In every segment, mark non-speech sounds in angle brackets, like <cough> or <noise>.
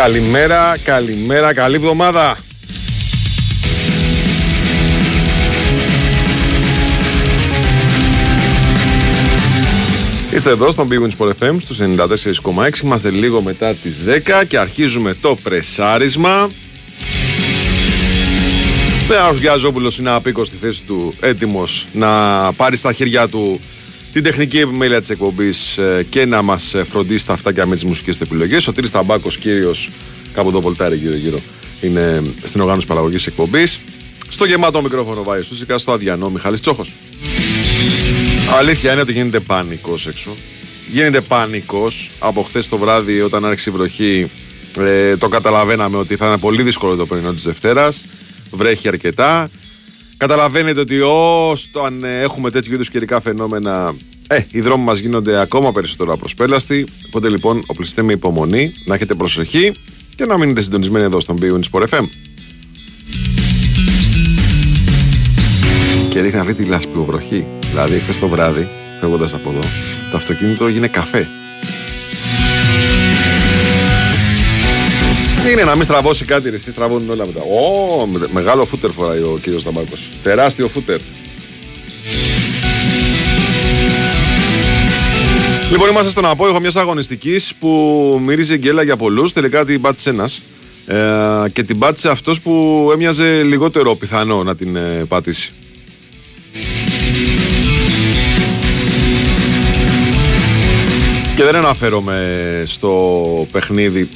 Καλημέρα, καλημέρα, καλή εβδομάδα. Είστε εδώ στον Big Wings FM στους 94,6 Είμαστε λίγο μετά τις 10 και αρχίζουμε το πρεσάρισμα Νέαρος Γιαζόπουλος είναι απίκος στη θέση του έτοιμος να πάρει στα χέρια του την τεχνική επιμέλεια της εκπομπής ε, και να μας φροντίσει τα αυτάκια με τις μουσικές επιλογές. Ο Τύρης Ταμπάκος, κύριος, κάπου εδώ πολτάρι γύρω γύρω, είναι στην οργάνωση παραγωγής εκπομπής. Στο γεμάτο μικρόφωνο Βάης Σούτσικα, στο αδιανό Μιχάλης Τσόχος. Αλήθεια είναι ότι γίνεται πανικός έξω. Γίνεται πανικός από χθες το βράδυ όταν άρχισε η βροχή. Ε, το καταλαβαίναμε ότι θα είναι πολύ δύσκολο το πρωινό της Δευτέρας. Βρέχει αρκετά. Καταλαβαίνετε ότι όταν έχουμε τέτοιου είδους καιρικά φαινόμενα, ε, οι δρόμοι μας γίνονται ακόμα περισσότερο απροσπέλαστοι. Οπότε λοιπόν, οπλιστείτε με υπομονή, να έχετε προσοχή και να μείνετε συντονισμένοι εδώ στον BUN Sport FM. Και ρίχνει αυτή τη βροχή. Δηλαδή, χθες το βράδυ, φεύγοντας από εδώ, το αυτοκίνητο έγινε καφέ. Είναι να μην στραβώσει κάτι, ρε, στραβώνουν όλα μετά. Ω, μεγάλο φούτερ φοράει ο κύριος Ταμπάκο. Τεράστιο φούτερ. Λοιπόν, είμαστε στον απόϊχο μιας αγωνιστικής που μύριζε γκέλα για πολλούς. Τελικά την πάτησε ένας. Ε, και την πάτησε αυτός που έμοιαζε λιγότερο πιθανό να την ε, πατήσει. Και δεν αναφέρομαι στο παιχνίδι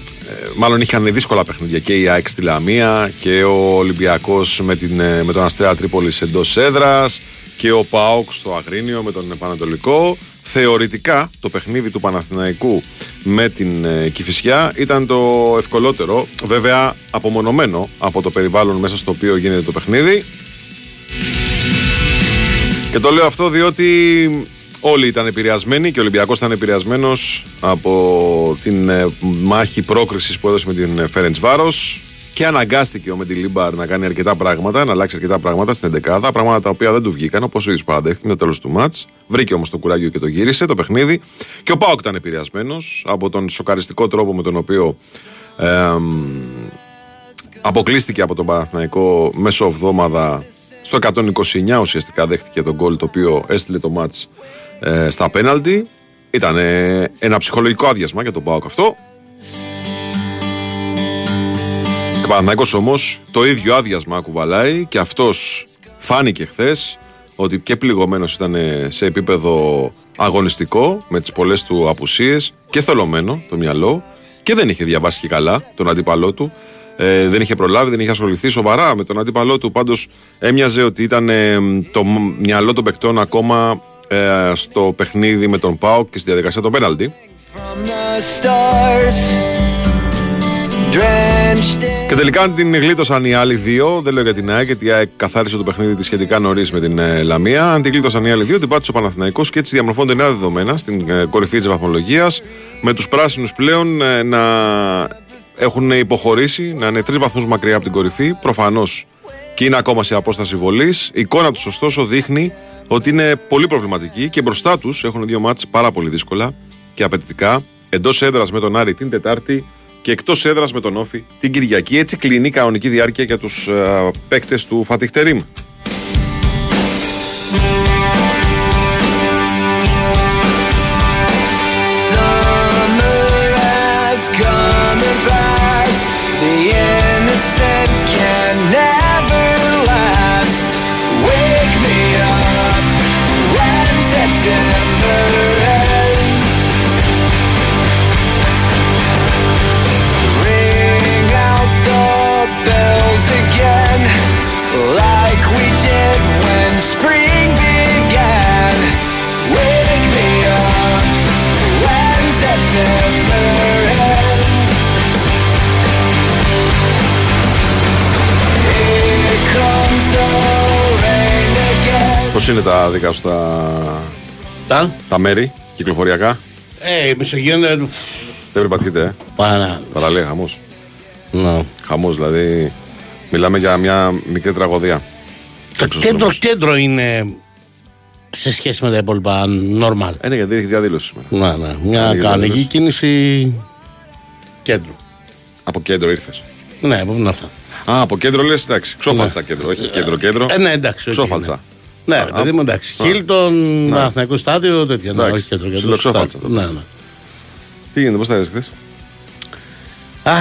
μάλλον είχαν δύσκολα παιχνίδια και η ΑΕΚ στη Λαμία και ο Ολυμπιακός με, την, ε, με τον Αστρέα Τρίπολης εντός έδρας και ο ΠΑΟΚ στο Αγρίνιο με τον Πανατολικό. Θεωρητικά το παιχνίδι του Παναθηναϊκού με την ε, Κηφισιά ήταν το ευκολότερο, βέβαια απομονωμένο από το περιβάλλον μέσα στο οποίο γίνεται το παιχνίδι. Και το λέω αυτό διότι Όλοι ήταν επηρεασμένοι και ο Ολυμπιακός ήταν επηρεασμένος από την ε, μάχη πρόκρισης που έδωσε με την Φέρεντ Βάρο και αναγκάστηκε ο Μεντιλίμπαρ να κάνει αρκετά πράγματα, να αλλάξει αρκετά πράγματα στην 11 πράγματα τα οποία δεν του βγήκαν όπως ο ίδιος παραδέχτηκε με το τέλος του μάτς. Βρήκε όμως το κουράγιο και το γύρισε το παιχνίδι. Και ο Πάοκ ήταν επηρεασμένος από τον σοκαριστικό τρόπο με τον οποίο ε, αποκλείστηκε από τον Παναθηναϊκό μέσω εβδόμαδα στο 129 ουσιαστικά δέχτηκε τον γκολ το οποίο έστειλε το μάτς ε, στα πέναλτι. Ήταν ένα ψυχολογικό άδειασμα για τον Πάοκ αυτό. Και Παναθηναϊκός όμως το ίδιο άδειασμα κουβαλάει και αυτός φάνηκε χθες ότι και πληγωμένος ήταν σε επίπεδο αγωνιστικό με τις πολλές του απουσίες και θελωμένο το μυαλό και δεν είχε διαβάσει και καλά τον αντίπαλό του. Ε, δεν είχε προλάβει, δεν είχε ασχοληθεί σοβαρά με τον αντίπαλό του. Πάντως έμοιαζε ότι ήταν το μυαλό των παικτών ακόμα ε, στο παιχνίδι με τον Πάο και στη διαδικασία των πέναλτι. Και τελικά την γλίτωσαν οι άλλοι δύο. Δεν λέω για την ΑΕΚ, γιατί η ΑΕΚ καθάρισε το παιχνίδι της σχετικά νωρίς με την ε, Λαμία. Αν την γλίτωσαν οι άλλοι δύο, την πάτησε ο Παναθηναϊκός και έτσι διαμορφώνονται νέα δεδομένα στην ε, κορυφή της βαθμολογίας. Με τους πράσινους πλέον ε, να έχουν υποχωρήσει, να είναι τρεις βαθμούς μακριά από την κορυφή. Προφανώς και είναι ακόμα σε απόσταση βολής. Η εικόνα τους, ωστόσο, δείχνει ότι είναι πολύ προβληματική και μπροστά τους έχουν δύο μάτς πάρα πολύ δύσκολα και απαιτητικά. Εντός έδρας με τον Άρη την Τετάρτη και εκτός έδρας με τον Όφη την Κυριακή. Έτσι κλείνει η κανονική διάρκεια για τους uh, παίκτες του Φατιχτερήμ. Πώς είναι τα δικά σου τα, τα; τα μέρη κυκλοφοριακά; Ε, η Μεσογείο είναι. Δεν περπατείτε, ε. Πάρα. Παραλία, χαμός. Ναι. Χαμός, δηλαδή. Μιλάμε για μια μικρή τραγωδία. Το κέντρο, κέντρο είναι σε σχέση με τα υπόλοιπα normal. Ε, ναι, γιατί έχεις διαδήλωση σήμερα. Ναι, ναι. Μια κανονική κίνηση κέντρου. Από κέντρο ήρθες. Ναι, από πού να αυτά. Α, από κέντρο λες, εντάξει. Ξόφαλτσα κέντρο, όχι κέντρο-κέντρο. Ε, ναι, εντάξει. όχι, Ξόφαλτσα. Ναι, ναι ρε, παιδί μου, εντάξει. Χίλτον, Αθηναϊκό στάδιο, τέτοια. Ναι, Εντάξει. όχι κέντρο, κέντρο. Ψιλοξόφαλτσα. στάδιο. Ναι, ναι. Τι γίνεται, πώς τα είδες χθες; Α,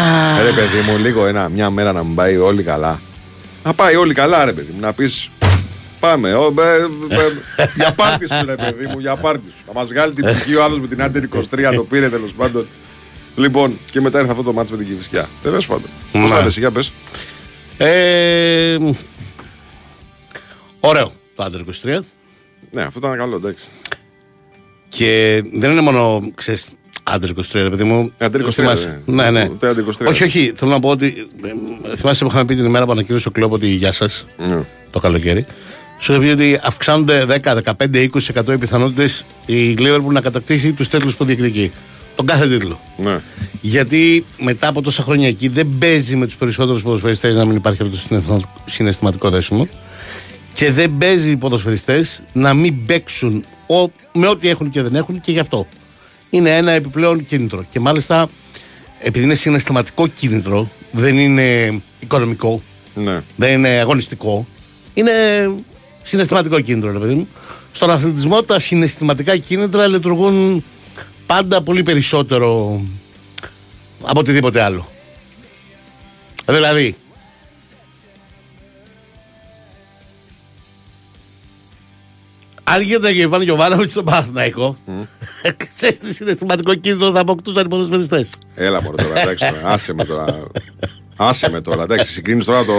Ρε παιδί μου, λίγο ένα, μια μέρα να μην πάει όλοι καλά. Να πάει όλοι καλά, ρε παιδί μου, να πεις. Πάμε. Ο, ε, ε, για πάρτι σου, ρε παιδί μου, για πάρτι σου. Να μας βγάλει την πηγή ο άλλος με την Άντερ 23, το πήρε τέλος πάντων. Λοιπόν, και μετά ήρθε αυτό το μάτσο με την Κυφυσιά. Τέλος πάντων. Πώς Ναι. θα είδες, για πες. ε, ωραίο το Άντερ 23. Ναι, αυτό ήταν καλό, εντάξει. Και δεν είναι μόνο, ξέρεις, Άντερ 23, ρε παιδί μου. Άντερ 23, Θυμάσαι. ναι. Ναι, ναι. Το Άντερ 23. Όχι, όχι. Θέλω να πω ότι. ε, Θυμάσαι που είχαμε πει την ημέρα που ανακοίνωσε ο κλόπ ότι γεια σας Ναι. το καλοκαίρι. Σου είχα πει ότι αυξάνονται 10, 15, 20% οι πιθανότητες η Liverpool να κατακτήσει τους τίτλους που διεκδικεί. Τον κάθε τίτλο. Ναι. Γιατί μετά από τόσα χρόνια εκεί δεν παίζει με τους περισσότερους ποδοσφαιριστές να μην υπάρχει αυτό το συναισθημα- συναισθηματικό δέσιμο. Και δεν παίζει οι ποδοσφαιριστές να μην παίξουν ο, με ό,τι έχουν και δεν έχουν και γι' αυτό. Είναι ένα επιπλέον κίνητρο. Και μάλιστα επειδή είναι συναισθηματικό κίνητρο, δεν είναι οικονομικό, ναι. δεν είναι αγωνιστικό, είναι συναισθηματικό κίνητρο, ρε παιδί μου. Στον αθλητισμό τα συναισθηματικά κίνητρα λειτουργούν πάντα πολύ περισσότερο από οτιδήποτε άλλο. Δηλαδή, αν γίνεται και βάλει και ο Βάναβιτ στον Παναθηναϊκό, ξέρεις τι συναισθηματικό κίνητρο θα αποκτούσαν οι ποδοσφαιριστές. Έλα μόνο τώρα, εντάξει. τώρα. Άσε με τώρα. Άσε με τώρα, εντάξει. Συγκρίνεις τώρα το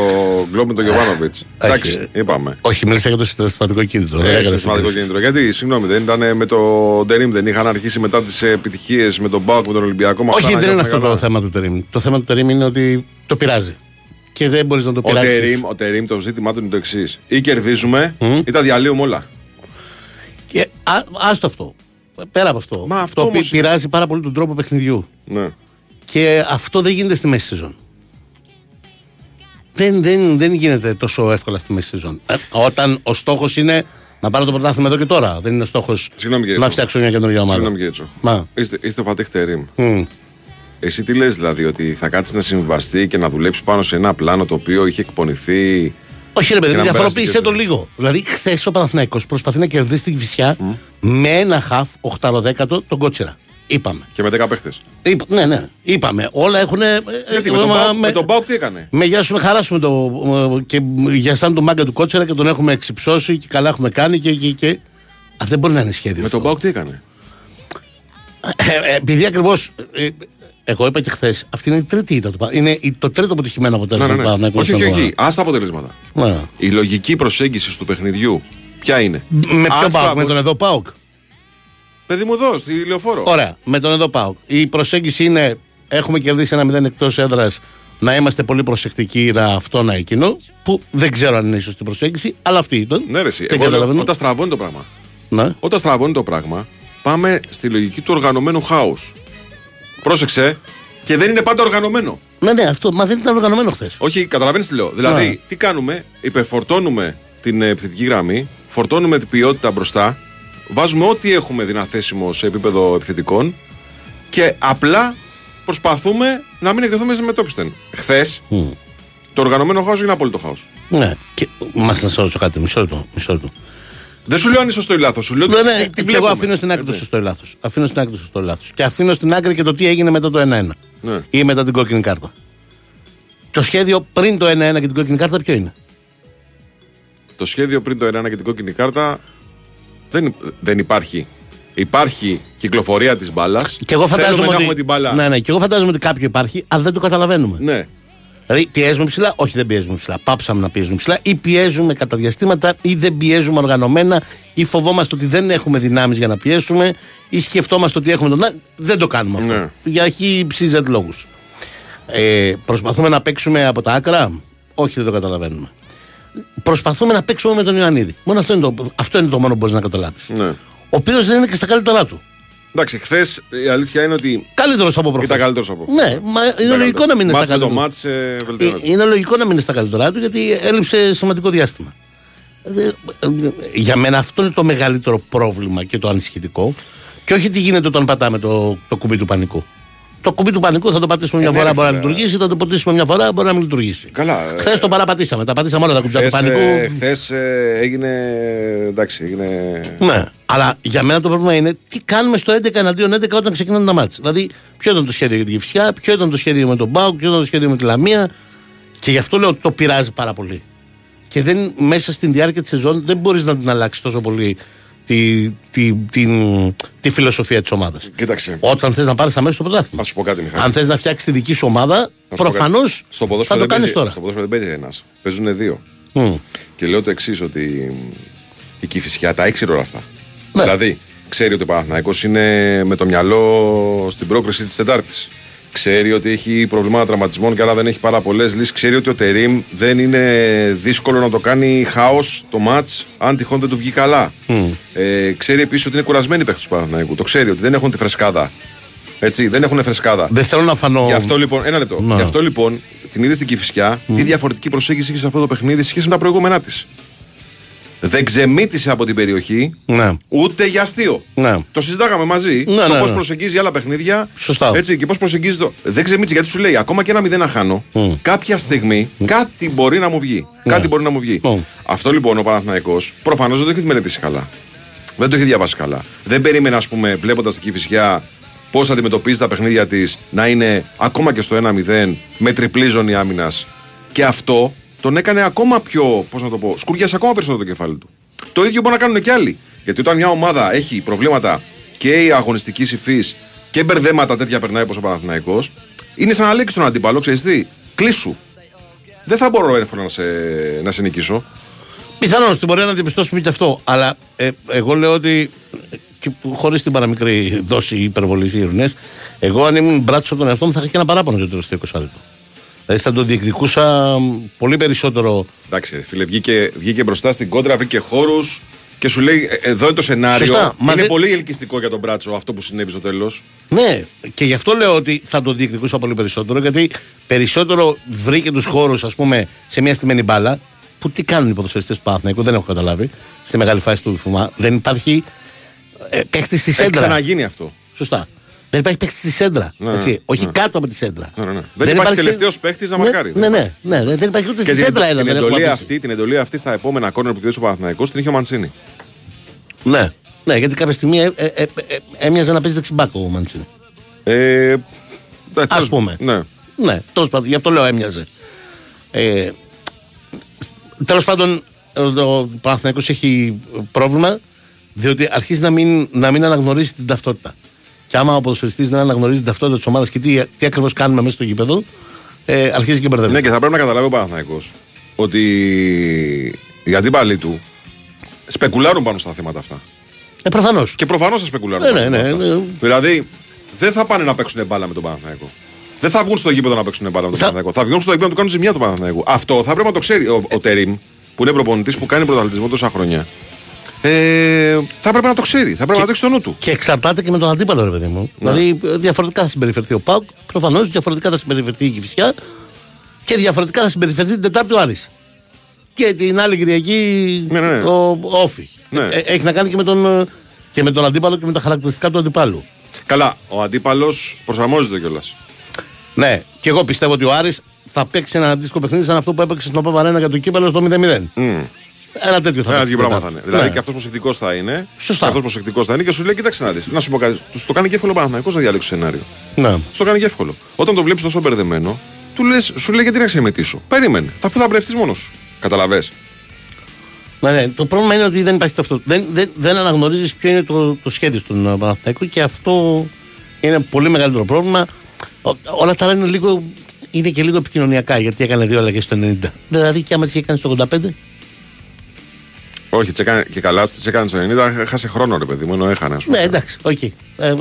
Γκλόμπ με τον Γιωβάνοβιτς. Εντάξει, είπαμε. Όχι, μίλησα για το συναισθηματικό κίνητρο. δεν Ε, έκανα συναισθηματικό σύγκριση. κίνητρο. Γιατί, συγγνώμη, δεν ήταν με το Ντερίμ, δεν είχαν αρχίσει μετά τις επιτυχίες με τον Μπάουκ, με τον Ολυμπιακό. με αυτά Όχι, να δεν είναι νιώθουν αυτό το καλά. θέμα του Τερήμ. Το θέμα του Τερήμ είναι ότι το πειράζει. Και δεν μπορείς να το Ο πειράξεις. Τερίμ, ο Τερίμ, το ζήτημά του είναι το εξής. Ή κερδίζουμε, ή τα διαλύουμε όλα. Και α, άστο αυτό. Πέρα από αυτό. Μα αυτό το οποίο όμως- πειράζει πάρα πολύ τον τρόπο παιχνιδιού. Ναι. Και αυτό δεν γίνεται στη μέση σεζόν. Δεν, δεν, δεν γίνεται τόσο εύκολα στη μέση σεζόν. Ε, όταν ο στόχος είναι να πάρω το πρωτάθλημα εδώ και τώρα. Δεν είναι ο στόχος Συγγνώμη, κύριε να Τσόχο. φτιάξω μια καινούργια ομάδα. Συγγνώμη κύριε Τσόχο. Μα. Είστε, είστε ο Φατίχ Τερίμ. Μμ. Εσύ τι λες δηλαδή, ότι θα κάτσεις να συμβαστεί και να δουλέψει πάνω σε ένα πλάνο το οποίο είχε εκπονηθεί. Όχι, ρε παιδί, Και να διαφοροποίησε περάσει το και λίγο. Δηλαδή, χθες ο Παναθηναϊκός προσπαθεί να κερδίσει την Κυφσιά με ένα χαφ 8-10 τον Κότσιρα. Είπαμε. και με 10 παίχτες. Είπα, ναι, ναι. Είπαμε. Όλα έχουν. Γιατί με τον Πάουκ- με τον Πάουκ τι έκανε; Με γεια σου, με χαρά σου με το. ε, και για σαν τον μάγκα του Κότσερα και τον έχουμε εξυψώσει και καλά έχουμε κάνει και. και, και. Α, δεν μπορεί να είναι σχέδιο. Με αυτό. τον Πάουκ τι έκανε; Ε, ε, επειδή ακριβώς. Εγώ είπα και χθες, αυτή είναι η τρίτη ήττα του Πα- Είναι η- το τρίτο αποτυχημένο Ναι, αποτέλεσμα ναι, του ναι. Παναθηναϊκού Όχι, στον όχι, αγώνα. όχι. Α τα αποτελέσματα. Ναι. Η λογική προσέγγιση του παιχνιδιού ποια είναι; Με ποιον Άστα Πάοκ, με απο- τον εδώ Πάοκ; Παιδί μου εδώ, στη λεωφόρο. Ωραία, με τον εδώ Πάοκ. Η προσέγγιση είναι έχουμε κερδίσει ένα μηδέν εκτός έδρας να είμαστε πολύ προσεκτικοί να αυτό να εκείνο. Που δεν ξέρω αν είναι η σωστή προσέγγιση, αλλά αυτή ήταν. Ναι, ρε, εσύ. Δεν Εγώ λέω, καταλαβαίνω. όταν στραβώνει το πράγμα. Ναι. Όταν στραβώνει το πράγμα, πάμε στη λογική του οργανωμένου χάους. Πρόσεξε, και δεν είναι πάντα οργανωμένο. ναι, ναι, αυτό. Μα δεν ήταν οργανωμένο χθες. Όχι, καταλαβαίνεις τι λέω. Δηλαδή, Ναι. τι κάνουμε, υπερφορτώνουμε την ε, επιθετική γραμμή, φορτώνουμε την ποιότητα μπροστά, βάζουμε ό,τι έχουμε δυναθέσιμο σε επίπεδο επιθετικών και απλά προσπαθούμε να μην εκτεθούμε σε μετόπιστεν. Χθες, το οργανωμένο χάος είναι απόλυτο χάος. Ναι. Και μα να σα ρωτήσω κάτι, μισό λεπτό. Μισό λεπτό. Δεν σου λέω αν είναι σωστό ή λάθος. Σου λέω Ναι, τι- ναι, τι και εγώ βλέπουμε. αφήνω στην άκρη το Έτσι. σωστό ή λάθος. Αφήνω στην άκρη το σωστό ή λάθος. Και αφήνω στην άκρη και το τι έγινε μετά το 1-1. Ναι. Ή μετά την κόκκινη κάρτα. Το σχέδιο πριν το 1-1 και την κόκκινη κάρτα ποιο είναι; Το σχέδιο πριν το 1 και την κόκκινη κάρτα δεν, δεν υπάρχει. Υπάρχει κυκλοφορία της μπάλας. Και εγώ φαντάζομαι να ότι. έχουμε την μπάλα. Ναι, ναι, και εγώ φαντάζομαι ότι κάποιο υπάρχει, αλλά δεν το καταλαβαίνουμε. ναι. Δηλαδή πιέζουμε ψηλά, όχι δεν πιέζουμε ψηλά. Πάψαμε να πιέζουμε ψηλά, ή πιέζουμε κατά διαστήματα, ή δεν πιέζουμε οργανωμένα, ή φοβόμαστε ότι δεν έχουμε δυνάμεις για να πιέσουμε, ή σκεφτόμαστε ότι έχουμε τον. Να, Δεν το κάνουμε αυτό. Ναι. Για χι ψίζετ λόγους. Ε, προσπαθούμε να παίξουμε από τα άκρα; Όχι, δεν το καταλαβαίνουμε. Προσπαθούμε να παίξουμε με τον Ιωαννίδη. Μόνο αυτό είναι το, αυτό είναι το μόνο που μπορείς να καταλάβεις. ναι. Ο οποίος δεν είναι και στα καλύτερά του. Εντάξει, χθες η αλήθεια είναι ότι Καλύτερος από προχθές. ήταν καλύτερος από Ναι, μα είναι λογικό να μην είναι στα Μάτς με το καλύτερα. μάτς ε, Ε, βελτιώνεται. Είναι λογικό να μην είναι στα καλύτερά του γιατί έλειψε σημαντικό διάστημα. Ε, ε, Για μένα αυτό είναι το μεγαλύτερο πρόβλημα και το ανησυχητικό. Και όχι τι γίνεται όταν πατάμε το, το κουμπί του πανικού. Το κουμπί του πανικού θα το πατήσουμε μια ναι, φορά ρε, μπορεί να φίλε. λειτουργήσει, θα το πατήσουμε μια φορά μπορεί να μην λειτουργήσει. Καλά, ε, Χθες το παραπατήσαμε. Τα πατήσαμε όλα τα κουμπιά του πανικού. Χθες έγινε. Εντάξει, έγινε. Ναι. Αλλά για μένα το πρόβλημα είναι τι κάνουμε στο 11 εναντίον 11 όταν ξεκινάνε τα μάτια. Δηλαδή, ποιο ήταν το σχέδιο για την Κυφσιά, ποιο ήταν το σχέδιο με τον Μπάουκ, ποιο ήταν το σχέδιο με τη Λαμία. Και γι' αυτό λέω ότι το πειράζει πάρα πολύ. Και δεν, μέσα στην διάρκεια της σεζόν δεν μπορείς να την αλλάξεις τόσο πολύ τη, τη, την, τη φιλοσοφία της ομάδας. Κοίταξε. Όταν θες να πάρεις αμέσως το πρωτάθλημα. Να σου πω κάτι, Μιχάλη. Αν θες να φτιάξεις τη δική σου ομάδα, Να σου πω προφανώς κάτι. Στο θα ποδόσφαιρο το δεν κάνεις παίζει- τώρα. Στο ποδόσφαιρο δεν παίζει ένας. Παίζουν δύο. Μμ. Και λέω το εξής, ότι η Κυφυσιά τα ήξερε όλα αυτά. Ναι. Δηλαδή, ξέρει ότι ο Παναθηναϊκός είναι με το μυαλό στην πρόκριση της Τετάρτης. Ξέρει ότι έχει προβλήματα τραυματισμών και άρα δεν έχει πάρα πολλές λύσεις. Ξέρει ότι ο Τερήμ δεν είναι δύσκολο να το κάνει χάος το ματ αν τυχόν δεν του βγει καλά. Ε, ξέρει επίσης ότι είναι κουρασμένοι οι παίχτες του Παναθηναϊκού. Το ξέρει ότι δεν έχουν τη φρεσκάδα. Έτσι, δεν έχουν φρεσκάδα. Δεν θέλω να φανώ. Γι' αυτό λοιπόν, ένα λεπτό. Ναι. Γι' αυτό λοιπόν την είδες στην Κυφυσιά, τι διαφορετική προσέγγιση είχε σε αυτό το παιχνίδι σε σχέση με τα προηγούμενά της; Δεν ξεμήτησε από την περιοχή Ναι. ούτε για αστείο. Ναι. Το συζητάγαμε μαζί. Ναι, το ναι, πώς ναι. προσεγγίζει άλλα παιχνίδια. Σωστά. Έτσι, και πώς προσεγγίζει το. Δεν ξεμήτησε γιατί σου λέει ακόμα και ένα μηδέν να χάνω. Κάποια στιγμή κάτι μπορεί να μου βγει. Κάτι μπορεί να μου βγει. Ναι. Αυτό λοιπόν ο Παναθηναϊκός προφανώς δεν το έχει μελετήσει καλά. Δεν το έχει διαβάσει καλά. Δεν περίμενε, ας πούμε, βλέποντας την Κυφυσιά πώς αντιμετωπίζει τα παιχνίδια της να είναι ακόμα και στο 1-0 με τριπλή ζώνη άμυνας. Και αυτό τον έκανε ακόμα πιο, πώς να το πω, σκουριάσει ακόμα περισσότερο το κεφάλι του. Το ίδιο μπορεί να κάνουν και άλλοι. Γιατί όταν μια ομάδα έχει προβλήματα και η αγωνιστική υφής και μπερδέματα τέτοια περνάει όπως ο Παναθηναϊκός, είναι σαν να λέξει τον αντίπαλο, ξέρεις τι, κλείσου. Δεν θα μπορώ εύκολα να σε, να σε νικήσω. Πιθανόν στην πορεία να διαπιστώσουμε και αυτό. Αλλά ε, εγώ λέω ότι. Χωρίς την παραμικρή δόση υπερβολής ήρωνε, εγώ αν ήμουν μπράτσο από τον εαυτό μου θα είχα και ένα παράπονο για το τελευταίο 20 λεπτό. Δηλαδή θα το διεκδικούσα μ, πολύ περισσότερο. Εντάξει, ρε φίλε, βγήκε, βγήκε μπροστά στην κόντρα, βρήκε χώρους και σου λέει: «Ε, Εδώ είναι το σενάριο. Σωστά, μα είναι δεν- πολύ ελκυστικό για τον Μπράτσο αυτό που συνέβη στο τέλος. Ναι, και γι' αυτό λέω ότι θα το διεκδικούσα πολύ περισσότερο, γιατί περισσότερο βρήκε τους χώρους, ας πούμε, σε μια στημένη μπάλα. Που τι κάνουν οι ποδοσφαιριστές του Παναθηναϊκού, δεν έχω καταλάβει. Στη μεγάλη φάση του Φουμά. Δεν υπάρχει ε, παίχτης στη Έχει σέντρα. ξαναγίνει αυτό. Σωστά. Δεν υπάρχει παίχτη στη σέντρα. Ναι, έτσι, ναι, όχι ναι. κάτω από τη σέντρα. Ναι, ναι, ναι. Δεν υπάρχει τελευταίος παίκτης να Ναι, μαρκάρει. Ναι, ναι, ναι, δεν υπάρχει ούτε Και στη την, σέντρα ένα. την, δεν εντολή έχουμε αφήσει. αυτή, την εντολή αυτή στα επόμενα κόρνερ που κερδίσει ο Παναθηναϊκός την είχε ο Μαντσίνη. Ναι, ναι, γιατί κάποια στιγμή ε, ε, ε, ε, έμοιαζε να παίζει δεξιμπάκο ο Μαντσίνη. Ε, ναι, τέλος- πούμε. Ναι. Ναι, τέλος πάντων, γι' αυτό λέω έμοιαζε. Ε, τέλος πάντων, ο Παναθηναϊκός έχει πρόβλημα διότι αρχίζει να μην, να μην αναγνωρίζει την ταυτότητα. Και άμα ο ποδοσφαιριστής δεν αναγνωρίζει την ταυτότητα της ομάδας και τι, τι ακριβώς κάνουμε μέσα στο γήπεδο, ε, αρχίζει και μπερδεύει. ναι, και θα πρέπει να καταλάβει ο Παναθηναϊκός ότι οι αντίπαλοι του σπεκουλάρουν πάνω στα θέματα αυτά. Ε, προφανώς. Και προφανώς θα σπεκουλάρουν. Ναι, πάνω ναι, στα ναι, θέματα αυτά. ναι. Δηλαδή, δεν θα πάνε να παίξουν μπάλα με τον Παναθηναϊκό. Δεν θα βγουν στο γήπεδο να παίξουν μπάλα με τον Θα- Παναθηναϊκό. Θα βγουν στο γήπεδο να του κάνουν ζημιά του Παναθηναϊκού. Αυτό θα πρέπει να το ξέρει ο, ο Τερήμ, που είναι προπονητής που κάνει πρωταθλητισμό τόσα χρόνια. Ε, θα πρέπει να το ξέρει. Θα πρέπει να το έχει στο νου του. Και εξαρτάται και με τον αντίπαλο, ρε παιδί μου. Ναι. Δηλαδή, ε, διαφορετικά θα συμπεριφερθεί ο Πάουκ, προφανώς διαφορετικά θα συμπεριφερθεί η Κυφυσιά και διαφορετικά θα συμπεριφερθεί την Τετάρτη ο Άρης. Και την άλλη Κυριακή Ναι, ναι, ναι. ο ο Όφη. Ναι. Ε, έχει να κάνει και με, τον, ε, και με τον αντίπαλο και με τα χαρακτηριστικά του αντιπάλου. Καλά, ο αντίπαλος προσαρμόζεται κιόλας. Ναι, και εγώ πιστεύω ότι ο Άρης θα παίξει ένα αντίστοιχο παιχνίδι σαν αυτό που έπαιξε στην Οπαβαρένα για το κύπελο στο 0-0. Ένα τέτοιο θα Ένα παίξει. τέτοιο πράγμα την θα είναι. Τετάρτη. Δηλαδή Ναι. και αυτός προσεκτικός θα είναι. Σωστά. Αυτός προσεκτικός θα είναι και σου λέει: Κοίταξε να δεις. Να σου πω κάτι. Τους το κάνει και εύκολο ο Παναθηναϊκός να διαλέξει σενάριο. Ναι. Σου το κάνει και εύκολο. Όταν το βλέπεις τόσο μπερδεμένο, του λες, σου λέει γιατί να ξεμετήσω; Περίμενε. Θα αφού θα μπερδευτεί μόνος σου. Καταλαβέ. Ναι, ναι. Το πρόβλημα είναι ότι δεν υπάρχει ταυτότητα. Δεν, δεν, δεν αναγνωρίζεις ποιο είναι το, το σχέδιο στον ε, Παναθηναϊκό και αυτό είναι πολύ μεγαλύτερο πρόβλημα. Ο- όλα τα άλλα είναι λίγο. Είναι και λίγο επικοινωνιακά γιατί έκανε δύο αλλαγές στο 90. Δηλαδή και άμα τις είχε κάνει στο 85. Όχι, τσεκάνε, και καλά, τι έκανε στο 90, χάσε χρόνο ρε παιδί μου, ενώ έχανε. ας πούμε. Ναι, εντάξει, οκ. Ε,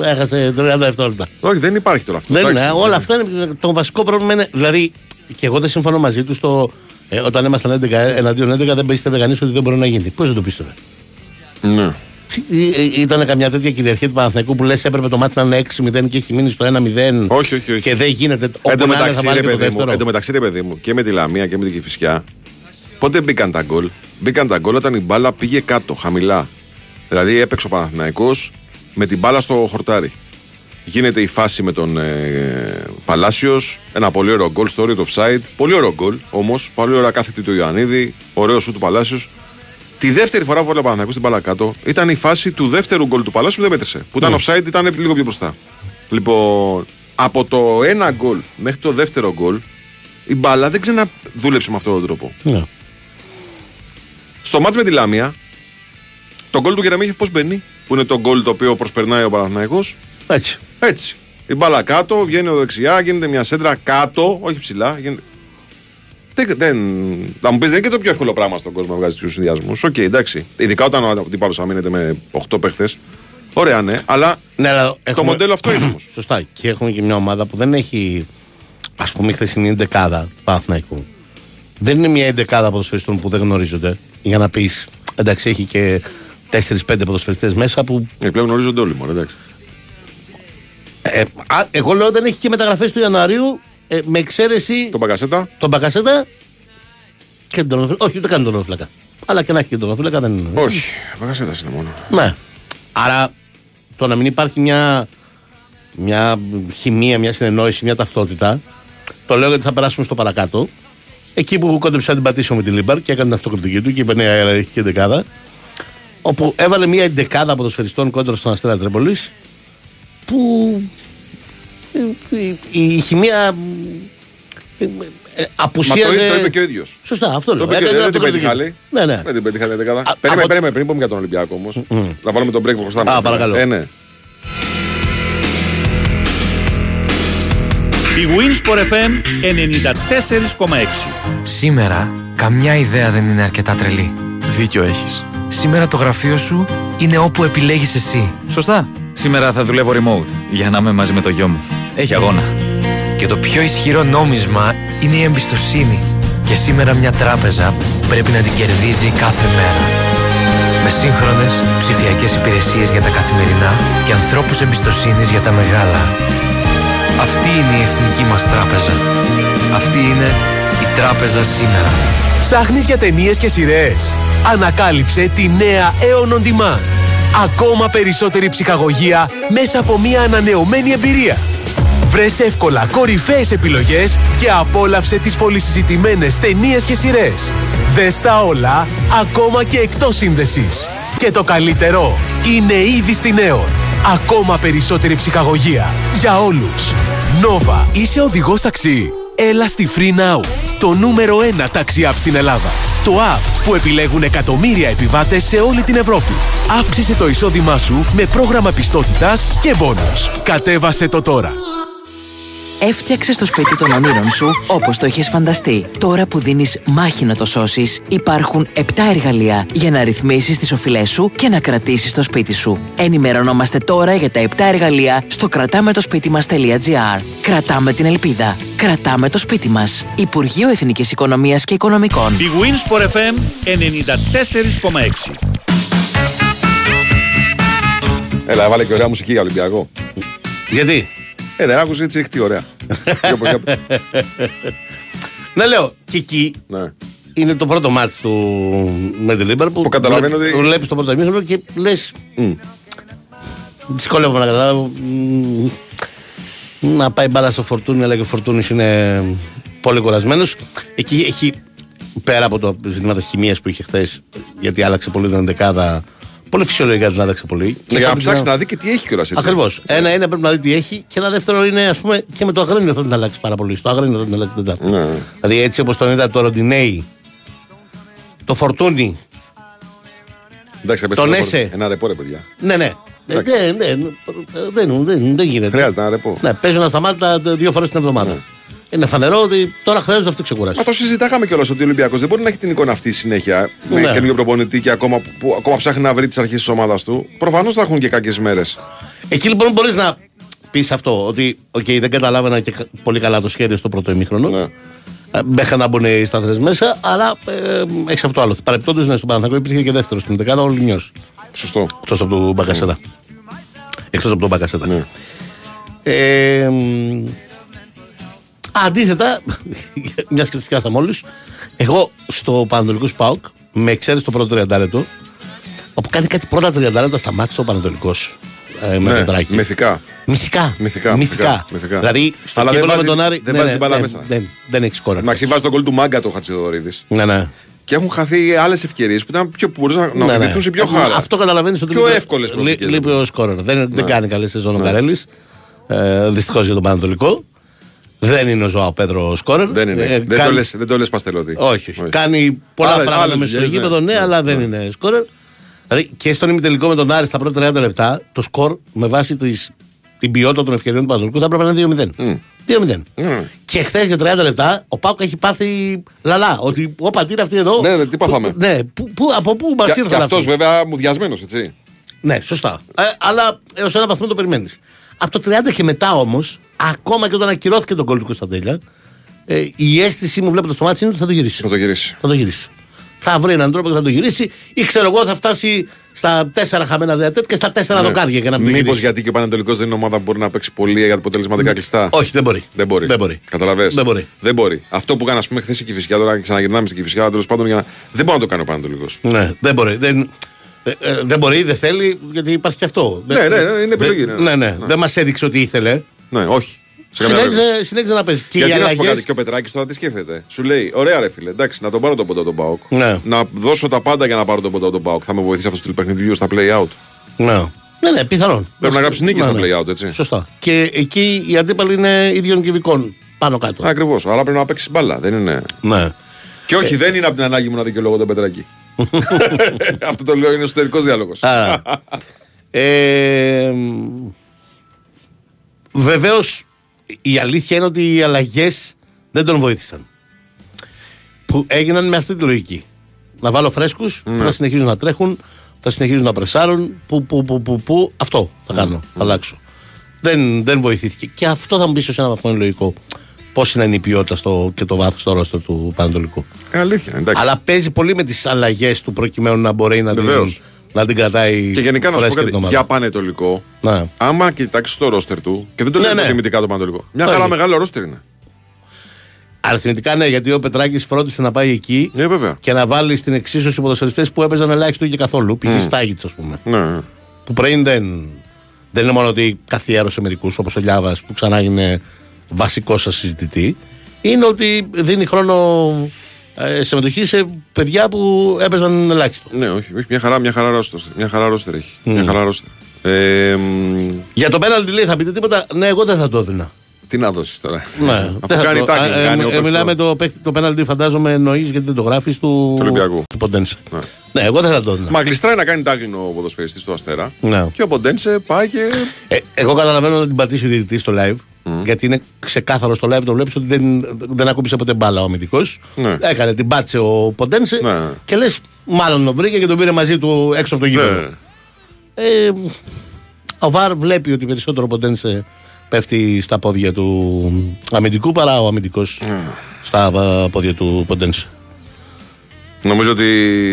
έχασε 30 δευτερόλεπτα. Όχι, δεν υπάρχει τώρα αυτό. Δεν εντάξει. είναι, όλα αυτά είναι. Το βασικό πρόβλημα είναι. Δηλαδή, και εγώ δεν συμφωνώ μαζί τους στο. Ε, όταν ήμασταν 11 εναντίον 11, δεν πίστευε κανείς ότι δεν μπορεί να γίνει. Πώς δεν το πίστευε. Ναι. Ήταν καμιά τέτοια κυριαρχία του Παναθηναϊκού που λες έπρεπε το ματς να είναι 6-0 και έχει μείνει στο 1-0. Όχι, όχι, όχι. Και δεν γίνεται. Εν Όπου τω να είναι μεταξύ, θα ρε βάλει και το παιδί μου, δεύτερο. εν τω μεταξύ, ρε παιδί μου, και με τη Λαμία και με την Κηφισιά, πότε μπήκαν τα γκολ; Μπήκαν τα γκολ όταν η μπάλα πήγε κάτω, χαμηλά. Δηλαδή έπαιξε ο Παναθηναϊκός με την μπάλα στο χορτάρι. γίνεται η φάση με τον ε, Παλάσιος. Ένα πολύ ωραίο γκολ στο όριο του offside. Πολύ ωραίο γκολ όμως. Πολύ ωραία κάθετη του Ιωαννίδη. Ωραίο σου του Παλάσιος. Τη δεύτερη φορά που έβαλε ο Παναθηναϊκός στην μπάλα κάτω ήταν η φάση του δεύτερου γκολ του Παλάσιου που δεν μέτρησε. Που ήταν Ναι. offside, ήταν λίγο πιο μπροστά. Λοιπόν, από το ένα γκολ μέχρι το δεύτερο γκολ η μπάλα δεν ξαναδούλεψε με αυτόν τον τρόπο. Ναι. Στο ματς με τη Λάμια, το γκολ του Γερεμέγιεφ πώς μπαίνει, που είναι το γκολ το οποίο προσπερνάει ο Παναθηναϊκός Έτσι. έτσι. Η μπάλα κάτω, βγαίνει δεξιά, γίνεται μια σέντρα κάτω, όχι ψηλά. Γίνεται... Δεν, δεν... Θα μου πεις, δεν είναι και το πιο εύκολο πράγμα στον κόσμο να βγάζει τους συνδυασμούς. Οκ, εντάξει. Ειδικά όταν ο αντίπαλος αμύνεται με 8 παίχτες. Ωραία, ναι, αλλά Ναι, αλλά έχουμε- μοντέλο αυτό είναι όμως. <clears throat> Σωστά. Και έχουμε και μια ομάδα που δεν έχει, ας πούμε, η χθεσινή δεκάδα του Παναθηναϊκού. Δεν είναι μια δεκάδα ποδοσφαιριστών που δεν γνωρίζονται. Για να πεις, εντάξει, έχει και 4-5 ποδοσφαιριστές μέσα που. ε, πλέον γνωρίζονται όλοι μόνο, εντάξει. Ε, α, εγώ λέω δεν έχει και μεταγραφές του Ιανουαρίου ε, με εξαίρεση Τον Παγκασέτα, τον Μπακασέτα και τον Ονοφυλάκα. Όχι, ούτε καν τον Ονοφυλάκα. Αλλά και να έχει και τον Ονοφυλάκα δεν είναι. όχι. Παγκασέτα είναι μόνο. Ναι. Άρα το να μην υπάρχει μια, μια χημεία, μια συνεννόηση, μια ταυτότητα. Το λέω γιατί θα περάσουμε στο παρακάτω. Εκεί που κόντεψε να την πατήσει ο Μεντιλίμπαρ και έκανε την αυτοκριτική του και είπε ναι, άλλαξε εντεκάδα. Όπου έβαλε μια εντεκάδα ποδοσφαιριστών κόντρα στον Αστέρα Τρίπολης που ε, η, η χημεία ε, ε, Μα το, απουσίαζε. το είπε και ο ίδιος. Σωστά, αυτό Το λέω. είπε και Έκανε δεν την αυτοκριτική. πέτυχα, λέει. Ναι, ναι. Δεν την πέτυχα, την εντεκάδα. Α, Περίμενε, από- περίμενε, πριν πούμε για τον Ολυμπιακό όμως. Να βάλουμε τον break που χρωστάμε. Α, παρακαλώ. Η Winsport FM 94,6. Σήμερα, καμιά ιδέα δεν είναι αρκετά τρελή. Δίκιο έχεις. Σήμερα το γραφείο σου είναι όπου επιλέγεις εσύ. Σωστά. Σήμερα θα δουλεύω remote για να είμαι μαζί με το γιο μου. Έχει αγώνα. Και το πιο ισχυρό νόμισμα είναι η εμπιστοσύνη. Και σήμερα μια τράπεζα πρέπει να την κερδίζει κάθε μέρα. Με σύγχρονες ψηφιακές υπηρεσίες για τα καθημερινά και ανθρώπους εμπιστοσύνης για τα μεγάλα. Αυτή είναι η εθνική μας τράπεζα. Αυτή είναι η τράπεζα σήμερα. Ψάχνεις για ταινίες και σειρές. Ανακάλυψε τη νέα Aeon On Demand. Ακόμα περισσότερη ψυχαγωγία μέσα από μια ανανεωμένη εμπειρία. Βρες εύκολα κορυφαίες επιλογές και απόλαυσε τις πολυσυζητημένες ταινίες και σειρές. Δες τα όλα, ακόμα και εκτός σύνδεσης. Και το καλύτερο, είναι ήδη στην Aeon. Ακόμα περισσότερη ψυχαγωγία. Για όλους. Nova, είσαι οδηγός ταξί. Έλα στη Free Now, το νούμερο 1 ταξί app στην Ελλάδα. Το app που επιλέγουν εκατομμύρια επιβάτες σε όλη την Ευρώπη. Αύξησε το εισόδημά σου με πρόγραμμα πιστότητας και μπόνους. Κατέβασε το τώρα. Έφτιαξε το σπίτι των ονείρων σου όπως το έχεις φανταστεί. Τώρα που δίνεις μάχη να το σώσεις, υπάρχουν 7 εργαλεία για να ρυθμίσεις τις οφειλές σου και να κρατήσεις το σπίτι σου. Ενημερωνόμαστε τώρα για τα 7 εργαλεία στο κρατάμε το σπίτι μας.gr. Κρατάμε την ελπίδα. Κρατάμε το σπίτι μας. Υπουργείο Εθνικής Οικονομίας και Οικονομικών. Η Winsport FM 94,6. Έλα, βάλε και ωραία μουσική για Ολυμπιακό. Γιατί; Ε, δεν άκουσε έτσι ρίχτη ωραία. Για πω, για- Να λέω, και εκεί ναι. είναι το πρώτο ματς του Μεντιλίμπαρ που, Που καταλαβαίνω βλέπει- ότι- βλέπεις το πρώτο ημίχρονο και λες Μμ. δυσκολεύομαι να καταλάβω μ, να πάει μπάλα στο Φορτούνι αλλά και ο Φορτούνης είναι πολύ κουρασμένος εκεί έχει πέρα από τα ζητήματα χημείας που είχε χθες γιατί άλλαξε πολύ την εντεκάδα πολύ φυσιολογικά την άλλαξε πολύ Ναι, για να θα την ψάξει ξανα- να δει και τι έχει κιόλας έτσι. Ακριβώς. Ένα είναι πρέπει να δει τι έχει και ένα δεύτερο είναι ας πούμε και με το Αγρίνιο θα την αλλάξει πάρα πολύ. Στο Αγρίνιο θα την αλλάξει την Τετάρτη. Ναι. Δηλαδή έτσι όπως τον είδα το Ροντινέη, το Φορτούνι. Εντάξει, θα πες Τον ένα Έσε. ρεπό- Ένα ρεπό, ρε παιδιά. Ναι, ναι. Ε, Δεν, δεν, δεν, δεν, δεν γίνεται. Χρειάζεται ένα ρεπό. Ναι, παίζουν ασταμάτητα δύο φορές την εβδομάδα. Είναι φανερό ότι τώρα χρειάζεται αυτή η ξεκούραση. Μα το συζητάγαμε κιόλας ότι ο Ολυμπιακός δεν μπορεί να έχει την εικόνα αυτή συνέχεια με Ναι. καινούργιο προπονητή και ακόμα, που ακόμα ψάχνει να βρει τις αρχές της ομάδας του. Προφανώς θα έχουν και κακέ μέρες. Εκεί λοιπόν μπορείς να πεις αυτό, ότι okay, δεν καταλάβαινα και κα- πολύ καλά το σχέδιο στο πρώτο ημίχρονο. Ναι. Ε, Μέχρι να μπουν οι σταθρέ μέσα, αλλά ε, έχεις αυτό το άλλο. Παρεπτόντως, ναι, στον Παναθηναϊκό υπήρχε και δεύτερο στην δεκάδα, ο Λινιό. Σωστό. Εκτός από τον Μπακασέτα. Εκτός από τον Μπακασέτα. Ναι. Ε, μ, αντίθετα, <laughs> μιας και τους πιάσαμε όλους, εγώ στο Πανατολικό Σπάουκ, με εξαίρεση το πρώτο 30 λεπτό, όπου κάνει κάτι πρώτα 30 λεπτά στα μάτια στο Πανατολικός. ε, με Ναι, τον Τράκη. μυθικά. Μυθικά. Μυθικά, μυθικά, μυθικά. Δηλαδή στο Αλλά δεν κύπελο με βάζει- τον Άρη. δεν ναι, βάζει ναι, την μπάλα ναι, μέσα. Δεν, δεν έχει σκόρα. Εντάξει, βάζει τον κολλή του μάγκα το Χατσιδωρίδη. Ναι, ναι. Και έχουν χαθεί άλλες ευκαιρίες που ήταν πιο, που μπορούσαν να Ναι, ναι. οδηγηθούν σε πιο Αυτό- χάρα. Αυτό καταλαβαίνεις ότι Πιο λείπει- εύκολες λεί- προοπτικές, Λείπει λοιπόν. ο σκόρερ. Δεν, δεν Ναι. κάνει καλή σεζόν ο Ναι. Καρέλης. Ε, Δυστυχώς για τον Πανατολικό. Δεν είναι ο Ζωάο Πέδρο σκόρερ. Δεν είναι. Ε, δεν, το κάνει- λες, δεν το λες παστελότη. Όχι, Κάνει πολλά Άλλες- πράγματα άλλες μέσα στο δουλειές, γήπεδο, ναι. ναι, αλλά δεν είναι σκόρερ. Δηλαδή και στον ημιτελικό με τον Άρη στα πρώτα 30 λεπτά, το σκορ με βάση τις, την ποιότητα των ευκαιριών του Πανατολικού θα έπρεπε να είναι 2-0. 2-0. Mm. Και χθες για 30 λεπτά ο Πάουκ έχει πάθει λαλά. Ότι ο πατήρα αυτή εδώ; Ναι, ναι, τι πάθαμε; Που- Ναι, που, που, από πού μας Και, ήρθαν και αυτός αυτοί; βέβαια μουδιασμένο, έτσι. Ναι, σωστά. Ε, αλλά έως ένα βαθμό το περιμένεις. Από το 30 και μετά όμως, ακόμα και όταν ακυρώθηκε τον κόλ του Κωνσταντέλια, ε, η αίσθηση μου βλέποντας το μάτι είναι ότι θα το γυρίσει. Θα το γυρίσει. Θα το γυρίσει. Θα βρει έναν τρόπο και θα το γυρίσει, ή ξέρω εγώ θα φτάσει στα τέσσερα χαμένα διατέτ και στα τέσσερα δοκάρια για να μην το Μήπως γυρίσει. Ναι. γιατί και ο Πανετολικό δεν είναι ομάδα που μπορεί να παίξει πολύ αποτελεσματικά κλειστά; Όχι, δεν μπορεί. Δεν μπορεί. Δεν μπορεί. Καταλαβες; Δεν μπορεί. Δεν μπορεί. Αυτό που έκανε, ας πούμε, χθες η Κυφυσιά, τώρα ξαναγυρνάμε στην Κυφυσιά, τέλος πάντων, για να... δεν μπορεί να το κάνει ο Πανετολικό. Ναι, δεν μπορεί. Δεν, ε, ε, δεν μπορεί, δεν θέλει, γιατί υπάρχει και αυτό. Ναι, ναι, ναι, είναι επιλογή, Δεν- ναι. ναι, ναι. Δεν μας έδειξε ότι ήθελε. Ναι, όχι. Σε καμία περίπτωση. Συνέχιζε, συνέχιζε να παίζεις. Και Γιατί οι να σου πω αλλαγές- κάτι, και ο Πετράκης τώρα τι σκέφτεται; Σου λέει, ωραία ρε φίλε, εντάξει, να τον πάρω τον πόντα τον Πάοκ. Ναι. Να δώσω τα πάντα για να πάρω τον πόντα τον Πάοκ. Θα με βοηθήσει αυτός το παιχνιδιού στα play out. Ναι. Ναι, ναι, πιθανόν. Πρέπει να γράψεις νίκη Ναι, στα ναι. play out, έτσι. Σωστά. Και εκεί οι αντίπαλοι είναι ίδιων κυβικών πάνω κάτω. Ακριβώς. Άρα πρέπει να παίξεις μπάλα. Δεν είναι; Ναι. Και όχι, δεν είναι από την ανάγκη μου να δικαιολογώ τον Πετράκη. <laughs> Αυτό το λέω είναι εσωτερικός διάλογος. Α. <laughs> ε, Βεβαίως η αλήθεια είναι ότι οι αλλαγές δεν τον βοήθησαν. Που έγιναν με αυτή τη λογική. Να βάλω φρέσκους που θα συνεχίζουν να τρέχουν, θα συνεχίζουν να πρεσάρουν. Που, που, που, που, που αυτό θα κάνω, θα αλλάξω. Δεν, δεν βοηθήθηκε. Και αυτό θα μου πεις σε ένα βαθμό είναι λογικό. Πώς είναι η ποιότητα στο, και το βάθος στο ρόστο του Πανατολικού. Ε, αλήθεια. Εντάξει. Αλλά παίζει πολύ με τις αλλαγές του προκειμένου να μπορεί να την, Βεβαίως. Να την κρατάει. Και γενικά να σου πω φρέσκια κάτι. την ομάδα. Για πανετολικό, Ναι. άμα κοιτάξεις το ρόστερ του, και δεν το Ναι, λέω ναι. υποτιμητικά το πανετολικό. Μια Το χαρά είναι. μεγάλο ρόστερ είναι. Αριθμητικά ναι, γιατί ο Πετράκης φρόντισε να πάει εκεί Ε, βέβαια. και να βάλει στην εξίσωση ποδοσφαιριστές που έπαιζαν ελάχιστο και καθόλου. Π.χ. Στάγιτς, ας πούμε. Ναι. Που πριν δεν, δεν είναι μόνο ότι καθιέρωσε μερικούς όπως ο Λιάβας που ξανά είναι βασικός σας συζητητή. Είναι ότι δίνει χρόνο ε, συμμετοχή σε παιδιά που έπαιζαν ελάχιστο. Ναι, όχι, όχι, μια χαρά, μια χαρά ρόστερ. Μια χαρά ρόστερ έχει. Μια χαρά ρόστερ. Ε, μ, Για το πέναλτι λέει θα πείτε τίποτα; Ναι, εγώ δεν θα το έδινα. τι να δώσεις τώρα; Ναι, <laughs> Αφού δεν θα κάνει το- τάκλινγκ, Α, ε, κάνει ε, open Μιλάμε stop. το, παίκτη- το πέναλτι, φαντάζομαι εννοείς γιατί δεν το γράφεις του Ολυμπιακού. Του Ποντένσε. Ναι. Ναι, εγώ δεν θα το έδινα. Μα γλιστράει να κάνει τάκλινο ο ποδοσφαιριστής του Αστέρα. Ναι. Και ο Ποντένσε πάει και. Ε, εγώ καταλαβαίνω να την πατήσει ο διαιτητής στο live. Γιατί είναι ξεκάθαρο στο live, το βλέπεις ότι δεν, δεν ακούμπησε ποτέ μπάλα ο αμυντικός. Ναι. Έκανε την πάτησε ο Ποντένσε Ναι. και λες, μάλλον τον βρήκε και τον πήρε μαζί του έξω από το γήπεδο. Ναι. Ε, ο Βαρ βλέπει ότι περισσότερο ο Ποντένσε πέφτει στα πόδια του αμυντικού παρά ο αμυντικός στα α, πόδια του Ποντένσε. Νομίζω ότι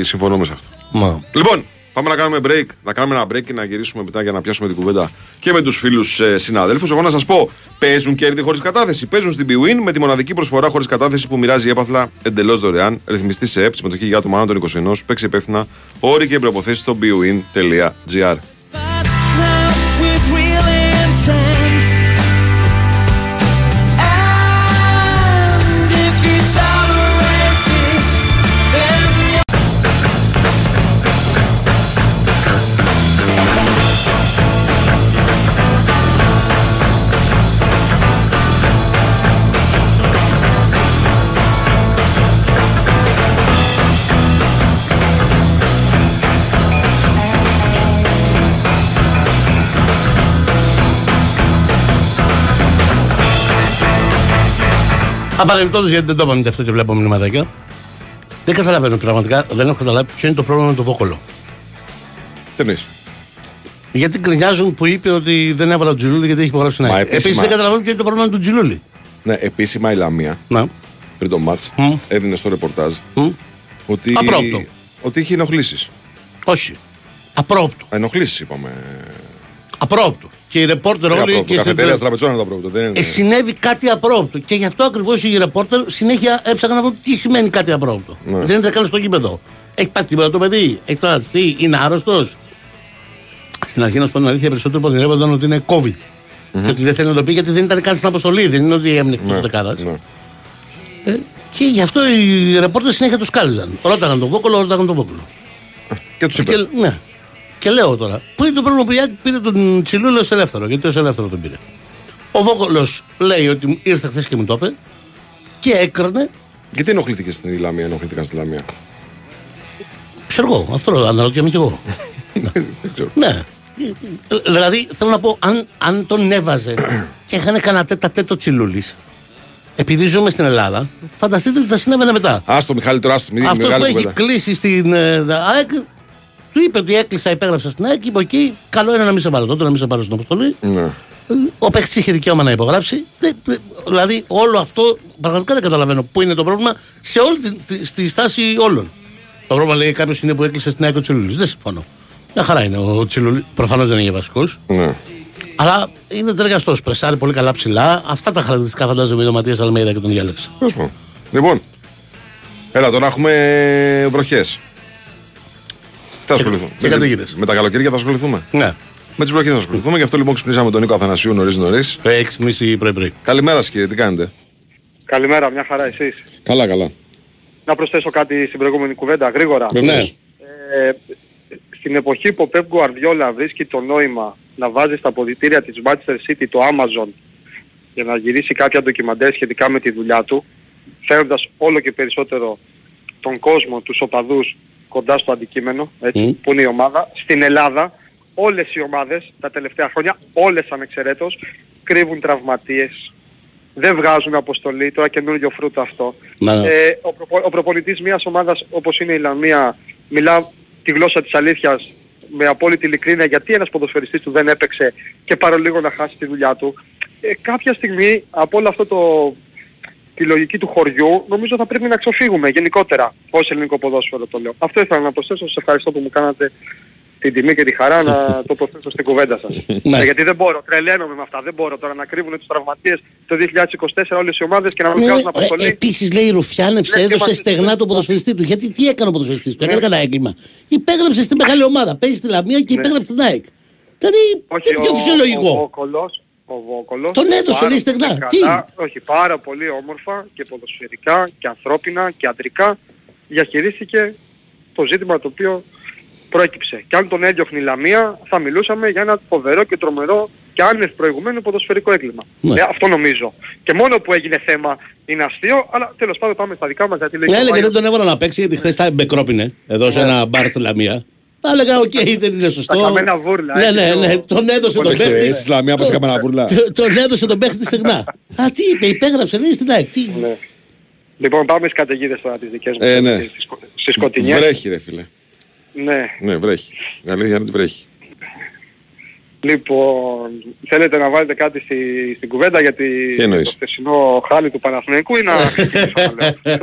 συμφωνούμε σε αυτό. Μα. Λοιπόν, πάμε να κάνουμε break. Να κάνουμε ένα break και να γυρίσουμε μετά για να πιάσουμε την κουβέντα και με τους φίλους ε, συναδέλφους. Εγώ να σας πω, παίζουν κέρδη χωρίς κατάθεση. Παίζουν στην BWIN με τη μοναδική προσφορά χωρίς κατάθεση που μοιράζει η έπαθλα εντελώς δωρεάν. Ρυθμιστή σε ΕΠ, συμμετοχή για άτομα άνω των 21. Παίξει υπεύθυνα. Όροι και προποθέσει στο bwin.gr. Απαρεμπιπτόντω γιατί δεν το είπαμε και αυτό και βλέπω μηνυματάκια. Δεν καταλαβαίνω πραγματικά, δεν έχω καταλάβει ποιο είναι το πρόβλημα με το Βόκολο. Τι εννοείς; Γιατί γκρινιάζουν που είπε ότι δεν έβαλα τον Τζιλούλη γιατί έχει υπογράψει Μα ένα επίσημα- Επίσης δεν καταλαβαίνω ποιο είναι το πρόβλημα του Τζιλούλη. Ναι, επίσημα η Λαμία Να. πριν το μάτς Μμ. έδινε στο ρεπορτάζ Μμ. ότι, Απρόπτο. ότι είχε ενοχλήσεις. Όχι. Απρόπτω. Ενοχλήσεις είπαμε. Απρόπτω. Και οι ρεπόρτερ όλοι. Απρόπτο. Και Καφετέρια σε... τραπεζών είναι τα πρόβλημα. Δεν είναι. ε, συνέβη κάτι απρόπτω. Και γι' αυτό ακριβώς οι ρεπόρτερ συνέχεια έψαχναν να δουν τι σημαίνει κάτι απρόπτω. Ναι. Δεν είναι καν στο γήπεδο. Έχει πάθει τίποτα το παιδί. Έχει τραυματιστεί. Είναι άρρωστος. Στην αρχή, να σου πω την αλήθεια, περισσότερο πονηρεύονταν ότι είναι COVID. Και ότι δεν θέλει να το πει γιατί δεν ήταν καν στην αποστολή. Δεν είναι ότι έμεινε εκτός Ναι, δεκάδας. ναι. Ε, και γι' αυτό οι ρεπόρτερ συνέχεια τους κάλυζαν. Ρώταγαν τον Βόκολο, ρώταγαν τον Βόκολο. Και τους είπε. Και, ναι. Και λέω τώρα, πού είναι το πρόβλημα που η ΑΕΚ πήρε τον Τσιλούλη ω ελεύθερο, γιατί ω ελεύθερο τον πήρε. Ο Βόκολο λέει ότι ήρθε χθες και μου το είπε και έκρανε, Γιατί ενοχλήθηκε στην Λαμία, ενοχλήθηκαν στη Λαμία; ξέρω εγώ, αυτό αναρωτιέμαι κι εγώ. <laughs> Δεν ξέρω. ναι. Ε, Δηλαδή θέλω να πω, αν, αν τον έβαζε και είχαν κανένα τέτα τέτο Τσιλούλης, επειδή ζούμε στην Ελλάδα, φανταστείτε τι θα συνέβαινε μετά. Άστο, Μιχάλη, τώρα άστο. Μην Αυτός που μεγάλη έχει κουβέντα. κλείσει στην ε, ΑΕΚ, του είπε ότι έκλεισα, υπέγραψα στην ΑΕΚ, είπε εκεί, καλό είναι να μην σε πάρω τότε, να μην σε πάρω στην αποστολή. Ναι. Ο παίκτης είχε δικαίωμα να υπογράψει. Δεν- δεν- δηλαδή, όλο αυτό πραγματικά δεν καταλαβαίνω πού είναι το πρόβλημα σε όλη τη, τη- στη στάση όλων. Το πρόβλημα λέει κάποιος είναι που έκλεισε στην ΑΕΚ ο Τσιλούλης. Δεν συμφωνώ. Μια χαρά είναι ο Τσιλούλης. Προφανώς δεν είναι βασικό. ναι. Αλλά είναι ταιριαστός. Πρεσάρει πολύ καλά ψηλά. Αυτά τα χαρακτηριστικά φαντάζομαι ο Ματίας Αλμέιδα και τον διάλεξε. Τέλος πάντων. Λοιπόν, έλα τώρα έχουμε βροχές. Θα ασχοληθούμε. και καταιγίδες. Με τα καλοκαίρια θα ασχοληθούμε. Ναι. Με τις βροχές θα ασχοληθούμε. Γι' αυτό λοιπόν ξυπνήσαμε τον Νίκο Αθανασίου νωρί-νωρί. Έχεις ξυπνήσει πρωί-πρωί. Καλημέρα σας, κύριε, τι κάνετε; Καλημέρα, μια χαρά εσείς. Καλά, καλά. Να προσθέσω κάτι στην προηγούμενη κουβέντα, γρήγορα. Βεβαίως. Ναι. Ε, στην εποχή που ο Pep Guardiola βρίσκει το νόημα να βάζει στα αποδητήρια της Manchester City το Amazon για να γυρίσει κάποια ντοκιμαντέρ σχετικά με τη δουλειά του, φέροντας όλο και περισσότερο τον κόσμο, τους οπαδούς κοντά στο αντικείμενο, έτσι, Μμ. που είναι η ομάδα. Στην Ελλάδα όλες οι ομάδες τα τελευταία χρόνια, όλες ανεξαιρέτως, κρύβουν τραυματίες, δεν βγάζουν αποστολή, τώρα καινούργιο φρούτο αυτό. Ναι. Ε, ο, προπο, ο προπονητής μιας ομάδας όπως είναι η Λαμία μιλά τη γλώσσα της αλήθειας με απόλυτη ειλικρίνεια γιατί ένας ποδοσφαιριστής του δεν έπαιξε και παρολίγο να χάσει τη δουλειά του. Ε, κάποια στιγμή από όλο αυτό το, τη λογική του χωριού νομίζω θα πρέπει να ξεφύγουμε γενικότερα ως ελληνικό ποδόσφαιρο το λέω. Αυτό ήθελα να προσθέσω. Σας ευχαριστώ που μου κάνατε την τιμή και τη χαρά να <laughs> το προσθέσω στην κουβέντα σας. Ναι. Ε, γιατί δεν μπορώ, τρελαίνομαι με αυτά. Δεν μπορώ τώρα να κρύβουν τους τραυματίες το 2024 όλες οι ομάδες και να μην Ναι, βγάζουν αποστολή. Επίσης λέει ρουφιάνεψε, Ναι, έδωσε είμαστε- στεγνά το ποδοσφαιριστή του. Γιατί τι έκανε ο ποδοσφαιριστής του, έκανε κανένα έγκλημα. Υπέγραψε στην μεγάλη ομάδα, παίζει στη Λαμία και Ναι. υπέγραψε στην ΑΕΚ. Δηλαδή, τι πιο Ο φυσιολογικό. Βόκολος, ο Βόκολος, Τον έδωσε, πάρα λέει, στεγνά. πολύ Τι; καλά, όχι, πάρα πολύ όμορφα και ποδοσφαιρικά και ανθρώπινα και αντρικά διαχειρίστηκε το ζήτημα το οποίο προέκυψε. Και αν τον έδιωχνε η Λαμία θα μιλούσαμε για ένα φοβερό και τρομερό και άνευ προηγουμένου ποδοσφαιρικό έγκλημα. Ναι. Ε, αυτό νομίζω. Και μόνο που έγινε θέμα είναι αστείο, αλλά τέλος πάντων πάμε στα δικά μας γιατί λέει Ναι, και ο έλεγε δεν Μάιος- τον έβαλα να παίξει γιατί χθες τα μπεκρόπινε εδώ σε ένα μπαρ στη Λαμία. Θα έλεγα, οκ, δεν είναι σωστό. Τα Καμένα Βούρλα, Ναι, έτσι, ναι, το- ναι. Τον έδωσε τον Όχι, παίχτη. εσύ, εις Λαμία, πώς Καμένα Βούρλα. Τον- Τον έδωσε τον παίχτη στεγνά. Α, τι είπε, υπέγραψε, λέει στην ΑΕΚ. Τι. Ναι. Λοιπόν, πάμε στις καταιγίδες τώρα τις δικές μου. Ε, ναι. Στις, σκο- στις σκοτεινιές. Βρέχει, ρε φίλε. Ναι. Ναι, βρέχει. Η αλήθεια είναι ότι βρέχει. Λοιπόν, θέλετε να βάλετε κάτι στη, στην κουβέντα γιατί Τι εννοείς; το χθεσινό χάλι του Παναθηναϊκού ή να ξεκινήσω να λέω.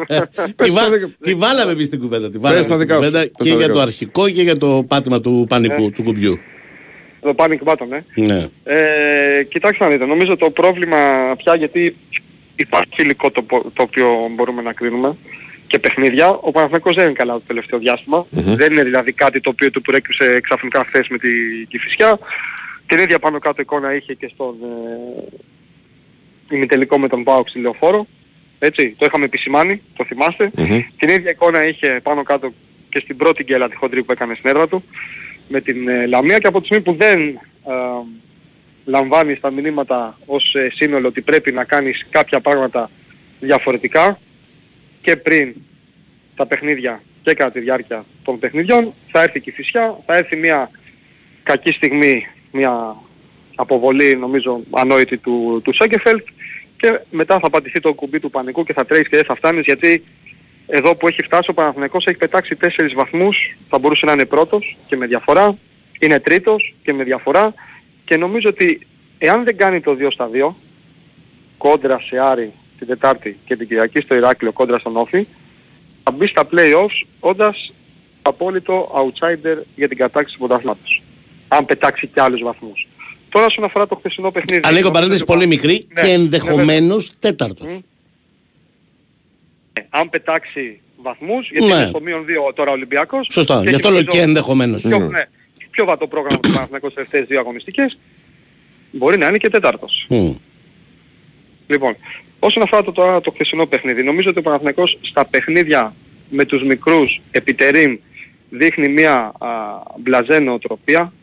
Τη, Πες βα... τα δικά- τη βάλαμε εμείς στην κουβέντα. Τη βάλαμε τα στην δικά σου. κουβέντα Πες τα και για δικά το σου. αρχικό και για το πάτημα του πανικού, του κουμπιού. Το panic button, ε. Ναι. ε. Κοιτάξτε να δείτε, νομίζω το πρόβλημα πια γιατί υπάρχει υλικό το, πο- το οποίο μπορούμε να κρίνουμε και παιχνίδια. Ο Παναθηναϊκός δεν είναι καλά το τελευταίο διάστημα. Δεν είναι δηλαδή κάτι το οποίο του προέκυψε ξαφνικά χθες με τη Κηφισιά. Την ίδια πάνω κάτω εικόνα είχε και στον ε, ημιτελικό με τον Πάοξ στη Λεωφόρο. Έτσι, το είχαμε επισημάνει, το θυμαστε Μμμ. Την ίδια εικόνα είχε πάνω κάτω και στην πρώτη γκέλα τη χοντρή που έκανε στην έδρα του με την ε, Λαμία και από τη στιγμή που δεν ε, λαμβάνεις τα μηνύματα ως ε, σύνολο ότι πρέπει να κάνεις κάποια πράγματα διαφορετικά και πριν τα παιχνίδια και κατά τη διάρκεια των παιχνιδιών θα έρθει και η φυσιά, θα έρθει μια κακή στιγμή, μια αποβολή νομίζω ανόητη του, του Σέγκεφελτ και μετά θα πατηθεί το κουμπί του πανικού και θα τρέχεις και δεν θα φτάνεις γιατί εδώ που έχει φτάσει ο Παναθηναϊκός έχει πετάξει τέσσερις βαθμούς, θα μπορούσε να είναι πρώτος και με διαφορά, είναι τρίτος και με διαφορά και νομίζω ότι εάν δεν κάνει το 2 στα 2, κόντρα σε Άρη την Τετάρτη και την Κυριακή στο Ηράκλειο κόντρα στον Όφη, θα μπει στα play-offs όντας απόλυτο outsider για την κατάκτηση του πρωταθλήματος. Αν πετάξει και άλλους βαθμούς. Τώρα όσον αφορά το χθεσινό παιχνίδι... Ανοίγω παρένθεση πολύ μικρή Ναι, και ναι, ενδεχομένως τέταρτος. Μμ. Ε, αν πετάξει βαθμούς, γιατί Ναι. είναι στο μείον 2 τώρα ο Ολυμπιακός. Σωστά, και γι' αυτό λέω νομίζω και ενδεχομένως. Πιο, ναι, πιο βατό πρόγραμμα του Παναθηναϊκού στις τελευταίες δύο αγωνιστικές, μπορεί να είναι και τέταρτος. Μμ. Λοιπόν, όσον αφορά το, τώρα το χθεσινό παιχνίδι, νομίζω ότι ο Παναθηναϊκός στα παιχνίδια με τους μικρούς επιτερήμ δείχνει μια α, μπλαζέ νοοτροπία,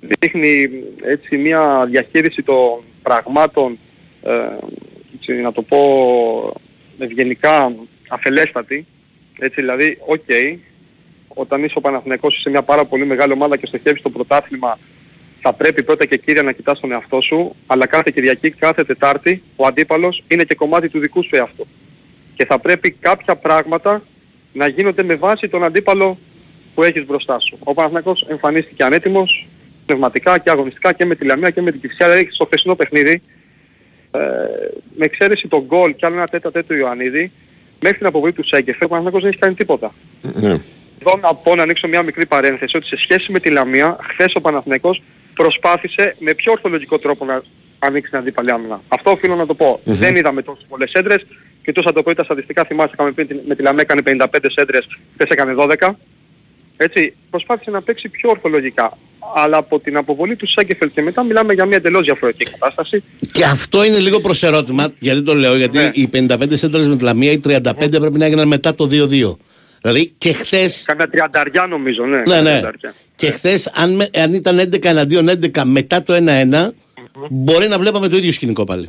δείχνει έτσι μια διαχείριση των πραγμάτων, ε, έτσι, να το πω ευγενικά αφελέστατη, έτσι δηλαδή, οκ, όταν είσαι ο Παναθηναϊκός είσαι μια πάρα πολύ μεγάλη ομάδα και στοχεύεις στο πρωτάθλημα θα πρέπει πρώτα και κύρια να κοιτάς τον εαυτό σου, αλλά κάθε Κυριακή, κάθε Τετάρτη, ο αντίπαλος είναι και κομμάτι του δικού σου εαυτού. Και θα πρέπει κάποια πράγματα να γίνονται με βάση τον αντίπαλο που έχεις μπροστά σου. Ο Παναθηναϊκός εμφανίστηκε ανέτοιμος, πνευματικά και αγωνιστικά και με τη Λαμία και με την Κυψιά, δηλαδή στο χθεσινό παιχνίδι, ε, με εξαίρεση τον γκολ και άλλο ένα τέτα τέτοιο Ιωαννίδη, μέχρι την αποβολή του Σέγκεφε, ο Παναθηναϊκός δεν έχει κάνει τίποτα. Ναι. Εδώ να πω να ανοίξω μια μικρή παρένθεση ότι σε σχέση με τη Λαμία, χθες ο Παναθηναϊκός προσπάθησε με πιο ορθολογικό τρόπο να ανοίξει την αντίπαλη άμυνα. Αυτό οφείλω να το πω. Δεν είδαμε τόσες πολλές έντρες. Και τόσο το πω τα στατιστικά θυμάστε είχαμε πει με τη Λαμία έκανε 55 έντρες, χθες έκανε 12. Έτσι, προσπάθησε να παίξει πιο ορθολογικά. Αλλά από την αποβολή του Σάγκεφελ και μετά μιλάμε για μια εντελώς διαφορετική κατάσταση. Και αυτό είναι λίγο προς ερώτημα, γιατί το λέω, γιατί Ναι. οι 55 σέντρες με τη Λαμία, οι 35 πρέπει να έγιναν μετά το 2-2. Δηλαδή και χθε. Κάνα τριανταριά νομίζω, ναι. Ναι, κάνα ναι. τριανταριά. Και χθες, αν, με- αν ήταν 11 εναντίον 11 μετά το 1-1, μπορεί να βλέπαμε το ίδιο σκηνικό πάλι.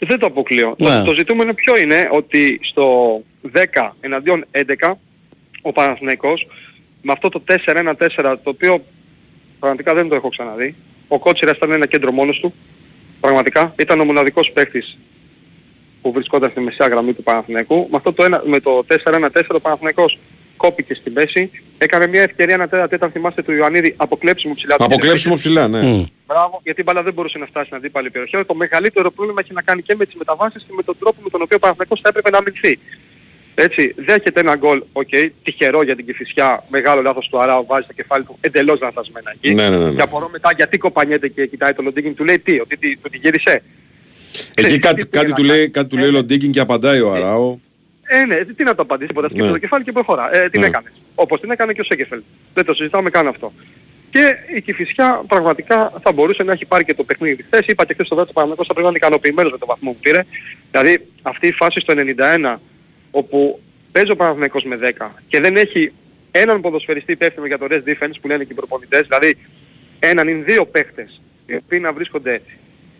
Δεν το αποκλείω. Ναι. Το, το ζητούμενο ποιο είναι ότι στο 10 εναντίον 11 ο Παναθηναϊκός με αυτό το 4-1-4 το οποίο πραγματικά δεν το έχω ξαναδεί. Ο Κότσιρας ήταν ένα κέντρο μόνος του. Πραγματικά ήταν ο μοναδικός παίκτης που βρισκόταν στη μεσαία γραμμή του Παναθηναϊκού. Με, αυτό το, ένα, με το 4-1-4 ο Παναθηναϊκός κόπηκε στη μέση. Έκανε μια ευκαιρία ένα τέτα τέτα, αν θυμάστε του Ιωαννίδη, αποκλέψιμο ψηλά. του Αποκλέψιμο ψηλά, ναι. Μμ. Μπράβο, γιατί η μπάλα δεν μπορούσε να φτάσει στην αντίπαλη περιοχή. Το μεγαλύτερο πρόβλημα έχει να κάνει και με τις μεταβάσεις και με τον τρόπο με τον οποίο ο Παναθηναϊκός θα έπρεπε να αμυνθεί. Έτσι, δέχεται ένα γκολ, οκ, τυχερό για την Κηφισιά, μεγάλο λάθος του Αράου, βάζει το κεφάλι του εντελώς λανθασμένα εκεί. Ναι, ναι, ναι, ναι. Και απορώ μετά γιατί κοπανιέται και κοιτάει το Λοντίγκιν, του λέει τι, ότι τι, του τη γύρισε. Εκεί Ξέρεις, κάτι, τι κάτι πήγε του να λέει, κάνει. κάτι του Ε, λέει ο ναι. Λοντίγκιν και απαντάει ο Αράο. Ε, ναι, τι να το απαντήσει, τίποτα σκύβεται Ναι. το κεφάλι και προχωρά. Ε, την Ναι. έκανε. Όπως την έκανε και ο Σένκεφελντ. Δεν το συζητάμε καν αυτό. Και η Κηφισιά πραγματικά θα μπορούσε να έχει πάρει και το παιχνίδι. Χθες είπα και χθες στο δεύτερο Παναθηναϊκός θα πρέπει να είναι ικανοποιημένος με το βαθμό που πήρε. Δηλαδή αυτή η φάση στο 91 όπου παίζει ο Παναθηναϊκός με 10 και δεν έχει έναν ποδοσφαιριστή υπεύθυνο για το rest defense που λένε και οι προπονητές, δηλαδή έναν ή δύο παίχτες οι οποίοι να βρίσκονται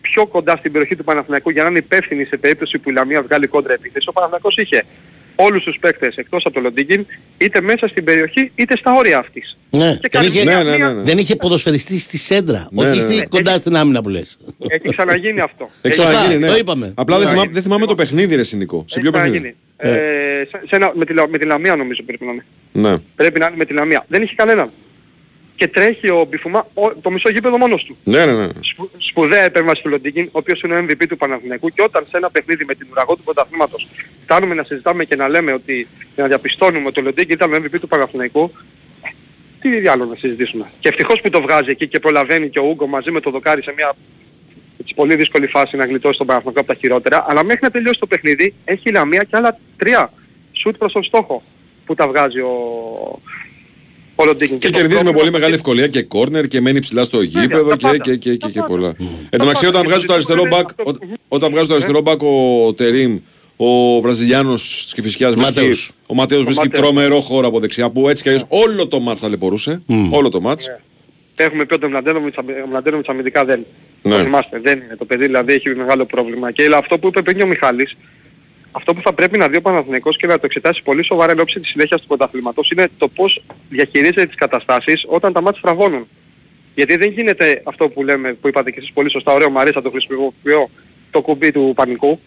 πιο κοντά στην περιοχή του Παναθηναϊκού για να είναι υπεύθυνοι σε περίπτωση που η Λαμία βγάλει κόντρα επίθεση. Ο Παναθηναϊκός είχε όλους τους παίκτες εκτός από το Λοντίγκιν είτε μέσα στην περιοχή είτε στα όρια αυτής. Ναι, Και δεν κάνει είχε, μια- Ναι, ναι, ναι, ναι. δεν είχε ποδοσφαιριστή στη σέντρα. Ναι, όχι ναι, στη, ναι. κοντά στην άμυνα που λες. Έχει ξαναγίνει αυτό. Έχει Έχει ξαναγίνει, ναι. το είπαμε. Απλά δεν Ναι. θυμάμαι, δεν θυμάμαι το παιχνίδι, ρε Σινικό. Σε έχει ποιο παιχνίδι; ξαναγίνει. Ε, σε, σε ένα, με, τη, Λα- με τη Λαμία νομίζω πρέπει να είναι. Ναι. Πρέπει να είναι με τη Λαμία. Δεν έχει κανέναν. Και τρέχει ο Μπιφουμά ο- το μισό γήπεδο μόνος του. Ναι, ναι, ναι. Σπου, σπουδαία επέμβαση του Λοντίγκιν, ο οποίος είναι ο MVP του Παναθηναϊκού και όταν σε ένα παιχνίδι με την ουραγό του πρωταθλήματος φτάνουμε να συζητάμε και να λέμε ότι και να διαπιστώνουμε ότι ο Λοντίγκιν ήταν ο MVP του Παναθηναϊκού, τι άλλο να συζητήσουμε. Και ευτυχώς που το βγάζει εκεί και προλαβαίνει και ο Ούγκο μαζί με το δοκάρι σε μια έτσι, πολύ δύσκολη φάση να γλιτώσει τον Παναθηναϊκό από τα χειρότερα, αλλά μέχρι να τελειώσει το παιχνίδι έχει η Λαμία και άλλα τρία σουτ προς τον στόχο που τα βγάζει ο, ο Λοντίγκιν. Και το κερδίζει με πρόβλημα πολύ που- μεγάλη ευκολία και κόρνερ και μένει ψηλά στο γήπεδο τα και, πάντα. και, και, και, Τα και πάντα. πολλά. Τα Εν τω μεταξύ, πάντα. όταν Και βγάζει το το αριστερό ζητούμενο μπακ, είναι αυτό. ο- όταν βγάζει το αριστερό μπακ ο Τερίμ, ο Βραζιλιάνος της Κηφισιάς βρίσκει, Ματέους. ο Ματέος βρίσκει Ματέος. τρομερό χώρο από δεξιά που έτσι κι αλλιώς όλο το μάτς ταλαιπωρούσε. Όλο το μάτς. Έχουμε πει ότι ο Μλαντένοβιτς αμυ- ο Μλαντένοβιτς αμυντικά δεν. Ναι. Το θυμάστε, δεν είναι. Το παιδί δηλαδή έχει μεγάλο πρόβλημα. Και αυτό που είπε πριν ο Μιχάλης, αυτό που θα πρέπει να δει ο Παναθηναϊκός και να το εξετάσει πολύ σοβαρά εν ώψη της συνέχειας του πρωταθλήματος είναι το πώς διαχειρίζεται τις καταστάσεις όταν τα μάτια φραγώνουν. Γιατί δεν γίνεται αυτό που λέμε, που είπατε και εσείς πολύ σωστά, ωραίο, μου αρέσει να το χρησιμοποιώ, το κουμπί του πανικού,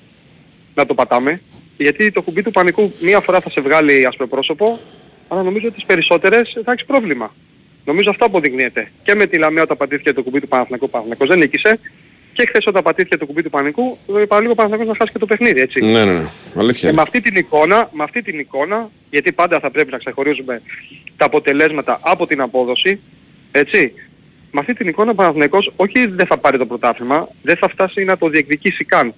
να το πατάμε. Γιατί το κουμπί του πανικού μία φορά θα σε βγάλει ασπροπρόσωπο, αλλά νομίζω ότι τις περισσότερες θα έχεις πρόβλημα. Νομίζω αυτό αποδεικνύεται. Και με τη Λαμία όταν πατήθηκε το κουμπί του Παναθηναϊκού, ο Παναθηναϊκός δεν νίκησε. Και χθες όταν πατήθηκε το κουμπί του Πανικού, παραλίγο ο Παναθηναϊκός να χάσει και το παιχνίδι, έτσι. Ναι, ναι, ναι. Αλήθεια. Και με είναι. αυτή την εικόνα, με αυτή την εικόνα, γιατί πάντα θα πρέπει να ξεχωρίζουμε τα αποτελέσματα από την απόδοση, έτσι. Με αυτή την εικόνα ο Παναθηναϊκός όχι δεν θα πάρει το πρωτάθλημα, δεν θα φτάσει να το διεκδικήσει καν.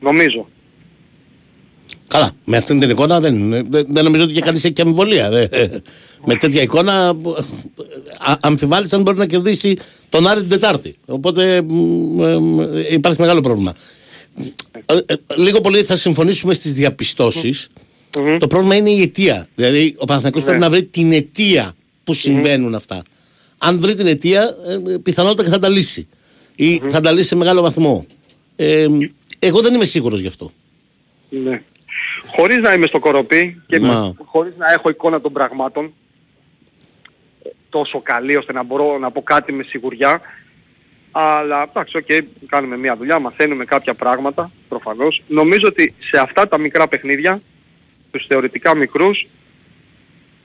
Νομίζω. Καλά, με αυτήν την εικόνα δεν, δεν, δεν νομίζω ότι και κανείς έχει και αμφιβολία. Ε, ε, με τέτοια εικόνα α- αμφιβάλλεις αν μπορεί να κερδίσει τον Άρη την Τετάρτη. Οπότε μ, ε, μ, υπάρχει μεγάλο πρόβλημα. Ε, ε, λίγο πολύ θα συμφωνήσουμε στις διαπιστωσεις Το πρόβλημα είναι η αιτία. Δηλαδή ο Παναθηναϊκός πρέπει να βρει την αιτία που συμβαίνουν αυτά. Αν βρει την αιτία, ε, πιθανότατα και θα τα λύσει. Ή θα τα λύσει σε μεγάλο βαθμό. Ε, εγώ δεν είμαι σίγουρος γι' αυτό. Ναι. Χωρίς να είμαι στο Κορωπί και Μα. χωρίς να έχω εικόνα των πραγμάτων ε, τόσο καλή ώστε να μπορώ να πω κάτι με σιγουριά αλλά εντάξει, οκ, κάνουμε μια δουλειά, μαθαίνουμε κάποια πράγματα, προφανώς. Νομίζω ότι σε αυτά τα μικρά παιχνίδια, τους θεωρητικά μικρούς,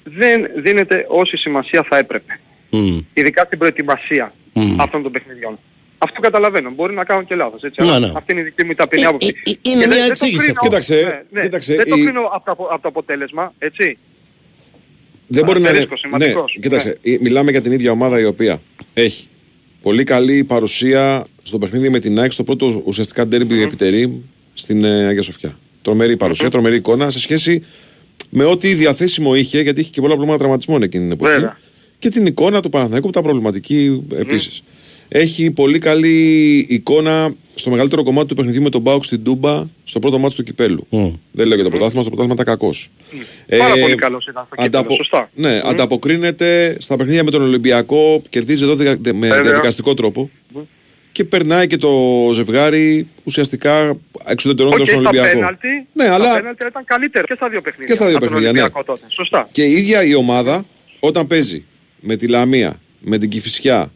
δεν δίνεται όση σημασία θα έπρεπε. Μμ. Ειδικά στην προετοιμασία Μμ. αυτών των παιχνιδιών. Αυτό καταλαβαίνω. Μπορεί να κάνω και λάθος, έτσι. Ναι, αλλά ναι. Αυτή είναι η δική μου ταπεινή Ε, άποψη. ε, ε, Και είναι δεν- μια δεν το εξήγηση κρίνω- αυτό. Κοίταξε, ναι, ναι. κοίταξε, Δεν το η- κρίνω από, το απο- από το αποτέλεσμα, έτσι. Δεν μπορεί να είναι. Αστερίσκος, σημαντικός. Ναι, κοίταξε, ε, μιλάμε για την ίδια ομάδα η οποία έχει πολύ καλή παρουσία στο παιχνίδι με την ΑΕΚ στο πρώτο ουσιαστικά ντέρμπι επιτερή στην ε, Αγία Σοφιά. Τρομερή παρουσία, τρομερή εικόνα σε σχέση με ό,τι διαθέσιμο είχε, γιατί είχε και πολλά προβλήματα τραυματισμών εκείνη την εποχή. Βέβαια. Και την εικόνα του Παναθηναϊκού που ήταν προβληματική επίσης. Έχει πολύ καλή εικόνα στο μεγαλύτερο κομμάτι του παιχνιδιού με τον Μπάουκ στην Τούμπα στο πρώτο μάτι του κυπέλου. Δεν λέω για το πρωτάθλημα, στο πρωτάθλημα ήταν κακός. Πάρα πολύ καλός ήταν στο κύπελλο, σωστά. Ναι, ανταποκρίνεται στα παιχνίδια με τον Ολυμπιακό, κερδίζει εδώ δια- με Βέβαια. διαδικαστικό τρόπο. Και περνάει και το ζευγάρι ουσιαστικά εξουδετερώνοντας Οκ, τον στα Ολυμπιακό. πέναλτι, Ναι, στα αλλά πέναλτι ήταν καλύτερο και στα δύο παιχνίδια. Και στα δύο από τον παιχνίδια, ναι. Ολυμπιακό τότε. Σωστά. και η ίδια η ομάδα όταν παίζει με τη Λαμία, με την Κηφισιά,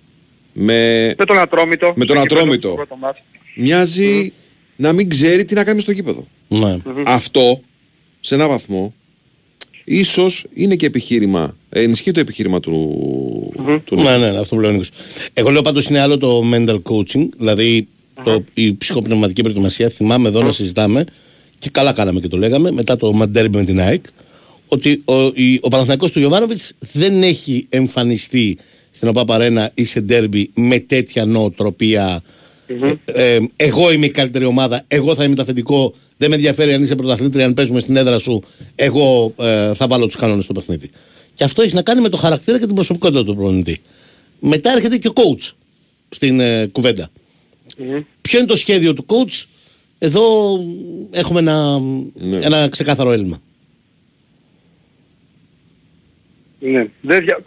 με... Με τον Ατρόμητο. Με τον στο κύπελλο, Ατρόμητο. στο πρώτο ματς. μοιάζει να μην ξέρει τι να κάνει στο γήπεδο. Ναι. Αυτό σε ένα βαθμό ίσως είναι και επιχείρημα. ε, Ενισχύει το επιχείρημα του. του Ναι, ναι, αυτό που λέει ο Νίκος. Εγώ λέω πάντως είναι άλλο το mental coaching, δηλαδή το, η ψυχοπνευματική προετοιμασία. Θυμάμαι εδώ να συζητάμε και καλά κάναμε και το λέγαμε μετά το μαντέρμπι με την ΑΕΚ ότι ο, η, ο Παναθηναϊκός του Γιωβάνοβιτς δεν έχει εμφανιστεί στην ΟΠΑ Παρένα ή σε ντέρμπι με τέτοια νοοτροπία ε, ε, εγώ είμαι η καλύτερη ομάδα, εγώ θα είμαι το αφεντικό. Δεν με ενδιαφέρει αν είσαι πρωταθλήτρια, αν παίζουμε στην έδρα σου. Εγώ ε, θα βάλω τους κανόνες στο παιχνίδι. Και αυτό έχει να κάνει με το χαρακτήρα και την προσωπικότητα του προπονητή. Μετά έρχεται και ο coach στην ε, κουβέντα. Ποιο είναι το σχέδιο του coach, εδώ έχουμε ένα, Ναι. ένα ξεκάθαρο έλλειμμα. Ναι. Δεν δια...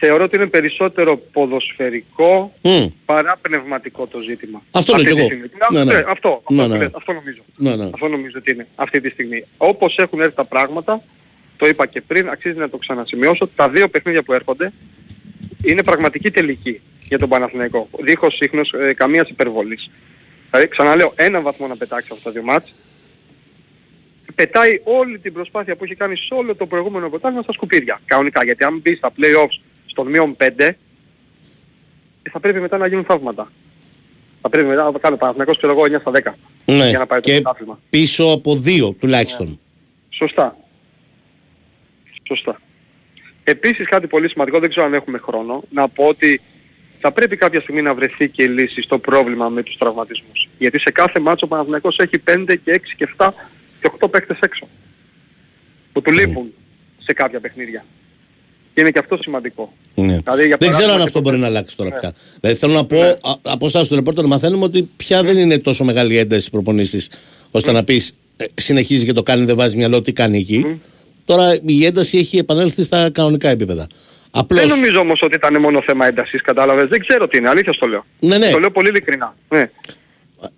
Θεωρώ ότι είναι περισσότερο ποδοσφαιρικό Μμ. παρά πνευματικό το ζήτημα. Αυτό λέω Αυτή κι τη εγώ. στιγμή. Ναι, ναι. Ναι, αυτό, Ναι, αυτό, ναι. λες, αυτό νομίζω. Ναι, ναι. Αυτό νομίζω ότι είναι αυτή τη στιγμή. Όπως έχουν έρθει τα πράγματα, το είπα και πριν, αξίζει να το ξανασημειώσω, τα δύο παιχνίδια που έρχονται είναι πραγματική τελική για τον Παναθηναϊκό. Δίχως ίχνος ε, καμίας υπερβολής. Δηλαδή, ξαναλέω, ένα βαθμό να πετάξει αυτά τα δύο μάτς, πετάει όλη την προσπάθεια που έχει κάνει σε όλο το προηγούμενο πρωτάθλημα στα σκουπίδια. Κανονικά, γιατί αν μπει στα play-offs στον μείον 5, θα πρέπει μετά να γίνουν θαύματα. Θα πρέπει μετά να κάνει ο Παναθηναϊκός, ξέρω εγώ, 9 στα 10. Ναι. Για να πάει το και πρωτάθλημα. πίσω από δύο τουλάχιστον. Σωστά. Σωστά. Επίσης κάτι πολύ σημαντικό, δεν ξέρω αν έχουμε χρόνο, να πω ότι θα πρέπει κάποια στιγμή να βρεθεί και λύση στο πρόβλημα με τους τραυματισμούς. Γιατί σε κάθε μάτσο ο Παναθηναϊκός έχει 5 και 6 και 7 και 8 παίκτες έξω. Που του λείπουν σε κάποια παιχνίδια. Και είναι και αυτό σημαντικό. Ναι. Δηλαδή, για δεν ξέρω παράδειγμα, αν και αυτό το- μπορεί να αλλάξει τώρα Ναι. πια. Δηλαδή θέλω να πω, α, από εσάς του ρεπόρτερ μαθαίνουμε ότι πια δεν είναι τόσο μεγάλη ένταση προπονήσεις ώστε να πεις συνεχίζει και το κάνει, δεν βάζει μυαλό, τι κάνει εκεί. Τώρα η ένταση έχει επανέλθει στα κανονικά επίπεδα. Απλώς, Δεν νομίζω όμως ότι ήταν μόνο θέμα έντασης, κατάλαβες. Δεν ξέρω τι είναι, αλήθεια στο λέω. Ναι, ναι. Το λέω πολύ ειλικρινά. Ναι.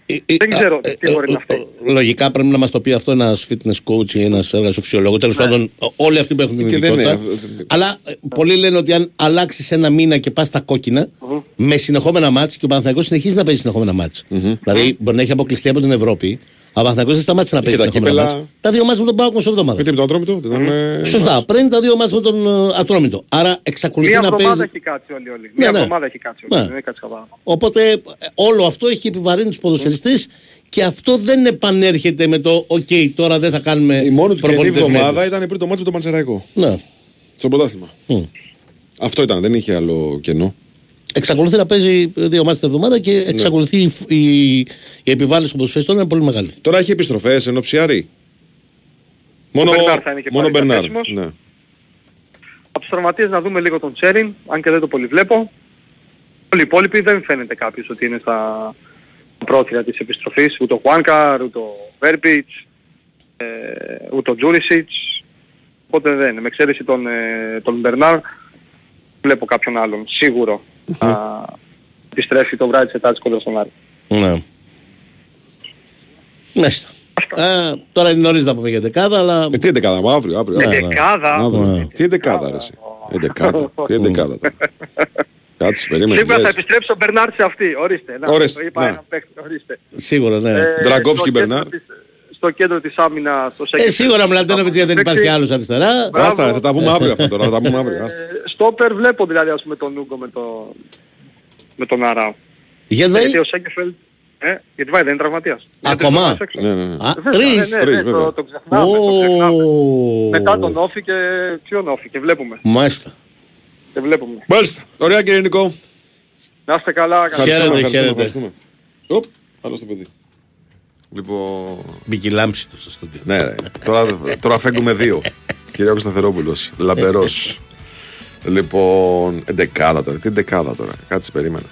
Ε, ε, Δεν ξέρω α, τι μπορεί να φταίει. ε, Λογικά πρέπει να μας το πει αυτό ένας fitness coach ή ένας εργασιοφυσιολόγο. Τέλος πάντων, ο- όλοι αυτοί που έχουν την Και δεν ειδικότητα. είναι. Αλλά ε, πολλοί λένε ότι αν αλλάξεις ένα μήνα και πας στα κόκκινα με συνεχόμενα μάτς και ο Παναθηναϊκός συνεχίζει να παίζει συνεχόμενα μάτς. Δηλαδή μπορεί να έχει αποκλειστεί από την Ευρώπη. Ο Παναθηναϊκός δεν σταμάτησε να Και παίζει τα συνεχόμενα κύπελα- μάτς. Τα δύο μάτς με τον Πάοκ σε εβδομάδα. Γιατί με τον Ατρόμητο δεν ήταν. ε, Σωστά. Πριν τα δύο μάτς με τον ε, Ατρόμητο. Άρα εξακολουθεί Μία να εβδομάδα παίζει. έχει κάτσει όλοι όλοι. Ναι, Μία ναι. εβδομάδα έχει κάτσει όλοι. Ναι. Δεν έχει κάτσει καλά. Οπότε ε, όλο αυτό έχει επιβαρύνει τους ποδοσφαιριστές και αυτό δεν επανέρχεται με το «ΟΚ, τώρα δεν θα κάνουμε Η μόνη του καινή προπονητές εβδομάδα μέτρους». ήταν πριν το μάτσο με τον Μανσεραϊκό. Ναι. Στο πρωτάθλημα. Μμ. Αυτό ήταν, δεν είχε άλλο κενό. Εξακολουθεί να παίζει δύο μάτια την εβδομάδα και Ναι. εξακολουθεί η, η, η επιβάλληση των ποδοσφαιριστών να είναι πολύ μεγάλη. Τώρα έχει επιστροφές ενώ ψιάρι. Μόνο, Μπερνάρ θα είναι και μόνο πάλι Μπερνάρ. διαθέσιμος. Ναι. Από τους τραυματίες να δούμε λίγο τον Τσέριν, αν και δεν το πολύ βλέπω. Όλοι οι υπόλοιποι δεν φαίνεται κάποιος ότι είναι στα πρόθυρα της επιστροφής, ούτε ο Χουάνκαρ, ούτε ο Βέρμπιτς, ε, ούτε ο Τζούρισιτς. Οπότε δεν είναι. Με εξαίρεση τον, ε, τον Μπερνάρ, βλέπω κάποιον άλλον. Σίγουρο θα επιστρέφει το βράδυ της Ετάτης κοντά στον Άρη. Ναι. Μέσα. Ε, τώρα είναι νωρίς να πούμε για δεκάδα, αλλά... Ε, τι εντεκάδα, αύριο, αύριο. αύριο. Με αύριο. δεκάδα; Αύριο. Ναι. Τι εντεκάδα, ρε εσύ. Εντεκάδα. Τι εντεκάδα. τώρα. Κάτσε, περίμενε. Σίγουρα θα λες. επιστρέψει ο Μπερνάρ σε αυτή. Ορίστε. Να, Ορίστε, το είπα ναι. ένα παίκτη. Ορίστε. Σίγουρα, ναι. Ε, Ντραγκόφσκι, στο κέντρο Μπερνάρ. Της- Στο κέντρο της άμυνας το Ε, Σέκεφελ. σίγουρα Μλαντένοβιτς γιατί δεν υπάρχει Παίξει. άλλος αριστερά. Μπράβο. Άστα, ρε, θα τα πούμε αύριο αυτά τώρα. Θα τα πούμε αύριο. άστα. Ε, Στόπερ βλέπω δηλαδή ας πούμε τον Ούγκο με, το, με τον Αράο. Γιατί Γιατί ο Σέγκεφελ, ε, γιατί πάει δεν είναι τραυματίας. Είναι τρεις Ακόμα; εβδομάδες έξω. Ναι, ναι, ναι. Α, Βέβαια, τρεις. ναι, ναι, τρεις, ναι, βέβαια. το, το ξεχνάμε, το ξεχνάμε. Ω. Μετά τον Όφη και ποιον Όφη και βλέπουμε. Μάλιστα. Και βλέπουμε. Μάλιστα. Ωραία κύριε Νικό. Να είστε καλά. καλή Χαίρετε, εβδομάδα. Ευχαριστούμε, χαίρετε. ευχαριστούμε. Οπ, άλλο στο παιδί. Λοιπόν, Μπήκε η λάμψη του στο στούντιο. ναι ρε, τώρα, τώρα φέγγουμε δύο. Κυριάκος Σταθερόπουλος, λαμπερός. λοιπόν, εντεκάδα τώρα. Τι εντεκάδα τώρα. Κάτσε, περίμενα.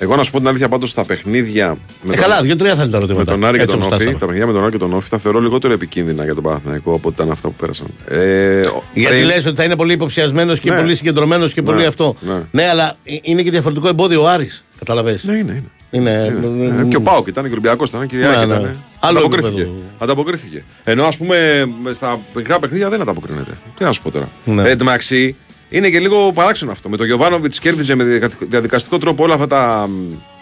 Εγώ να σου πω την αλήθεια πάντως στα παιχνίδια με, Ε, τον, καλά, δύο-τρία θα είναι τα με ερωτήματα. τον Άρη και Έτσι τον όπως Όφη, φτάσαμε. τα παιχνίδια με τον Άρη και τον Όφη τα θεωρώ λιγότερο επικίνδυνα για τον Παναθηναϊκό από ότι ήταν αυτά που πέρασαν. Ε, ο- Γιατί πριν- λες ότι θα είναι πολύ υποψιασμένος και Ναι. πολύ συγκεντρωμένος και Ναι, πολύ αυτό. ναι. Ναι, αλλά ε, είναι και διαφορετικό εμπόδιο ο Άρης. Καταλαβες. Ναι, είναι, είναι. Είναι. Ε, Και ο Πάοκ ήταν, και ο Ολυμπιακός ήταν και η Ναι, ΑΕΚ ναι. ήταν. Άλλο Ανταποκρίθηκε. επίπεδο. Ανταποκρίθηκε. Ενώ ας πούμε με στα μικρά παιχνίδια δεν ανταποκρίνεται. Τι να σου πω τώρα. Ναι. Ε, εν τω μεταξύ είναι και λίγο παράξενο αυτό. Με τον Γιωβάνοβιτς κέρδιζε με διαδικα- διαδικαστικό τρόπο όλα αυτά τα,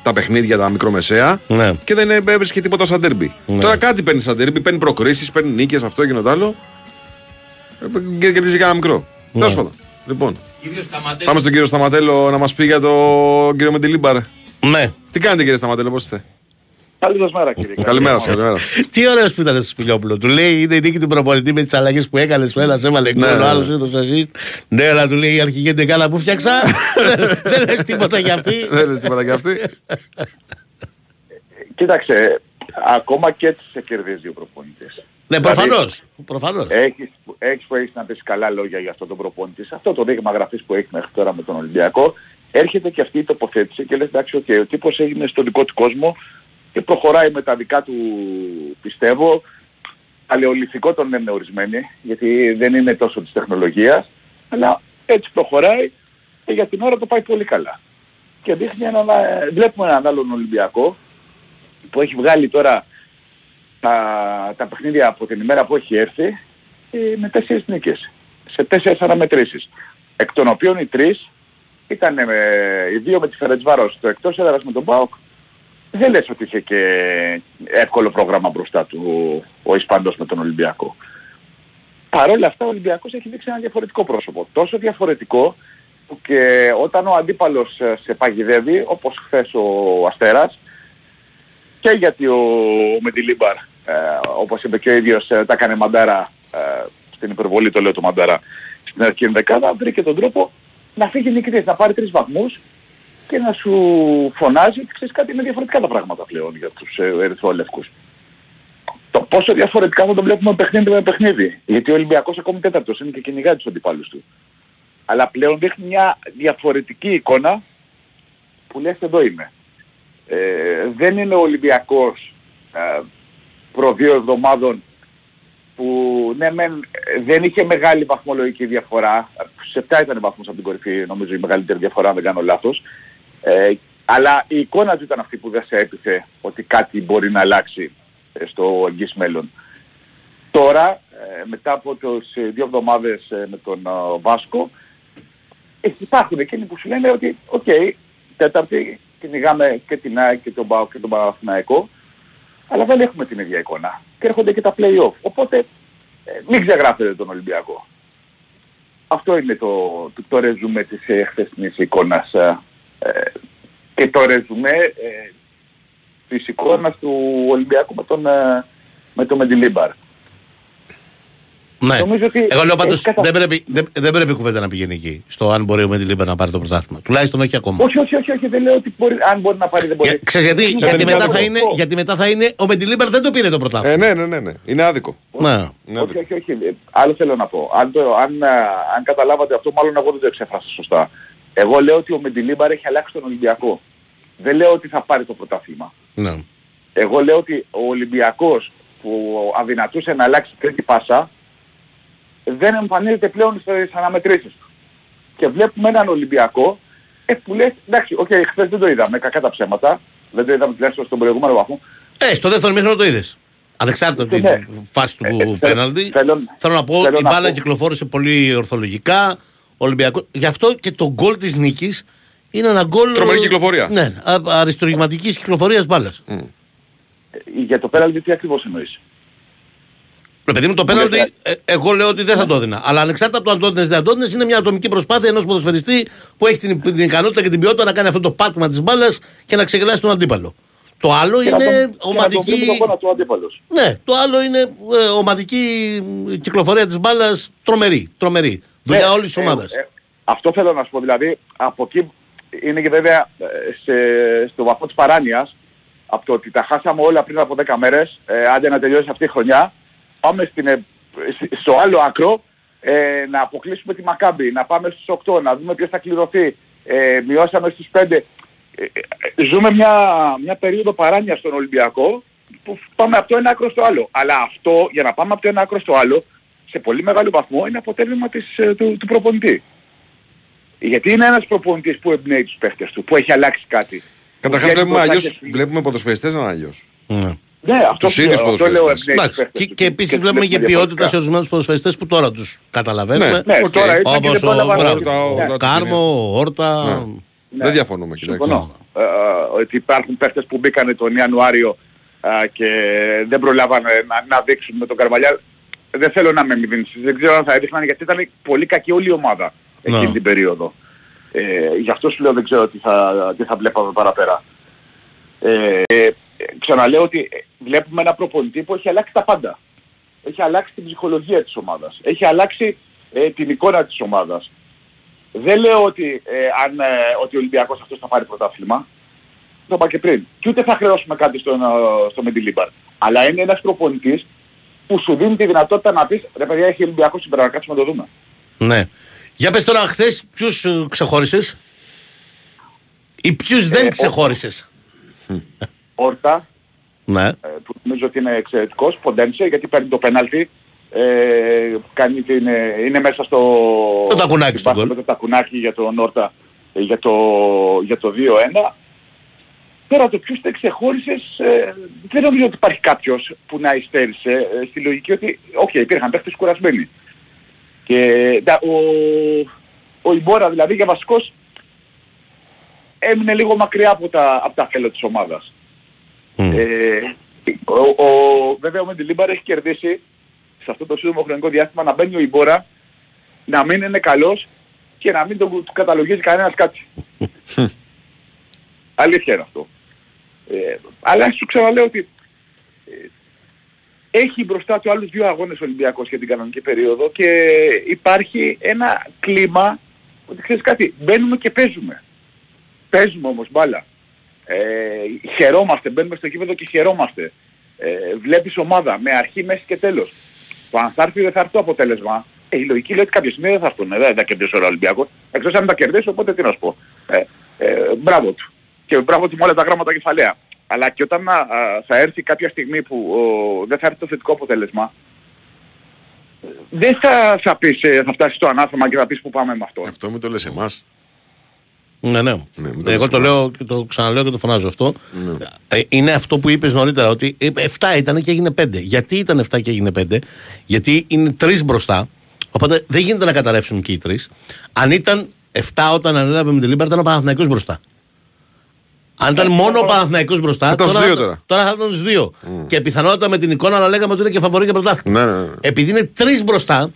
τα παιχνίδια, τα μικρομεσαία Ναι. και δεν έβρισκε τίποτα σαν τέρμπι. Τώρα κάτι παίρνει σαν τέρμπι, παίρνει προκρίσεις, παίρνει νίκες, αυτό και το άλλο. Ε, Και κερδίζει κανένα μικρό. Ναι. Τέλος πάντων. Λοιπόν, πάμε στον κύριο Σταματέλο να μας πει για τον κύριο Μεντιλίμπαρ. Ναι. Τι κάνετε κύριε Σταματέλο, πώς είστε; Καλή σας μέρα κύριε. Καλημέρα σας, καλημέρα. Τι ωραίος που ήταν στο Σπηλιόπουλο. Του λέει είναι η νίκη του προπονητή με τις αλλαγές που έκανες. Ο ένας έβαλε γκολ, Ναι, ο ναι, άλλος ναι. έδωσε assist. Ναι, αλλά του λέει η αρχική εντεκάδα που φτιάξα. Δεν λες τίποτα για αυτή. Δεν λες τίποτα κι αυτή. Κοίταξε, ακόμα και έτσι σε κερδίζει ο προπονητής. Ναι, προφανώς. Προφανώς. Έχεις, έχεις που έχεις να πεις καλά λόγια για αυτόν τον προπονητή. Σε αυτό το δείγμα γραφής που έχει μέχρι τώρα με τον Ολυμπιακό, έρχεται και αυτή η τοποθέτηση και λες εντάξει, okay, ο τύπος έγινε στο δικό του κόσμο και προχωράει με τα δικά του, πιστεύω, παλαιολιθικό τον λένε ορισμένοι, γιατί δεν είναι τόσο της τεχνολογίας, αλλά έτσι προχωράει και για την ώρα το πάει πολύ καλά. Και δείχνει έναν, ε, βλέπουμε έναν άλλον Ολυμπιακό που έχει βγάλει τώρα τα, τα παιχνίδια από την ημέρα που έχει έρθει ε, με τέσσερις νίκες. Σε τέσσερις αναμετρήσεις. Εκ των οποίων οι τρεις ήταν ε, οι δύο με τη Φερετσβάρος, το εκτός έδρας με τον ΠΑΟΚ. Δεν λες ότι είχε και εύκολο πρόγραμμα μπροστά του ο, ο Ισπανός με τον Ολυμπιακό. Παρ' όλα αυτά ο Ολυμπιακός έχει δείξει ένα διαφορετικό πρόσωπο. Τόσο διαφορετικό που και όταν ο αντίπαλος ε, σε παγιδεύει, όπως χθες ο Αστέρας, και γιατί ο Μεντιλίμπαρ, ε, όπως είπε και ο ίδιος, ε, τα έκανε μαντάρα, ε, στην υπερβολή το λέω το μαντάρα, στην αρχική δεκάδα, βρήκε τον τρόπο να φύγει νικητής, να πάρει τρεις βαθμούς και να σου φωνάζει ότι ξέρεις κάτι είναι διαφορετικά τα πράγματα πλέον για τους ε, ερυθρόλευκους. Το πόσο διαφορετικά θα το βλέπουμε παιχνίδι με παιχνίδι. Γιατί ο Ολυμπιακός ακόμη τέταρτος είναι και κυνηγάει τους αντιπάλους του. Αλλά πλέον δείχνει μια διαφορετική εικόνα που λες εδώ είμαι. Ε, δεν είναι ο Ολυμπιακός ε, προ δύο εβδομάδων που ναι μεν ε, δεν είχε μεγάλη βαθμολογική διαφορά. Σε 7 ήταν βαθμός από την κορυφή νομίζω η μεγαλύτερη διαφορά αν δεν κάνω λάθος. Ε, αλλά η εικόνα του ήταν αυτή που δεν σε έπιθε ότι κάτι μπορεί να αλλάξει ε, στο εγγύς μέλλον. Τώρα, ε, μετά από τις ε, δύο εβδομάδες ε, με τον ε, Βάσκο, ε, υπάρχουν εκείνοι που σου λένε ότι, οκ, τέταρτη κυνηγάμε και την ΑΕΚ και τον ΠΑΟΚ και τον Παναθηναϊκό, αλλά δεν έχουμε την ίδια εικόνα. Και έρχονται και τα play-off. Οπότε ε, μην ξεγράφετε τον Ολυμπιακό. Αυτό είναι το, το, το ρεζουμέ της ε, χθεσινής εικόνας ε, ε, και το ρεζουμέ ε, της εικόνας του Ολυμπιακού με τον, ε, με τον Μεντιλίμπαρ. Ναι. Νομίζω ότι Εγώ λέω πάντως έχει κατα- δεν, πρέπει, δεν, δεν πρέπει η κουβέντα να πηγαίνει εκεί. Στο αν μπορεί ο Μεντιλίμπερ να πάρει το πρωτάθλημα. Τουλάχιστον όχι ακόμα. Όχι, όχι, όχι, όχι, δεν λέω ότι μπορεί, αν μπορεί να πάρει δεν μπορεί. Για, ξέρεις γιατί, Είναι γιατί, κάτι μετά θα διαφορετικό. είναι, γιατί μετά θα είναι ο Μεντιλίμπερ δεν το πήρε το πρωτάθλημα. Ε, ναι, ναι, ναι, ναι. Είναι άδικο. Ναι. Ναι, όχι, όχι, όχι. Ε, Άλλο θέλω να πω. Αν, το, αν, ε, αν καταλάβατε αυτό, μάλλον εγώ δεν το εξέφρασα σωστά. Εγώ λέω ότι ο Μεντιλίμπαρ έχει αλλάξει τον Ολυμπιακό. Δεν λέω ότι θα πάρει το πρωτάθλημα. Ναι. Εγώ λέω ότι ο Ολυμπιακός που αδυνατούσε να αλλάξει τρίτη πάσα δεν εμφανίζεται πλέον στις αναμετρήσεις του. Και βλέπουμε έναν Ολυμπιακό ε, που λέει, εντάξει, οκ, χθες δεν το είδαμε, κακά τα ψέματα, δεν το είδαμε τουλάχιστον στον προηγούμενο βαθμό. Ε, στο δεύτερο ημίχρονο το είδες. Ανεξάρτητα από Ναι. την φάση του Ε, ε, πέναλτι. θέλω- Θέλω να πω, θέλω η να μπάλα πω. κυκλοφόρησε πολύ ορθολογικά. Ολυμπιακό. Γι' αυτό και το γκολ της νίκης είναι ένα γκολ. Τρομερή κυκλοφορία. Ναι, αριστουργηματική κυκλοφορίας μπάλας. Ε, Για το πέναλτι τι ακριβώς εννοείς; Ρε παιδί μου, το πέναλτι, ε, εγώ λέω ότι δεν θα το έδινα. Αλλά ανεξάρτητα από το αν το έδινες, δεν το έδινες, είναι μια ατομική προσπάθεια ενός ποδοσφαιριστή που έχει την, την ικανότητα και την ποιότητα να κάνει αυτό το πάτημα της μπάλας και να ξεγελάσει τον αντίπαλο. Το άλλο Και να είναι τον- και να τον ομαδική. βρει με τον γόνατο ο αντίπαλος. Ναι, το άλλο είναι ε, ομαδική κυκλοφορία της μπάλας τρομερή. τρομερή. Δουλειά Ναι, όλης της ε, ομάδας. ε, αυτό θέλω να σου πω. Δηλαδή, από εκεί είναι και βέβαια ε, σε, στο βαθμό της παράνοιας, από το ότι τα χάσαμε όλα πριν από 10 μέρες, ε, άντε να τελειώσει αυτή η χρονιά, πάμε στην, ε, σ- στο άλλο άκρο, ε, να αποκλείσουμε τη Μακάμπη, να πάμε στους 8, να δούμε ποιος θα κληρωθεί, ε, μειώσαμε στους 5. Ε, ε, ζούμε μια, μια περίοδο παράνοια στον Ολυμπιακό που πάμε από το ένα άκρο στο άλλο. Αλλά αυτό, για να πάμε από το ένα άκρο στο άλλο, σε πολύ μεγάλο βαθμό είναι αποτέλεσμα της, ε, του, του προπονητή. Γιατί είναι ένας προπονητής που εμπνέει τους παίχτες του, που έχει αλλάξει κάτι. Καταρχάς Που βγαίνει βλέπουμε, μπροστά αλλιώς, και- βλέπουμε ποδοσφαιριστές να είναι αλλιώς. Ναι. Ναι, αυτό, τους ίδιους αυτό λέω ποδοσφαιριστές. εμπνέει τους Εντάξει, παίχτες και, του. και επίσης τους βλέπουμε και βλέπουμε ποιότητα σε διαφορετικά. ορισμένους ποδοσφαιριστές που τώρα τους καταλαβαίνουμε. Ναι, Οκ. τώρα ήταν και Όπως δεν ο, πρόλαβα να- μπράβο, ο- Ναι. ο- ο Κάρμο, ο Όρτα. Ναι. Δεν διαφωνούμε. κοιτάξτε. Συμφωνώ. Ε, ε, ότι υπάρχουν παίχτες που μπήκαν τον Ιανουάριο α, και δεν προλάβανε να, να δείξουν με τον Καρβαλιάλ. Δεν θέλω να με μηδενίσεις. Δεν ξέρω αν θα έδειχναν γιατί ήταν πολύ κακή όλη η ομάδα εκείνη Ναι. την περίοδο. Ε, γι' αυτό σου λέω δεν ξέρω τι θα, τι θα βλέπαμε παραπέρα. Ε, ε, ξαναλέω ότι ε, βλέπουμε ένα προπονητή που έχει αλλάξει τα πάντα. Έχει αλλάξει την ψυχολογία της ομάδας. Έχει αλλάξει ε, την εικόνα της ομάδας. Δεν λέω ότι, ε, αν, ε, ότι ο Ολυμπιακός αυτός θα πάρει πρωτάθλημα. Το είπα και πριν. Και ούτε θα χρεώσουμε κάτι στον, ε, στο Μεντιλίμπαρ. Αλλά είναι ένας προπονητής που σου δίνει τη δυνατότητα να πεις ρε παιδιά έχει Ολυμπιακός σήμερα να κάτσουμε να το δούμε. Ναι. Για πες τώρα χθες ποιους ξεχώρισες; Ή ποιους δεν ο- ξεχώρισες; Όρτα, Ναι. ε, που νομίζω ότι είναι εξαιρετικός, Ποντένσε, γιατί παίρνει το πέναλτι, ε, κάνει την, ε, είναι μέσα στο... Το τακουνάκι στην στο πάση γκολ. Με το τακουνάκι για τον Όρτα ε, για το, για το 2-1. Τώρα το ποιους δεν ξεχώρισες, ε, δεν νομίζω ότι υπάρχει κάποιος που να υστέρησε ε, στη λογική ότι, οκ, υπήρχαν παίχτες κουρασμένοι. Και τα, ο, ο Ιμπόρα δηλαδή για βασικός έμεινε λίγο μακριά από τα, από τα θέλω της ομάδας. Ε, ο, ο, βέβαια ο Μεντιλίμπαρ έχει κερδίσει σε αυτό το σύντομο χρονικό διάστημα να μπαίνει ο Ιμπόρα, να μην είναι καλός και να μην τον του καταλογίζει κανένας κάτι. <laughs> Αλήθεια είναι αυτό. Ε, αλλά σου ξαναλέω ότι ε, έχει μπροστά του άλλους δύο αγώνες ο Ολυμπιακός για την κανονική περίοδο και υπάρχει ένα κλίμα ότι ξέρεις κάτι, μπαίνουμε και παίζουμε. Παίζουμε όμως μπάλα. Ε, χαιρόμαστε, μπαίνουμε στο κήπεδο και χαιρόμαστε. Ε, βλέπεις ομάδα με αρχή, μέση και τέλος. Το αν θα έρθει ή δεν θα έρθει το αποτέλεσμα, ε, η λογική λέει ότι κάποια στιγμή δεν θα έρθουν, ε, δεν θα κερδίσει ο Ολυμπιακός. Εκτός αν τα κερδίσει, οπότε τι να σου πω. Ε, ε, μπράβο του. Και μπράβο του με όλα τα γράμματα κεφαλαία. Αλλά και όταν α, α, θα έρθει κάποια στιγμή που ο, δεν θα έρθει το θετικό αποτέλεσμα, ε, δεν θα, θα πεις, ε, θα φτάσεις στο ανάθεμα και θα πεις που πάμε με αυτό. Αυτό μην το λες εμάς. Ναι, ναι. Ναι, μην το Εγώ λες το εμάς. λέω και το ξαναλέω και το φωνάζω αυτό. Ε, είναι αυτό που είπες νωρίτερα, ότι 7 ήταν και έγινε 5. Γιατί ήταν 7 και έγινε 5, Γιατί είναι 3 μπροστά, οπότε δεν γίνεται να καταρρεύσουν και οι 3. Αν ήταν 7 όταν ανέλαβε ο Μεντιλίμπαρ, ήταν ο Παναθηναϊκός μπροστά. Αν ήταν μόνο ο Παναθηναϊκός μπροστά, Θα ήταν στους τώρα, δύο τώρα. τώρα θα ήταν στους δύο. Και πιθανότατα με την εικόνα να λέγαμε ότι είναι και φαβορή για πρωτάθλημα. Ναι, ναι, ναι. Επειδή είναι τρεις μπροστά, ε,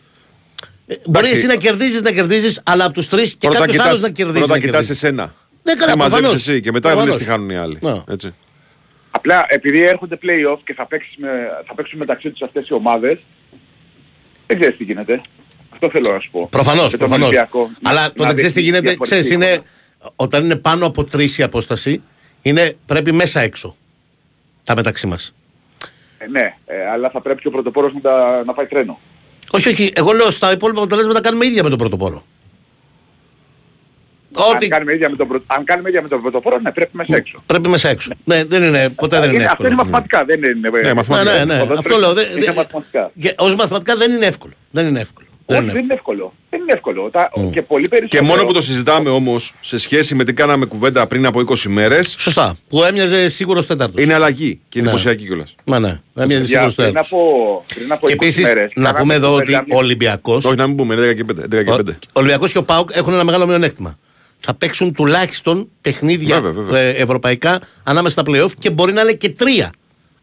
μπορεί Εντάξει. εσύ να κερδίζεις, να κερδίζεις, αλλά από τους τρεις και Πρώτα κάποιο άλλο κοιτάς, να κερδίζεις. πρώτα να κοιτάς κερδίζεις. εσένα. Ναι, καλά, Τι μαζεύεις προφανώς. εσύ και μετά δεν Προφανώς. τι χάνουν οι άλλοι. Ναι. Έτσι. Απλά επειδή έρχονται play-off και θα, παίξεις με, θα παίξουν μεταξύ τους αυτές οι ομάδες, δεν ξέρεις τι γίνεται. Αυτό θέλω να σου πω. Προφανώς, Με τον προφανώς. Ολυμπιακό, Αλλά να- το να να ξέρεις τι δείχνει γίνεται, διαφορετική ξέρεις, είναι. εικόνα. Όταν είναι πάνω από τρεις η απόσταση, είναι, πρέπει μέσα έξω. Τα μεταξύ μας. Ε, ναι, ε, αλλά θα πρέπει και ο πρωτοπόρος να, τα- να πάει τρένο. Όχι, όχι. Εγώ λέω στα υπόλοιπα αποτελέσματα κάνουμε ίδια με τον πρωτοπόρο. Ό,τι Αν κάνουμε ίδια με τον, πρω- αν κάνουμε ίδια με τον πρωτοπόρο, ναι, πρέπει μέσα έξω. πρέπει μέσα έξω. Ναι, δεν είναι, ποτέ δεν είναι αυτό είναι εύκολο. μαθηματικά, δεν είναι... Ναι, Ναι, μαθηματικά. ναι, ναι. Ποδόσφαιρο Αυτό λέω. δεν- Είναι δεν- μαθηματικά. και Ως μαθηματικά δεν είναι εύκολο. Δεν είναι εύκολο. Δεν Όχι, είναι δεν είναι εύκολο. Δεν είναι εύκολο. Τα, Και πολύ περισσότερο. Και μόνο που το συζητάμε όμως σε σχέση με τι κάναμε κουβέντα πριν από 20 μέρε, Σωστά. Που έμοιαζε σίγουρος τέταρτος. είναι αλλαγή και Ναι. εντυπωσιακή κιόλας. Μα ναι, έμοιαζε Για- σίγουρος πριν, τέταρτος. από, πριν από Και 20 επίσης μέρες, να κάναμε πούμε εδώ ότι κουβέντα ο Ολυμπιακό. Όχι να μην πούμε, είναι 10 και 5. 10 και 5. Ο Ολυμπιακός και ο Πάουκ έχουν ένα μεγάλο μειονέκτημα. Θα παίξουν τουλάχιστον παιχνίδια Βέβαια, βέβαια. ε, ευρωπαϊκά ανάμεσα στα playoff και μπορεί να είναι και τρία.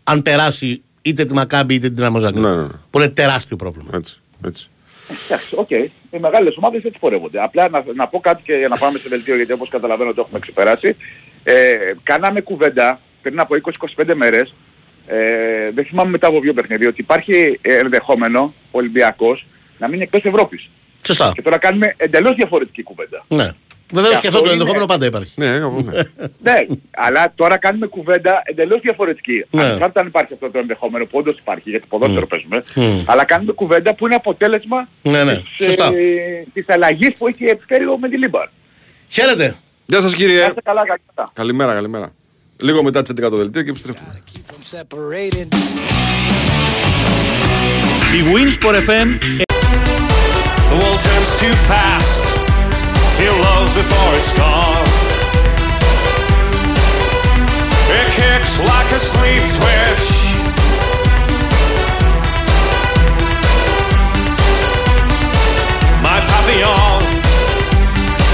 Αν περάσει είτε τη Μακάμπη είτε την Ραμοζάκα. Ναι, ναι, ναι. Που είναι τεράστιο πρόβλημα. Έτσι. έτσι. Εντάξει, οκ. Οι μεγάλες ομάδες έτσι πορεύονται. Απλά να, να πω κάτι και για να πάμε σε δελτίο γιατί όπως καταλαβαίνω το έχουμε ξεπεράσει. Ε, κάναμε κουβέντα πριν από 20-25 μέρες, ε, δεν θυμάμαι μετά από δύο παιχνίδια, ότι υπάρχει ε, ενδεχόμενο ο Ολυμπιακός να μείνει εκτός Ευρώπης. Σωστά. Και τώρα κάνουμε εντελώς διαφορετική κουβέντα. Ναι. Βεβαίως Και και αυτό αυτό το είναι- ενδεχόμενο πάντα υπάρχει. Ναι, εγώ, ναι. <laughs> ναι, αλλά τώρα κάνουμε κουβέντα εντελώς διαφορετική. Ναι. Ανεξάρτητα αν υπάρχει αυτό το ενδεχόμενο που όντως υπάρχει, γιατί ποδόσφαιρο παίζουμε, Μμ. αλλά κάνουμε κουβέντα που είναι αποτέλεσμα Ναι, ναι. της, Σωστά. ε, της αλλαγής που έχει επιφέρει ο Μεντιλίμπαρ. Χαίρετε. Γεια σας Να κύριε. είστε καλά, καλά. Καλημέρα, καλημέρα. Λίγο μετά τις 11 το δελτίο και επιστρέφουμε. Η Winsport FM The world turns too fast. Feel love before it's gone. It kicks like a sleep twitch. My papillon.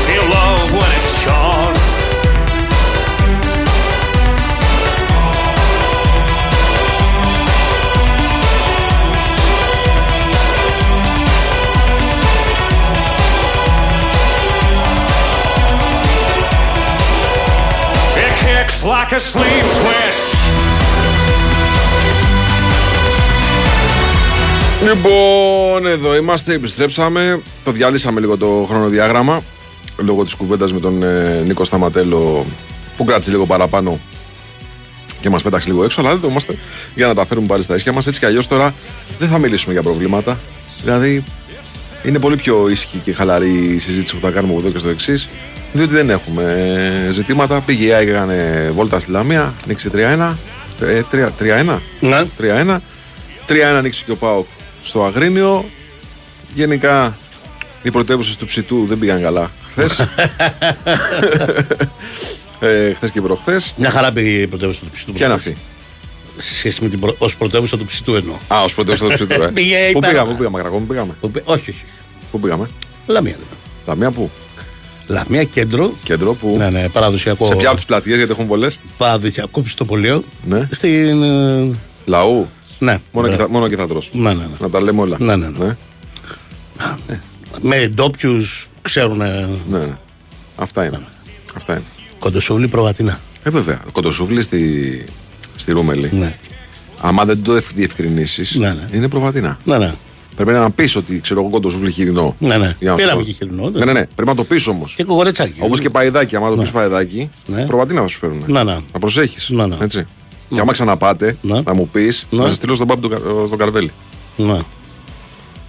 Feel love when it's gone. Kicks like a sleep twitch. Λοιπόν, εδώ είμαστε, επιστρέψαμε. Το διαλύσαμε λίγο το χρονοδιάγραμμα λόγω της κουβέντας με τον ε, Νίκο Σταματέλο που κράτησε λίγο παραπάνω και μας πέταξε λίγο έξω. Αλλά εδώ είμαστε για να τα φέρουμε πάλι στα ίσια μας. Έτσι κι αλλιώς τώρα δεν θα μιλήσουμε για προβλήματα. Δηλαδή είναι πολύ πιο ήσυχη και χαλαρή η συζήτηση που θα κάνουμε από εδώ και στο εξής. Διότι δεν έχουμε ε, ζητήματα. Πήγε η ΑΕΚ, έκανε βόλτα στη Λαμία, νίξει 3-1. Ε, 3-1. Ναι. 3-1. 3-1 ανοίξει και ο Πάοκ στο Αγρίνιο. Γενικά οι πρωτεύουσες του ψητού δεν πήγαν καλά χθες. <laughs> ε, χθες και προχθές. Μια χαρά πήγε η πρωτεύουσα του Ψητού. Ποια είναι αυτή. Σε σχέση με την προ... ως πρωτεύουσα του Ψητού εννοώ. Α, ως πρωτεύουσα του ψητού, ε. <laughs> Πήγε Πού υπέροχα. πήγαμε, πού πήγαμε, Κρακό, πού πήγαμε; Που πει- Όχι, όχι. Πού πήγαμε; Λαμία. λέμε. Λαμία πού; Λαμία κέντρο. Κέντρο που. Ναι, ναι, παραδοσιακό. Σε ποια από τις πλατείες γιατί έχουν πολλές. Παραδοσιακό πιστοπολείο. Ναι. Στην. ε, Λαού. Ναι. Μόνο, ναι. και, θα, μόνο και θα τρως. Ναι, ναι, ναι. Να τα λέμε όλα. Ναι, ναι, ναι. Με ντόπιους ξέρουν. ναι, ναι. Αυτά είναι. Αυτά είναι. Κοντοσούλη προβατινά. Ε, βέβαια. Κοντοσούβλη στη, στη Ρούμελη. Ναι. Άμα δεν το διευκρινίσεις, Ναι, ναι. είναι προβατινά. Ναι, ναι. Πρέπει να πεις ότι ξέρω εγώ κοντοσούβλη χοιρινό. Ναι, ναι. Για να Πήραμε σου και πω. χοιρινό, ναι. Ναι, ναι, ναι. Πρέπει να το πεις όμως. Και κογορετσάκι. Όπως και παϊδάκι. Άμα το πεις παϊδάκι, Ναι. προβατινά θα σου φέρουν. Ναι, ναι. Να προσέχεις. Ναι, ναι. Έτσι. Και άμα ξαναπάτε, Ναι. να μου πεις, Ναι. να σε στείλω στον Πάπη τον στο Καρβέλι. Ναι.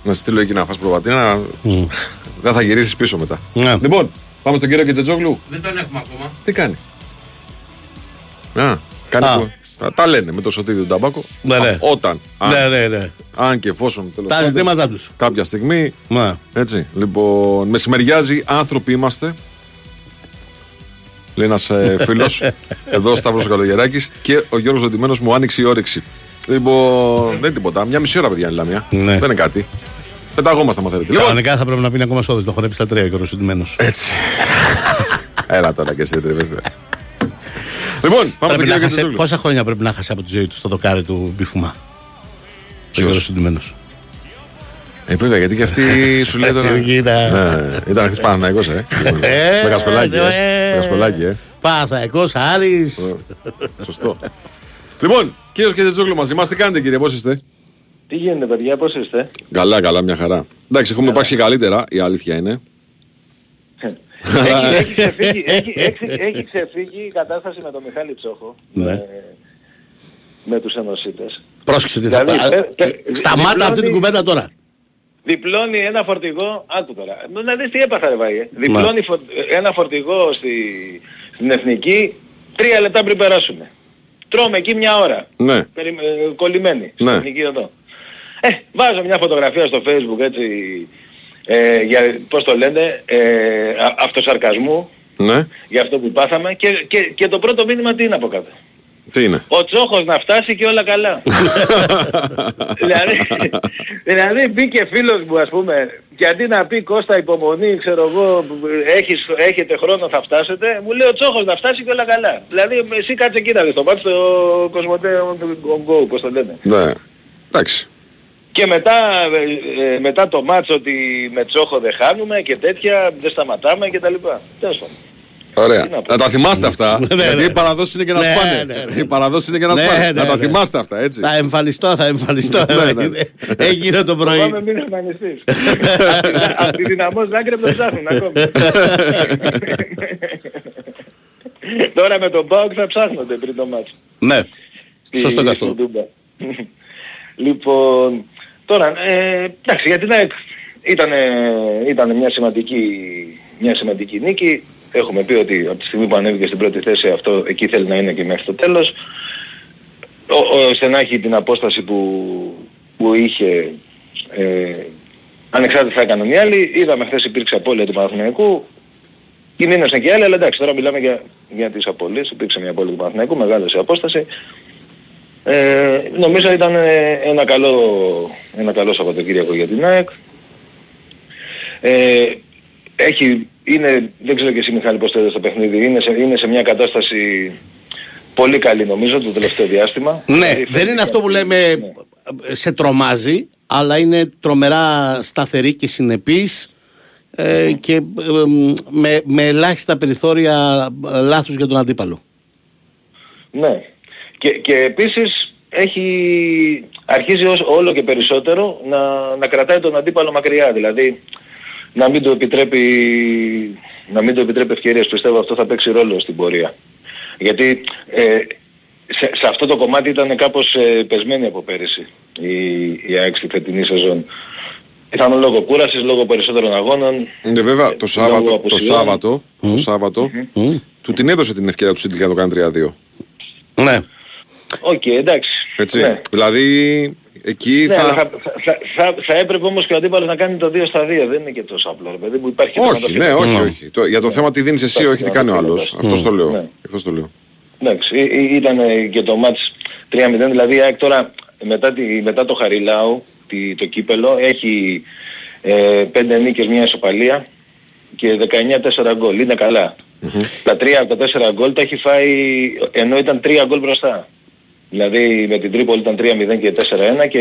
Να σε στείλω εκεί να φας προβατίνα. <laughs> Δεν θα γυρίσεις πίσω μετά. Ναι. Λοιπόν, πάμε στον κύριο Κετζετζόγλου. Δεν τον έχουμε ακόμα. Τι κάνει; Α, κάνει Α. που- Τα, τα λένε με το σωτήρι του ταμπάκο. Ναι, ναι. Α, Όταν. Αν, Ναι, ναι, ναι. αν και εφόσον τέλος Τα πάντων, ζητήματά τους. κάποια στιγμή. Ναι. Έτσι. Λοιπόν, μεσημεριάζει άνθρωποι είμαστε. Λέει ένας ε, <laughs> φίλος. εδώ ο Σταύρος Καλογεράκης και ο Γιώργος Δοντιμένο μου άνοιξε η όρεξη. Λοιπόν, δεν είναι τίποτα. Μια μισή ώρα, παιδιά, είναι η Λαμία. Ναι. Δεν είναι κάτι. Πεταγόμαστε, μα θέλετε. Λοιπόν, Κανονικά θα πρέπει να πει ακόμα σόδε. Το χορέψει στα τρία και ο Ρωσουντημένος. έτσι. <laughs> Έλα τώρα και εσύ τριβέσαι. Λοιπόν, πάμε στον Πρέπει να κύριο χασε, Κετζετζόγλου. πόσα χρόνια πρέπει να χάσει από τη ζωή του στο δοκάρι του Μπιφουμά; Ο Ποιος; Γιώργος Συντημένος. Ε, βέβαια, γιατί και αυτή <laughs> σου λέει τώρα. Κοίτα. Ναι, ήταν χθες Παναθηναϊκός, ε. Με κασκολάκι, ε. Με κασκολάκι, ε. Παναθαϊκός Άρης. Σωστό. Λοιπόν, κύριος Κετζετζόγλου μαζί μας, τι κάνετε κύριε, πώς είστε; Τι γίνεται παιδιά, πώς είστε; Καλά, καλά, μια χαρά. Εντάξει, έχουμε υπάρξει και καλύτερα, η αλήθεια είναι. Έχει, έχει, ξεφύγει, έχει, έχει, έχει <laughs> ξεφύγει η κατάσταση με τον Μιχάλη Ψόχο. Ναι. Ε, με τους ενωσίτες. Πρόσεξε τι θα Δηλαδή, πάει. πε- πε- Σταμάτα διπλώνει- αυτή την κουβέντα τώρα. Διπλώνει ένα φορτηγό, άκου τώρα, να δεις τι έπαθα ρε Βάγε. Διπλώνει φο- ένα φορτηγό στη, στην Εθνική τρία λεπτά πριν περάσουμε. Τρώμε εκεί μια ώρα. Ναι. Περι, ε, κολλημένοι στην Ναι. Εθνική εδώ. Ε, βάζω μια φωτογραφία στο facebook έτσι, ε, για, πώς το λένε, ε, α- αυτοσαρκασμού Ναι. για αυτό που πάθαμε και, και, και το πρώτο μήνυμα τι είναι από κάτω; Τι είναι; Ο Τσόχος να φτάσει και όλα καλά. <laughs> δηλαδή, δηλαδή μπήκε φίλος μου ας πούμε και αντί να πει Κώστα υπομονή ξέρω εγώ έχεις, έχετε χρόνο θα φτάσετε μου λέει ο Τσόχος να φτάσει και όλα καλά. Δηλαδή εσύ κάτσε εκεί να δεις το μάτι στο Κοσμοτέ Go πώς το λένε. Ναι. Εντάξει. Και μετά, ε, ε, μετά το μάτσο ότι με Τσόχο δεν χάνουμε και τέτοια δεν σταματάμε και τα λοιπά. Τέλος πάντων. Ωραία. Τι να πω. Να τα θυμάστε αυτά. Ναι, γιατί ναι. οι παραδόσεις είναι και να Ναι, σπάνε. ναι, ναι. Οι παραδόσεις είναι και να Ναι, σπάνε. ναι, Να τα ναι. θυμάστε αυτά, έτσι. Θα εμφανιστώ, θα εμφανιστώ. Ναι, ναι. Έγινε το Πάμε πρωί. μην εμφανιστείς. <laughs> Αυτή την αμός Ζάγκρεπ τον ψάχνουν ακόμη. <laughs> Τώρα με τον Πάοκ θα ψάχνονται πριν το μάτσο. Ναι. Στη- Σωστό και στην αυτό. Τούμπα. λοιπόν, τώρα, ε, εντάξει, για την ΑΕΚ ήταν, ήταν μια, σημαντική, μια σημαντική νίκη. Έχουμε πει ότι από τη στιγμή που ανέβηκε στην πρώτη θέση αυτό εκεί θέλει να είναι και μέχρι το τέλος. Ο, ο Στενάχη την απόσταση που, που είχε ε, ανεξάρτητα θα έκαναν οι άλλοι. Είδαμε χθες υπήρξε απώλεια του Παναθηναϊκού. Κινδύνευσαν και οι άλλοι, αλλά εντάξει, τώρα μιλάμε για, για τις απώλειες. Υπήρξε μια απώλεια του Παναθηναϊκού, μεγάλωσε η απόσταση. Ε, νομίζω ήταν ε, ένα καλό, ένα καλό Σαββατοκύριακο για την ΑΕΚ. Ε, έχει, είναι, δεν ξέρω και εσύ Μιχάλη πώς το είδες το παιχνίδι, είναι σε, είναι σε μια κατάσταση πολύ καλή νομίζω το τελευταίο διάστημα. Ναι, Δηλαδή, δεν φαίνεται είναι αυτό που ότι- λέμε ναι. σε τρομάζει, αλλά είναι τρομερά σταθερή και συνεπής ε, και ε, με, με ελάχιστα περιθώρια ε, λάθους για τον αντίπαλο. Ναι. Και, και επίσης έχει, αρχίζει ως, όλο και περισσότερο να, να κρατάει τον αντίπαλο μακριά. Δηλαδή να μην του επιτρέπει, να μην του επιτρέπει ευκαιρίες. Πιστεύω αυτό θα παίξει ρόλο στην πορεία. Γιατί ε, σε, σε αυτό το κομμάτι ήταν κάπως ε, πεσμένη από πέρυσι η, η ΑΕΚ στη φετινή σεζόν. Ήταν λόγω κούρασης, λόγω περισσότερων αγώνων. Ναι, βέβαια, το λόγω Σάββατο, το απουσιών. Σάββατο, το Σάββατο του την έδωσε την ευκαιρία του City για να το κάνει 3-2. Ναι. Οκ, εντάξει. Έτσι. Ναι. Δηλαδή, εκεί Ναι, αλλά θα... θα, θα, θα, θα έπρεπε όμως και ο αντίπαλος να κάνει το 2 στα 2. Δεν είναι και τόσο απλό, ρε παιδί μου. Υπάρχει Όχι, τερματοφύλακας. ναι, όχι, όχι. Το- για το θέμα τι δίνεις εσύ, όχι τι κάνει ο άλλος. Αυτός το λέω. Ναι. Αυτός το λέω. Εντάξει, ή- ή- ήταν ε, και το μάτς 3-0, δηλαδή η ΑΕΚ τώρα μετά, τη, μετά το Χαριλάου, τη, το κύπελο, έχει ε, 5 νίκες, μια ισοπαλία και 19-4 γκολ. Είναι καλά. Τα 3 από τα 4 γκολ τα έχει φάει ενώ ήταν 3 γκολ μπροστά. Δηλαδή με την Τρίπολη ήταν 3-0 και 4-1 και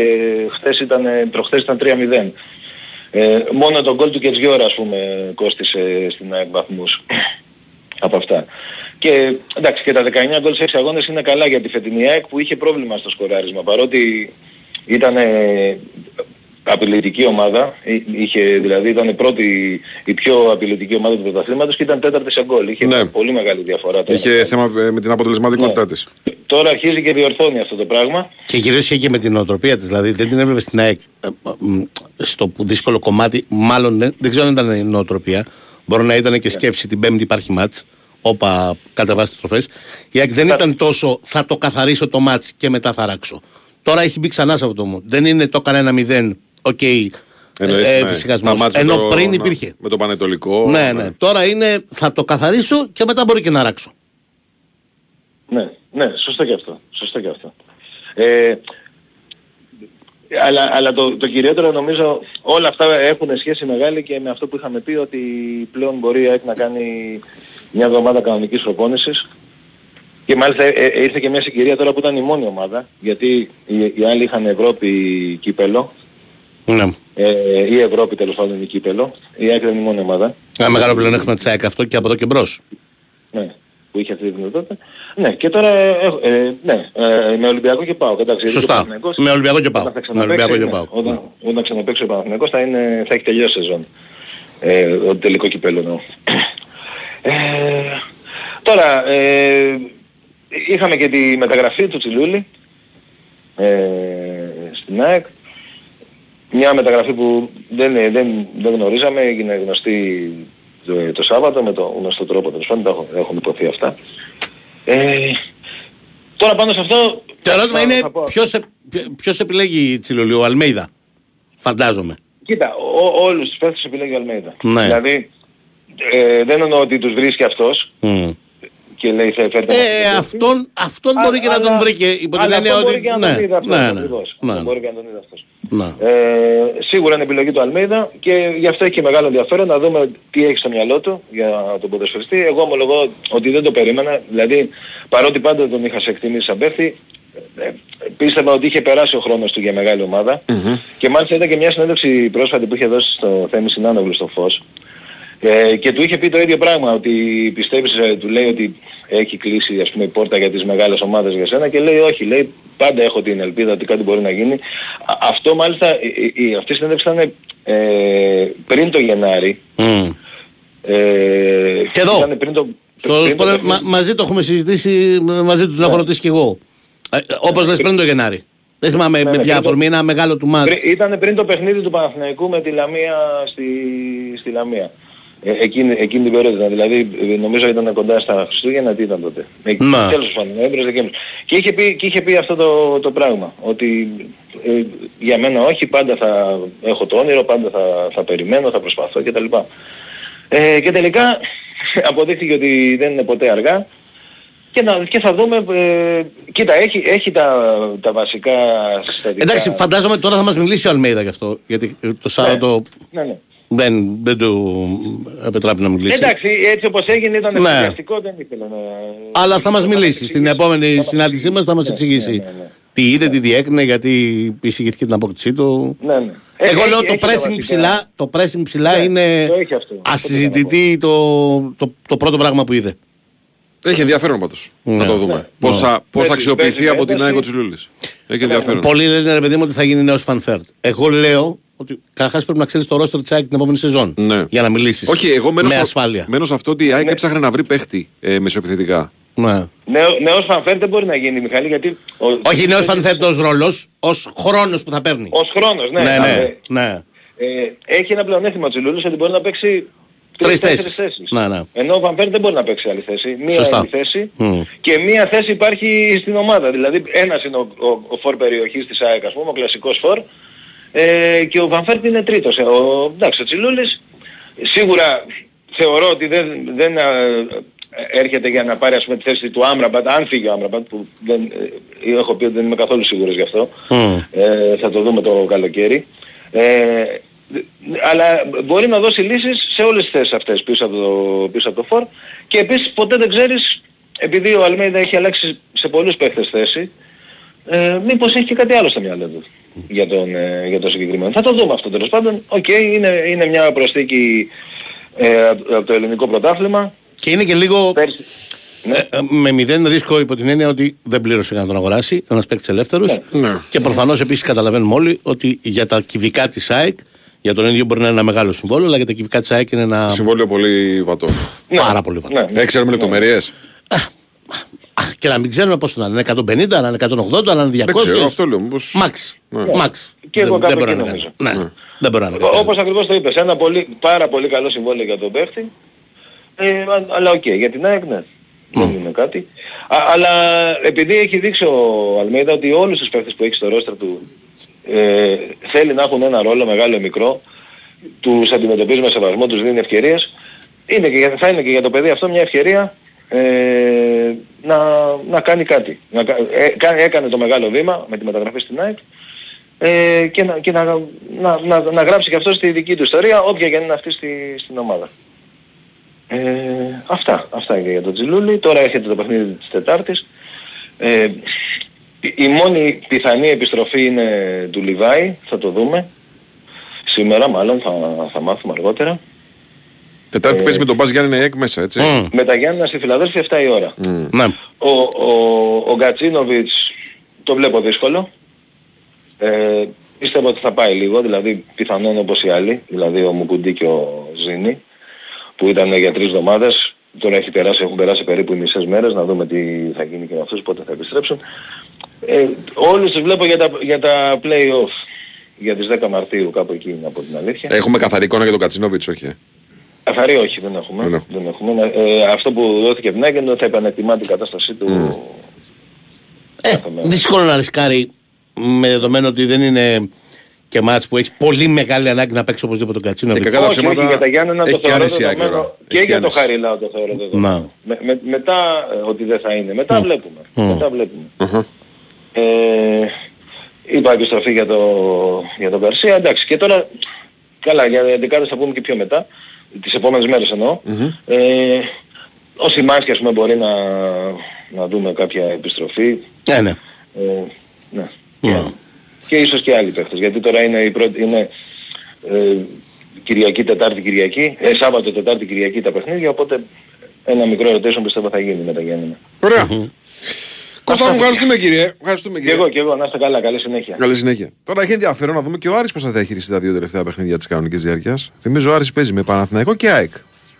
χθες ήταν, ε, προχθές ήταν 3-0. Ε, μόνο το γκολ του Κετζιόρα ας πούμε κόστισε στην ΑΕΚ βαθμούς <clears throat> από αυτά. Και εντάξει και τα 19 γκολ σε 6 αγώνες είναι καλά για τη φετινή ΑΕΚ που είχε πρόβλημα στο σκοράρισμα παρότι ήταν ε, απειλητική ομάδα, εί- είχε, δηλαδή ήταν η πρώτη, η πιο απειλητική ομάδα του πρωταθλήματος και ήταν τέταρτη σε γκολ. Είχε Ναι. πολύ μεγάλη διαφορά. τώρα. Είχε θέμα ε, με την αποτελεσματικότητά Ναι. της. Τώρα αρχίζει και διορθώνει αυτό το πράγμα. Και κυρίως είχε και με την νοοτροπία της. Δηλαδή δεν την έβλεπε στην ΑΕΚ ε, μ, στο που δύσκολο κομμάτι. Μάλλον δεν, δεν ξέρω αν ήταν η νοοτροπία. Μπορεί να ήταν και σκέψη την Πέμπτη υπάρχει μάτς. Όπα κατεβάσει τι τροφές. Η ΑΕΚ δεν ήταν τόσο θα το καθαρίσω το μάτς και μετά θα ράξω. Τώρα έχει μπει ξανά σε αυτό το μου. Δεν είναι το έκανε ένα μηδέν. Οκ. Εννοείς, ε, ναι. φυσικασμός. Τα μάτς με Ενώ το- πριν ναι, υπήρχε. Με το Πανετολικό. Ναι, ναι. Τώρα είναι θα το καθαρίσω και μετά μπορεί και να ράξω. Ναι, ναι, σωστό και αυτό. Σωστό και αυτό. Ε, αλλά αλλά το, το κυριότερο νομίζω όλα αυτά έχουν σχέση μεγάλη και με αυτό που είχαμε πει ότι πλέον μπορεί η ΑΕΚ να κάνει μια εβδομάδα κανονικής προπόνησης και μάλιστα ε, ε, ήρθε και μια συγκυρία τώρα που ήταν η μόνη ομάδα γιατί οι, οι άλλοι είχαν Ευρώπη κύπελο Ναι. ε, ή Ευρώπη τέλος πάντων η κύπελο η ΑΕΚ ήταν η μόνη ομάδα Ένα μεγάλο πλεονέκτημα της ΑΕΚ αυτό και από εδώ και μπρος. ναι, που είχε αυτή τη δυνατότητα. Ναι, και τώρα ε, ε, ναι, ε, με Ολυμπιακό και πάω. Εντάξει, γιατί Σωστά. ο Παναθηναϊκός Με Ολυμπιακό και πάω. όταν θα Με ξαναπαίξει, Ολυμπιακό και ναι, πάω. Όταν, όταν ξαναπαίξει ο Παναθηναϊκός θα, είναι, θα έχει τελειώσει η σεζόν. Ε, το τελικό κυπέλο εννοώ. Ε, τώρα, ε, είχαμε και τη μεταγραφή του Τσιλούλη ε, στην ΑΕΚ. Μια μεταγραφή που δεν, δεν, δεν γνωρίζαμε, έγινε γνωστή το, το Σάββατο με τον γνωστό τρόπο τέλος πάντων, τα έχω- έχουν υποθεί αυτά. Ε, τώρα πάνω σε αυτό... Το ερώτημα θα- είναι θα πω- ποιος, ε- ποιο- ποιος επιλέγει Τσιλολί, ο Αλμέιδα. Φαντάζομαι. Κοίτα, ό, όλους τους παίχτες επιλέγει ο Αλμέιδα. Ναι. Δηλαδή, ε, δεν εννοώ ότι τους βρίσκει αυτός Μμ. και λέει θα φέρτε μας Ε, τον παίχτη. αυτόν, αυτόν μπορεί και να τον Αλλά- βρήκε υπό την αλλά έννοια αυτό ότι... μπορεί και να Ναι, τον είδε αυτός, ναι, ναι, ακριβώς. ναι, Αυτό Μπορεί και να τον είδε αυτός. Ναι. Ε, σίγουρα είναι επιλογή του Αλμέιδα και γι' αυτό έχει και μεγάλο ενδιαφέρον να δούμε τι έχει στο μυαλό του για τον ποδοσφαιριστή. Εγώ ομολογώ ότι δεν το περίμενα. Δηλαδή, παρότι πάντα τον είχα σε εκτιμήσει σαν παίχτη, ε, πίστευα ότι είχε περάσει ο χρόνος του για μεγάλη ομάδα. Και μάλιστα είδα και μια συνέντευξη πρόσφατη που είχε δώσει στο Θέμη Συνάνογλου στο Φως. Ε, και του είχε πει το ίδιο πράγμα, ότι πιστεύεις, ε, του λέει ότι έχει κλείσει ας πούμε η πόρτα για τις μεγάλες ομάδες για σένα και λέει όχι, λέει πάντα έχω την ελπίδα ότι κάτι μπορεί να γίνει. Α- αυτό μάλιστα, η, η- η- αυτή η συνέντευξη ήταν ε, πριν το Γενάρη. Μμ. Ε, Και εδώ. ήταν πριν το, Στο πριν το σπορ, παιχνίδι. μα- μαζί το έχουμε συζητήσει, μαζί του την έχω ρωτήσει κι εγώ. Ε, όπως λες πριν το Γενάρη. Δεν θυμάμαι Ναι, με ναι, ποια πριν το- αφορμή, ένα μεγάλο του μάτς. Πριν- Ήταν πριν το παιχνίδι του Παναθηναϊκού με τη Λαμία στη, στη Λαμία. Ε, εκείνη, εκείνη την περίοδο, δηλαδή ε, νομίζω ήταν κοντά στα Χριστούγεννα, τι ήταν τότε. Ε, Να. Τέλος πάντων, Νοέμβριος, Δεκέμβριος. Και είχε πει, και είχε πει αυτό το, το πράγμα, ότι ε, για μένα όχι, πάντα θα έχω το όνειρο, πάντα θα, θα περιμένω, θα προσπαθώ κτλ. Ε, και τελικά <laughs> αποδείχθηκε ότι δεν είναι ποτέ αργά και, να, και θα δούμε, ε, κοίτα, έχει, έχει τα, τα βασικά συστατικά. Εντάξει, φαντάζομαι τώρα θα μας μιλήσει ο Αλμέιδα γι' αυτό. Γιατί ε, το Σάββατο Ναι, ναι. Δεν, δεν του επιτράπει να μιλήσει. Εντάξει, έτσι όπως έγινε ήταν Ναι. ενθουσιαστικό, δεν ήθελε να... Αλλά θα μας μιλήσει. Στην επόμενη συνάντησή μας θα μας εξηγήσει ναι, ναι. τι είδε, τι διέκρινε, γιατί εισηγήθηκε την απόκτησή του. Ναι, ναι. Εγώ Έχει- λέω έχει το τα pressing βασικά. ψηλά, το pressing ψηλά Ναι, είναι το έχει αυτό. ασυζητητή το, το, το πρώτο πράγμα που είδε. Έχει ενδιαφέρον πάντως. Ναι. Να το δούμε. Ναι. Πώς θα, Ναι. πώς θα Παίζει- αξιοποιηθεί παίζει από την ένταση. ΑΕΚ ο Τσιλούλης. Έχει ενδιαφέρον. Πολλοί λένε ρε παιδί μου ότι θα γίνει νέος Φαν Βέερτ. Εγώ λέω ότι καταρχάς πρέπει να ξέρεις το ρόστερ της ΑΕΚ την επόμενη σεζόν. Ναι. Για να μιλήσεις. Όχι, εγώ μένω, με στο, ασφάλεια. μένω σε αυτό ότι η ΑΕΚ έψαχνε να βρει παίχτη ε, μεσοεπιθετικά. Ναι. Νέο, νέος Φαν Βέερτ δεν μπορεί να γίνει, Μιχάλη, γιατί... Ο, Όχι νέος Φαν Βέερτ ως ρόλος, ως χρόνος που θα παίρνει. Ως χρόνος, ναι. ναι, Ε, ναι, ναι. ε, έχει ένα πλεονέκτημα ο Τσιλούλης ότι μπορεί να παίξει Τρεις τρεις-τέσσερις θέσεις. Ναι, ναι. Ενώ ο Βαμπέρ δεν μπορεί να παίξει άλλη θέση. Μία Σωστά. άλλη θέση Μμ. και μία θέση υπάρχει στην ομάδα. Δηλαδή ένας είναι ο, ο, ο φορ περιοχής της ΑΕΚ, ας πούμε, ο κλασικός φορ ε, και ο Βανφέρτ είναι τρίτος. Ε, Ο, εντάξει, ο Τσιλούλης σίγουρα θεωρώ ότι δεν, δεν α, έρχεται για να πάρει ας πούμε τη θέση του Άμραμπατ, αν φύγει ο Άμραμπατ που δεν, ε, έχω πει ότι δεν είμαι καθόλου σίγουρος γι' αυτό. Μμ. Ε, θα το δούμε το καλοκαίρι. Ε, αλλά μπορεί να δώσει λύσεις σε όλες τις θέσεις αυτές πίσω από το, πίσω από το φορ και επίσης ποτέ δεν ξέρεις επειδή ο Αλμέιδα έχει αλλάξει σε πολλούς παίχτες θέση ε, μήπως έχει και κάτι άλλο στο μυαλό του για τον, ε, για τον συγκεκριμένο. Θα το δούμε αυτό τέλος πάντων. Οκ, είναι, είναι μια προσθήκη ε, από από το ελληνικό πρωτάθλημα. Και είναι και λίγο Πέρσι, ε, ε, με μηδέν ρίσκο υπό την έννοια ότι δεν πλήρωσε για να τον αγοράσει. Ένας παίκτης ελεύθερος. Ναι. Και προφανώς επίσης καταλαβαίνουμε όλοι ότι για τα κυβικά της ΑΕΚ, για τον ίδιο μπορεί να είναι ένα μεγάλο συμβόλαιο, αλλά για τα κυβικά της ΑΕΚ είναι ένα Συμβόλαιο πολύ βατό. πάρα πολύ βατό. ναι, ναι. Δεν ξέρουμε λεπτομέρειες. Αχ, Και να μην ξέρουμε πόσο να είναι, 150, να είναι 180, να είναι 200. Δεν ξέρω, αυτό λέω. Μήπως... Max. Ναι. Max. Και εγώ Δεν- κάπου δεν μπορεί εκεί να νομίζω. είναι. Ναι. Δεν μπορεί να είναι. Ό- Όπως ακριβώς το είπες, ένα πολύ, πάρα πολύ καλό συμβόλαιο για τον παίχτη. Ε, α- αλλά οκ, για την ΑΕΚ ναι. Δεν είναι κάτι. Α, αλλά επειδή έχει δείξει ο Αλμέιδα ότι όλους τους παίχτες που έχει στο ρόστερ του ε, θέλει να έχουν ένα ρόλο μεγάλο ή μικρό, τους αντιμετωπίζει με σεβασμό, τους δίνει ευκαιρίες, είναι και, για- θα είναι και για το παιδί αυτό μια ευκαιρία ε, να, να κάνει κάτι. Να, κα- ε, κα- έκανε το μεγάλο βήμα με τη μεταγραφή στην ΑΕΚ ε, και, να, και να, να, να, να γράψει και αυτό στη δική του ιστορία, όποια και αν είναι αυτή στη, στην ομάδα. Ε, αυτά, αυτά και για τον Τζιλούλη. Τώρα έρχεται το παιχνίδι της Τετάρτης. Ε, η- η μόνη πιθανή επιστροφή είναι του Λιβάη, θα το δούμε. Σήμερα μάλλον θα, θα μάθουμε αργότερα. Τετάρτη Ε, παίζει με τον Μπάζ Γιάννη ΑΕΚ μέσα, έτσι. Μμ. Με τα Γιάννηνα στη Φιλαδέλφια 7 η ώρα. Μμ. Ναι. Ο, ο, ο Γκατσίνοβιτς το βλέπω δύσκολο. Ε, πιστεύω ότι θα πάει λίγο, δηλαδή πιθανόν όπως οι άλλοι, δηλαδή ο Μουκουντή και ο Ζήνη, που ήταν για τρεις εβδομάδες, τώρα έχει περάσει, έχουν περάσει περίπου οι μισές μέρες, να δούμε τι θα γίνει και με αυτούς, πότε θα επιστρέψουν. Ε, όλους τους βλέπω για τα, για τα play-off. Για τις 10 Μαρτίου κάπου εκεί είναι από την αλήθεια. Έχουμε καθαρή εικόνα για τον Κατσίνοβιτς, όχι. Ε. Καθαρή όχι, δεν έχουμε. Δεν Δεν έχουμε. Ε, αυτό που δόθηκε από την Άγγεντο θα επανεκτιμά την κατάστασή του. Ε, δύσκολο να ρισκάρει με δεδομένο ότι δεν είναι και μάτς που έχει πολύ μεγάλη ανάγκη να παίξει οπωσδήποτε τον Κατσίνο. Και κακά τα όχι, ψέματα, όχι, για τα Γιάννενα έχει το και θεωρώ άνεση η Άκη δεδομένο. τώρα. Και Έχει για το άνεση. Χαριλάου το θεωρώ δεδομένο. Να. Με, με, μετά ε, ότι δεν θα είναι. Μετά βλέπουμε. Μετά βλέπουμε. Αχα. Ε, είπα επιστροφή για, το, για τον Καρσία. Εντάξει, και τώρα, καλά, για δεκάδες θα πούμε και πιο μετά, τις επόμενες μέρες εννοώ. Ε, ο Σιμάνσκι ας πούμε μπορεί να, να δούμε κάποια επιστροφή. Ναι, ναι. Ε, ναι. Ναι. Και ίσως και άλλοι παίχτες, γιατί τώρα είναι, η πρώτη, είναι ε, Κυριακή, Τετάρτη, Κυριακή, ε, Σάββατο, Τετάρτη, Κυριακή τα παιχνίδια, οπότε ένα μικρό rotation πιστεύω θα γίνει με τα Γιάννενα. Ωραία. Κώστα μου, ευχαριστούμε κύριε. Ευχαριστούμε Και κύριε. εγώ, και εγώ, να είστε καλά, καλή συνέχεια. Καλή συνέχεια. Τώρα έχει ενδιαφέρον να δούμε και ο Άρης πώς θα διαχειριστεί τα δύο τελευταία παιχνίδια της κανονικής διάρκειας. Θυμίζω ο Άρης παίζει με Παναθηναϊκό και ΑΕΚ.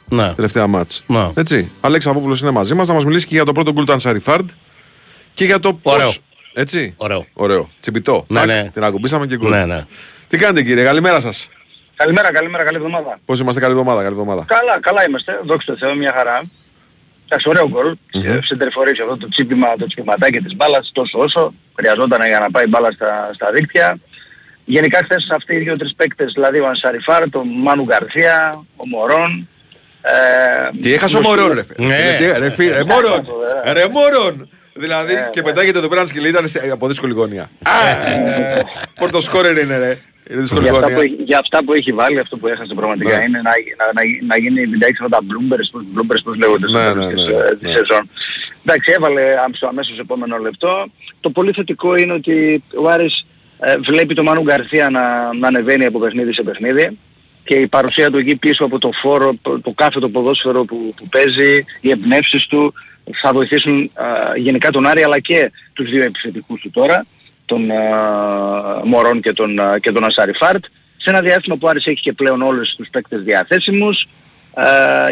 Να. Τελευταία μάτς. Να. Έτσι. Αλέξα Παπόπουλος είναι μαζί μας να μας μιλήσει και για το πρώτο γκολ του Ανσαριφάρντ και για το πώς... Ωραίο. Έτσι. Ωραίο. Ωραίο. Τσιμπιτό. Ναι, Τάκ, ναι. Την ακουμπήσαμε και γκολ. Ναι, ναι. Τι κάνετε κύριε, καλημέρα σας. Καλημέρα, καλημέρα, καλή εβδομάδα. Πώς είμαστε, καλή εβδομάδα, καλή εβδομάδα. Καλά, καλά είμαστε. Δόξα τω Θεώ, μια χαρά. Εντάξει, ωραίο γκολ. Mm-hmm. Σεντερφορήσει αυτό το τσίπημα, το τσιπηματάκι της μπάλας τόσο όσο χρειαζόταν για να πάει η μπάλα στα, στα δίκτυα. Γενικά χθες αυτοί οι δύο-τρεις παίκτες, δηλαδή ο Ανσαριφάρ, τον Μάνου Γκαρθία, ο Μωρόν. Ε, Τι έχασε ο Μωρόν ρε. φίλε. Ναι. Τι- Ρε φίλε, ρε Μωρόν. Ε. Ρε Μωρόν. Δηλαδή Ε, και ναι. πετάγεται το πέραν σκυλί ήταν σε- από δύσκολη γωνία. <laughs> Πόρτο σκόρερ είναι ρε. Είναι δύσκολη για, αυτά που, γωνία. έχει- για αυτά που έχει βάλει, αυτό που έχασε πραγματικά Ναι. είναι να, να, να, να γίνει βιντεάκι αυτά τα bloopers, πώς, bloopers, πώς λέγονται στο Ναι, τέλος ναι, της, ναι, ε, της ναι. σεζόν. Εντάξει, έβαλε άμ- στο αμέσως επόμενο λεπτό. Το πολύ θετικό είναι ότι ο Άρης ε, βλέπει τον Μάνου Γκαρθία να, να ανεβαίνει από παιχνίδι σε παιχνίδι και η παρουσία του εκεί πίσω από το φόρο, το, το κάθε το ποδόσφαιρο που, που παίζει, οι εμπνεύσεις του θα βοηθήσουν α, γενικά τον Άρη αλλά και τους δύο επιθετικούς του τώρα, τον α, Μωρόν και τον, α, και τον Ασάρι Φάρτ, σε ένα διάστημα που ο Άρης έχει και πλέον όλους τους παίκτες διαθέσιμους α,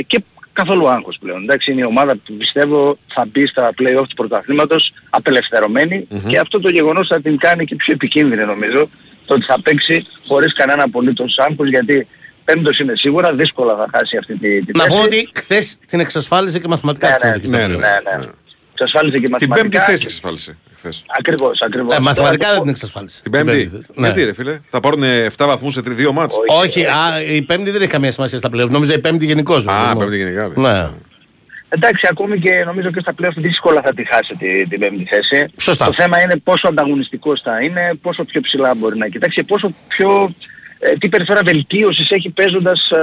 και καθόλου άγχος πλέον. Εντάξει, είναι η ομάδα που πιστεύω θα μπει στα play-off του πρωταθλήματος απελευθερωμένη και αυτό το γεγονός θα την κάνει και πιο επικίνδυνη νομίζω το ότι θα παίξει χωρίς κανένα απολύτως άγχος γιατί πέμπτος είναι σίγουρα, δύσκολα θα χάσει αυτή τη, τη Να θέση. πω ότι χθες την εξασφάλισε και μαθηματικά Ναι, της ναι, συνοχής ναι, στο ναι, πλέον. ναι, ναι. Εξασφάλισε και Την μαθηματικά. πέμπτη θέση και- εξασφάλισε χθες. Ακριβώς, ακριβώς. Ε, μαθηματικά Τώρα, δεν την εξασφάλισε. Την πέμπτη; Ναι. Γιατί ρε φίλε; Θα πάρουν 7 βαθμούς σε 2 μάτς. Όχι. Όχι, α, η πέμπτη δεν έχει καμία σημασία στα πλέον. Νόμιζα η πέμπτη γενικώ. Α, πέμπτη γενικά. ρε. Ναι. Εντάξει, ακόμη και νομίζω και στα πλέον δύσκολα θα τη χάσει τη, την πέμπτη θέση. Σωστά. Το θέμα είναι πόσο ανταγωνιστικός θα είναι, πόσο πιο ψηλά μπορεί να κοιτάξει, πόσο πιο... Ε, τι περιθώρια βελτίωσης έχει παίζοντας ε,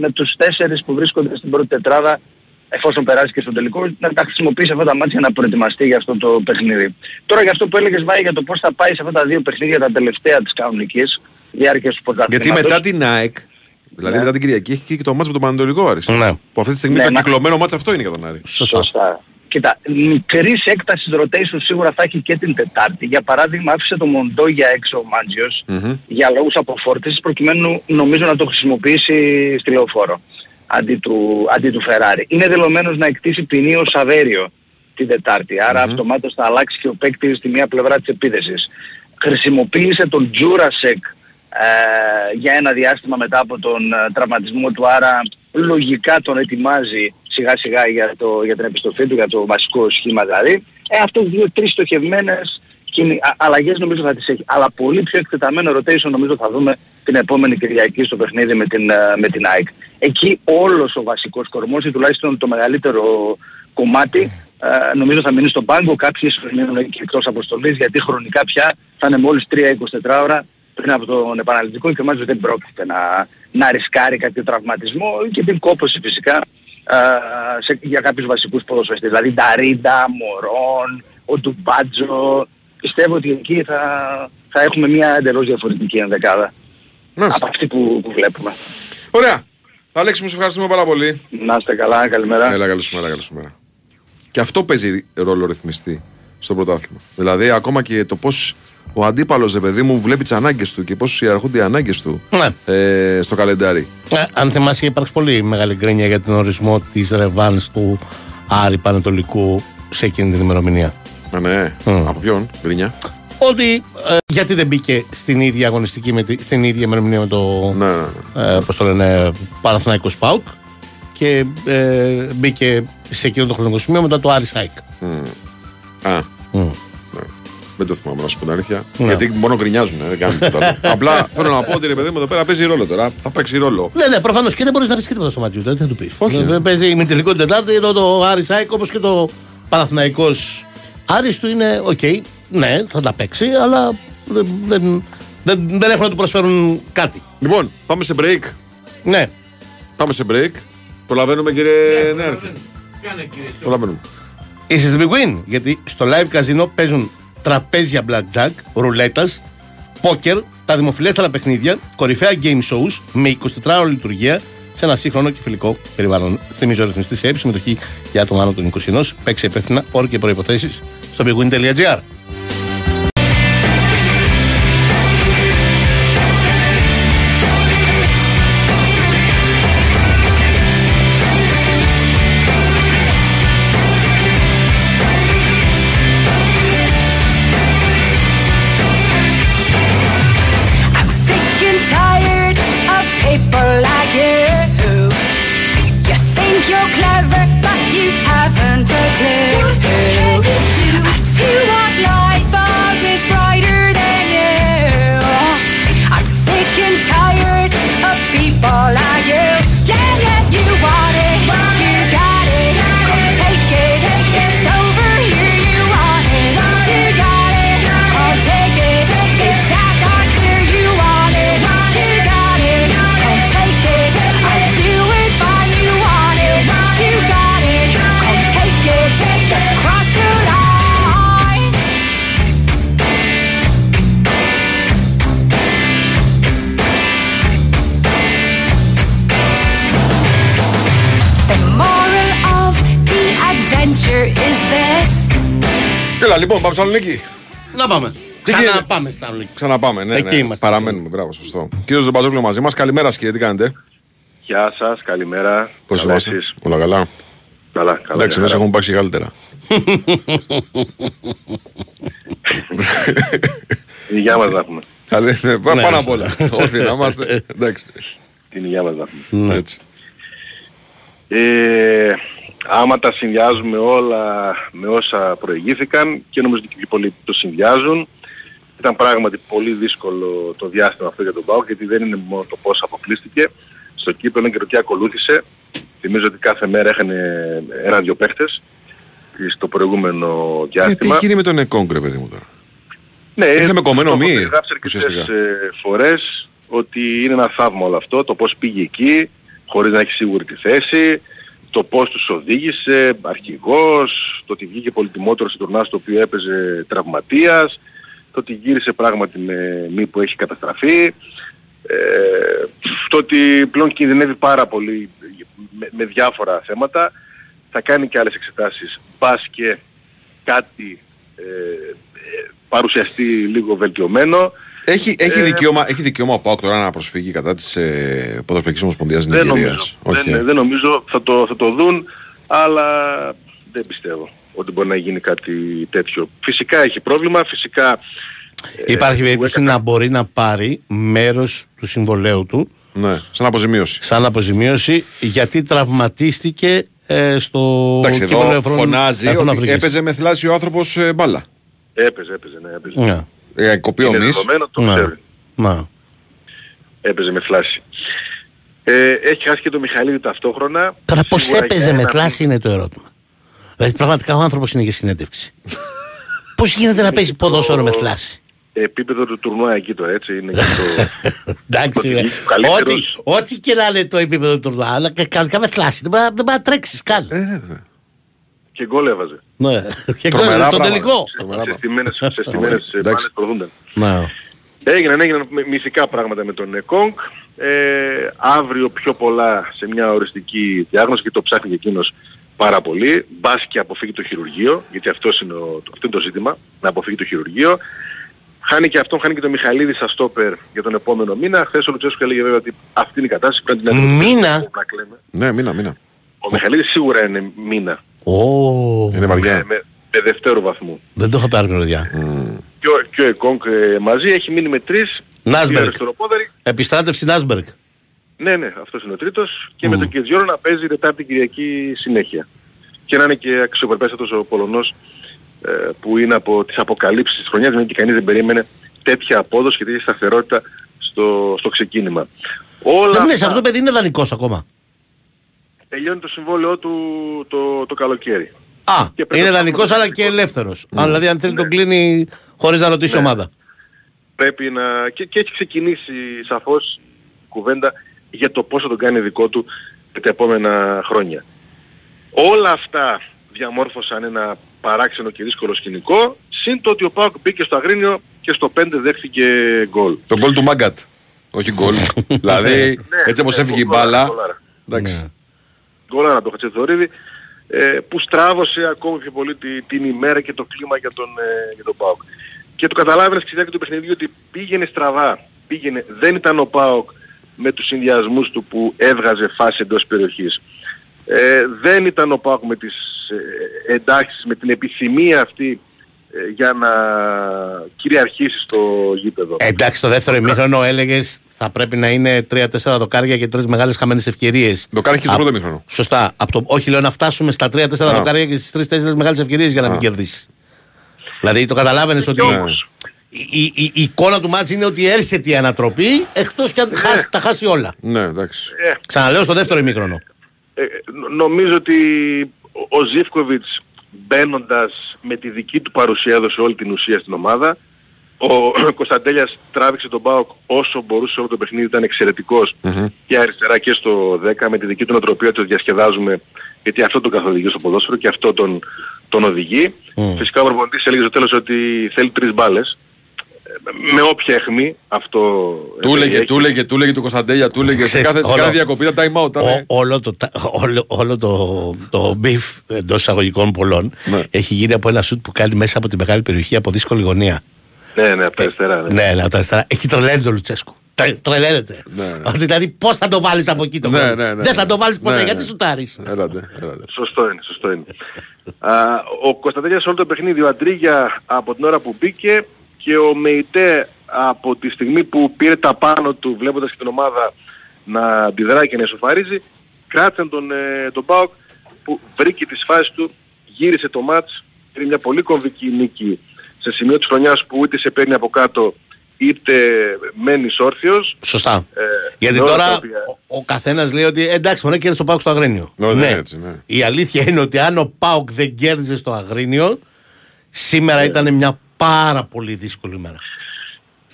με τους τέσσερις που βρίσκονται στην πρώτη τετράδα εφόσον περάσει και στο τελικό, να τα χρησιμοποιήσει αυτά τα μάτια για να προετοιμαστεί για αυτό το παιχνίδι. Τώρα για αυτό που έλεγες Βάη για το πώς θα πάει σε αυτά τα δύο παιχνίδια τα τελευταία της κανονικής διάρκειας του πρωταθλήματος. Γιατί μετά την ΑΕΚ, δηλαδή Ναι. μετά την Κυριακή, έχει και το μάτς με τον Πανατολικό Άρης. Ναι. Που αυτή τη στιγμή Ναι, το μα- κυκλωμένο μάτς αυτό είναι για τον Άρη. Σωστά. Σωστά. Κοίτα, μικρής έκτασης rotation σίγουρα θα έχει και την Τετάρτη. Για παράδειγμα άφησε το Μοντό για έξω ο μαντζιος για λόγους αποφόρτισης προκειμένου νομίζω να το χρησιμοποιήσει στη λεωφόρο αντί του, αντί του Φεράρι. Είναι δηλωμένος να εκτίσει ποινή ο Σαβέριο την Τετάρτη. Άρα αυτομάτως θα αλλάξει και ο παίκτης στη μία πλευρά της επίδεσης. Χρησιμοποίησε τον Τζούρασεκ ε, για ένα διάστημα μετά από τον ε, τραυματισμό του, άρα λογικά τον ετοιμάζει σιγά σιγά για, το, για την επιστροφή του, για το βασικό σχήμα δηλαδή. Ε, αυτές δύο-τρεις στοχευμένες κινη- α- αλλαγές νομίζω θα τις έχει. Αλλά πολύ πιο εκτεταμένο rotation νομίζω θα δούμε την επόμενη Κυριακή στο παιχνίδι με την, ε, με την ΑΕΚ. Εκεί όλος ο βασικός κορμός ή τουλάχιστον το μεγαλύτερο κομμάτι ε, νομίζω θα μείνει στον πάγκο. Κάποιοι ίσως μείνουν και εκτός αποστολής γιατί χρονικά πια θα είναι μόλις 3-24 ώρα πριν από τον επαναληπτικό και μάλιστα δεν πρόκειται να, να ρισκάρει κάποιο τραυματισμό και την κόπωση φυσικά ε, σε, για κάποιους βασικούς ποδοσφαιριστές. Δηλαδή Νταρίντα, Μωρόν, ο Ντουμπάτζο. Πιστεύω ότι εκεί θα, θα έχουμε μια εντελώς διαφορετική ενδεκάδα Μάλιστα. από αυτή που, που βλέπουμε. Ωραία. Αλέξη μου, σε ευχαριστούμε πάρα πολύ. Να είστε καλά, καλημέρα. Έλα, καλή σου μέρα, καλή σου μέρα. Και αυτό παίζει ρόλο ρυθμιστή στο πρωτάθλημα. Δηλαδή, ακόμα και το πώς ο αντίπαλος, ρε παιδί μου, βλέπει τις ανάγκες του και πώς ιεραρχούνται οι ανάγκες του Ναι. ε, στο καλεντάρι. Ε, αν θυμάσαι, είχε υπάρξει πολύ μεγάλη γκρίνια για τον ορισμό της ρεβάνς του Άρη Πανετολικού σε εκείνη την ημερομηνία. Α, ναι. Από ποιον, Γκρινιά. Ότι ε, γιατί δεν μπήκε στην ίδια αγωνιστική, με, τη- στην ίδια ημερομηνία με το, Ναι, ναι, ναι. ε, πώς το λένε, Παναθηναϊκός ΠΑΟΚ και ε, μπήκε σε εκείνο το χρονικό σημείο μετά το Άρη Σάικ. Α. Ναι. Δεν το θυμάμαι να σου πω την αλήθεια. Ναι. Γιατί μόνο γκρινιάζουν, δεν κάνουν τίποτα άλλο. <laughs> Απλά θέλω να πω ότι ρε παιδί μου εδώ πέρα παίζει ρόλο τώρα. Θα παίξει ρόλο. Ναι, ναι, προφανώς και δεν μπορείς να βρει τίποτα στο μάτι του. Τι θα του πεις. Όχι. Δεν παίζει ημιτελικό την Τετάρτη, εδώ το Άρης-ΑΕΚ όπως και το Παναθηναϊκός Άρης του είναι οκ. ναι, θα τα παίξει, αλλά δεν, δεν, δεν, δεν έχουν να του προσφέρουν κάτι. Λοιπόν, πάμε σε break. Ναι. Πάμε σε break. Προλαβαίνουμε κύριε Νέαρχη. Προλαβαίνουμε. Είσαι στην Big Win, γιατί στο live casino παίζουν τραπέζια blackjack, ρουλέτας, πόκερ, τα δημοφιλέστερα παιχνίδια, κορυφαία game shows με 24 ώρη λειτουργία σε ένα σύγχρονο και φιλικό περιβάλλον. Θυμίζω ρυθμιστή σε έψη, συμμετοχή για άτομα άνω των 21. Παίξε υπεύθυνα όροι και προποθέσει στο bigwin.gr. λοιπόν, πάμε Θεσσαλονίκη. Να πάμε. Τι Ξανά γίνεται; πάμε στη Θεσσαλονίκη. Ξαναπάμε, ναι. Εκεί ναι. είμαστε. Παραμένουμε, μπράβο, σωστό. Κύριος Ζεμπαζόπουλο μαζί μας. Καλημέρα, σας, κύριε, τι κάνετε; Γεια σας, καλημέρα. Πώς Καλά είμαστε. εσείς; Όλα καλά; Καλά, καλά. Εντάξει, μια εμείς χαρά. έχουμε πάει και καλύτερα. Την υγειά μας να έχουμε. Καλή, ναι, πά- Ναι, Πάνω απ' σωστά. όλα. Όρθιοι να είμαστε. <laughs> Εντάξει. Την υγειά μας να έχουμε. Έτσι. Ε, άμα τα συνδυάζουμε όλα με όσα προηγήθηκαν και νομίζω ότι και πολλοί το συνδυάζουν, ήταν πράγματι πολύ δύσκολο το διάστημα αυτό για τον ΠΑΟΚ γιατί δεν είναι μόνο το πώς αποκλείστηκε στο κύπελο και το τι ακολούθησε. Θυμίζω ότι κάθε μέρα είχαν ένα-δυο παίχτες στο προηγούμενο Ε, Τι διάστημα. έχει γίνει με τον Εκόγκ, ρε παιδί μου τώρα; Ναι, Ήρθε με κομμένο το έχω μη, περιγράψει αρκετές ουσιαστικά. ε, φορές ότι είναι ένα θαύμα όλο αυτό, το πώς πήγε εκεί, χωρίς να έχει σίγουρη τη θέση, το πώς τους οδήγησε, αρχηγός, το ότι βγήκε πολυτιμότερο σε τουρνά στο οποίο έπαιζε τραυματίας, το ότι γύρισε πράγματι με μη που έχει καταστραφεί, ε, το ότι πλέον κινδυνεύει πάρα πολύ με, με διάφορα θέματα, θα κάνει και άλλες εξετάσεις, πας και κάτι ε, ε, παρουσιαστεί λίγο βελτιωμένο. Έχει, έχει, Ε, δικαίωμα, έχει δικαίωμα ο Πάοκ τώρα να προσφύγει κατά της ε, Ποδοσφαιρικής Ομοσπονδίας Δεν νομίζω. Νιγηρίας. Όχι. Δεν, δεν νομίζω. Θα το, θα το δουν, αλλά δεν πιστεύω ότι μπορεί να γίνει κάτι τέτοιο. Φυσικά έχει πρόβλημα, φυσικά... ε, Υπάρχει του περίπτωση να μπορεί να πάρει μέρος του συμβολέου του. Ναι, σαν αποζημίωση. Σαν αποζημίωση γιατί τραυματίστηκε ε, στο Εντάξει, κύπελλο εδώ Εθνών- φωνάζει Εθνών ότι Αφρικής. έπαιζε με θλάσσιο άνθρωπος ε, μπάλα. Έπαιζε, έπαιζε, ναι, έπαιζε. Ναι. Ε, κοπεί ο Είναι Μης. δεδομένο, το Ναι. ξέρει. Ναι. Έπαιζε με θλάση. Ε, έχει χάσει και το Μιχαλίδη ταυτόχρονα. Τώρα πώς Σίγουρα έπαιζε για με ένα- θλάση είναι το ερώτημα. Δηλαδή πραγματικά ο άνθρωπος είναι για συνέντευξη. <laughs> πώς γίνεται να παίζει ποδόσφαιρο με θλάση. Επίπεδο του τουρνουά εκεί το έτσι είναι και το... <laughs> Εντάξει, Ότι ε, βγήκε ο καλύτερος. ό,τι, ό,τι και να είναι το επίπεδο του τουρνουά, αλλά και κανονικά με θλάση. Δεν μπορεί δεν μπορεί να τρέξεις καν. Ε, και γκολ έβαζε. Ναι, και Τρομερά γκολ στον πράγματα. τελικό. Σε στιμένες, σε στιμένες ε, Εντάξει. μπάλες προδούνταν. Ναι. Έγιναν, έγιναν μυ- μυθικά πράγματα με τον Εκόνγκ. Ε, αύριο πιο πολλά σε μια οριστική διάγνωση και το ψάχνει και εκείνος πάρα πολύ. Μπας και αποφύγει το χειρουργείο, γιατί αυτός είναι ο, αυτό είναι το ζήτημα, να αποφύγει το χειρουργείο. Χάνει και αυτόν, χάνει και το Μιχαλίδη σαν στόπερ για τον επόμενο μήνα. Χθες ο Λουτσέσκου έλεγε βέβαια ότι αυτή είναι η κατάσταση, πρέπει να την Μήνα; να κλαίμε. Ναι, μήνα, μήνα. Ο Μιχαλίδης σίγουρα είναι μήνα. Ω. Είναι βαριά. Με, με δευτέρου βαθμού. Δεν το έχω πάρει παιδιά. Και ο, και ο Εκόνγκ ε, μαζί έχει μείνει με τρεις. Νάσμπεργκ. Δύο αριστεροπόδαροι. Επιστράτευση Νάσμπεργκ. Ναι, ναι, αυτός είναι ο τρίτος. Και με τον Κετζιόρο να παίζει Τετάρτη Κυριακή συνέχεια. Και να είναι και αξιοπρεπέστατος ο Πολωνός ε, που είναι από τις αποκαλύψεις της χρονιάς, γιατί κανείς δεν περίμενε τέτοια απόδοση και τέτοια σταθερότητα στο, στο ξεκίνημα. Όλα Δεν μου λες, αυτά- αυτό το παιδί είναι δανεικός ακόμα. Τελειώνει το συμβόλαιό του το, το καλοκαίρι. Α, Και πρέπει είναι να δανεικός αλλά και ελεύθερος. Αν δηλαδή αν θέλει τον κλείνει χωρίς να ρωτήσει Ναι. ομάδα. Πρέπει να... Και, και έχει ξεκινήσει σαφώς κουβέντα για το πώς θα τον κάνει δικό του τα επόμενα χρόνια. Όλα αυτά διαμόρφωσαν ένα παράξενο και δύσκολο σκηνικό, συν το ότι ο Πάοκ μπήκε στο Αγρίνιο και στο 5 δέχθηκε γκολ. Το γκολ του Μάγκατ. Όχι γκολ. <laughs> δηλαδή, έτσι όπως ναι, έφυγε η γκολάρα, μπάλα. γκολάρα. Εντάξει. γκολάρα το Χατσεθορίδη, ε, που στράβωσε ακόμη πιο πολύ τη- την ημέρα και το κλίμα για τον, ε, για τον ΠΑΟΚ. Και το καταλάβαινες στη διάρκεια του παιχνιδιού ότι πήγαινε στραβά. Πήγαινε, δεν ήταν ο ΠΑΟΚ με τους συνδυασμούς του που έβγαζε φάση εντός περιοχής. Ε, δεν ήταν ο ΠΑΟΚ με τις ε, εντάξεις, με την επιθυμία αυτή ε, για να κυριαρχήσει στο γήπεδο. Ε, εντάξει, το δεύτερο ημίχρονο έλεγες θα πρέπει να είναι 3-4 δοκάρια και τρεις μεγάλες χαμένες ευκαιρίες. Δοκάρια και στο πρώτο ημίχρονο. Σωστά. Από το, όχι, λέω να φτάσουμε στα 3-4 Α. δοκάρια και στις 3-4 μεγάλες ευκαιρίες για να μην κερδίσεις. Δηλαδή το καταλάβαινες ότι. Η, η, η εικόνα του μάτς είναι ότι έρχεται η ανατροπή εκτός και αν χάσει- τα χάσει όλα. Ναι, εντάξει. Ε, Ξαναλέω στο δεύτερο ημίχρονο. Ε, νο- νομίζω ότι ο- ο Ζίφκοβιτς μπαίνοντας με τη δική του παρουσία έδωσε όλη την ουσία στην ομάδα. Ο <clears throat> Κωνσταντέλιας τράβηξε τον Πάοκ όσο μπορούσε όλο το παιχνίδι, ήταν εξαιρετικός και αριστερά και στο 10 με τη δική του νοοτροπία ότι το διασκεδάζουμε γιατί αυτό τον καθοδηγεί στο ποδόσφαιρο και αυτό τον, τον οδηγεί. Φυσικά ο προπονητής έλεγε στο τέλος ότι θέλει τρεις μπάλες. Ε, Με όποια αιχμή αυτό Του έλεγε, έχει. του έλεγε, του έλεγε του Κωνσταντέλια, του έλεγε σε Ξέρεις, κάθε, σε όλο- κάθε διακοπή ήταν time out. ήταν, ε. Ο- όλο το, τα- όλο, όλο το, το beef εντός εισαγωγικών πολλών Ναι. έχει γίνει από ένα σουτ που κάνει μέσα από τη μεγάλη περιοχή από δύσκολη γωνία. Ναι, ναι, από τα αριστερά. Ναι. Ναι, ναι, από τα αριστερά. Εκεί τρελαίνει το Λουτσέσκου. Τρε- Τρελαίνεται. Ότι δηλαδή πώς θα το βάλεις από εκεί το Ναι, γκολ. ναι, ναι, Δεν θα ναι. το βάλεις ποτέ. Ναι, γιατί ναι. σουτάρεις; Έλατε, έλατε. Σωστό είναι, σωστό είναι. Α, ο Κωνσταντέλιας όλο το παιχνίδι, ο Αντρίγια από την ώρα που μπήκε και ο Μεϊτέ από τη στιγμή που πήρε τα πάνω του βλέποντας και την ομάδα να αντιδράει και να εσωφαρίζει, κράτησαν τον, ε, τον Πάοκ που βρήκε τις φάσεις του, γύρισε το μάτς, είναι μια πολύ κομβική νίκη σε σημείο της χρονιάς που είτε σε παίρνει από κάτω είτε μένεις όρθιος. Σωστά. Ε, Γιατί με όλα τώρα τα οποία- ο, ο καθένας λέει ότι εντάξει, μόνο κέρδισε το Πάουκ στο Αγρίνιο. Ναι, ναι, έτσι, ναι. Η αλήθεια είναι ότι αν ο Πάουκ δεν κέρδιζε στο Αγρίνιο, σήμερα ήταν μια πάρα πολύ δύσκολη μέρα.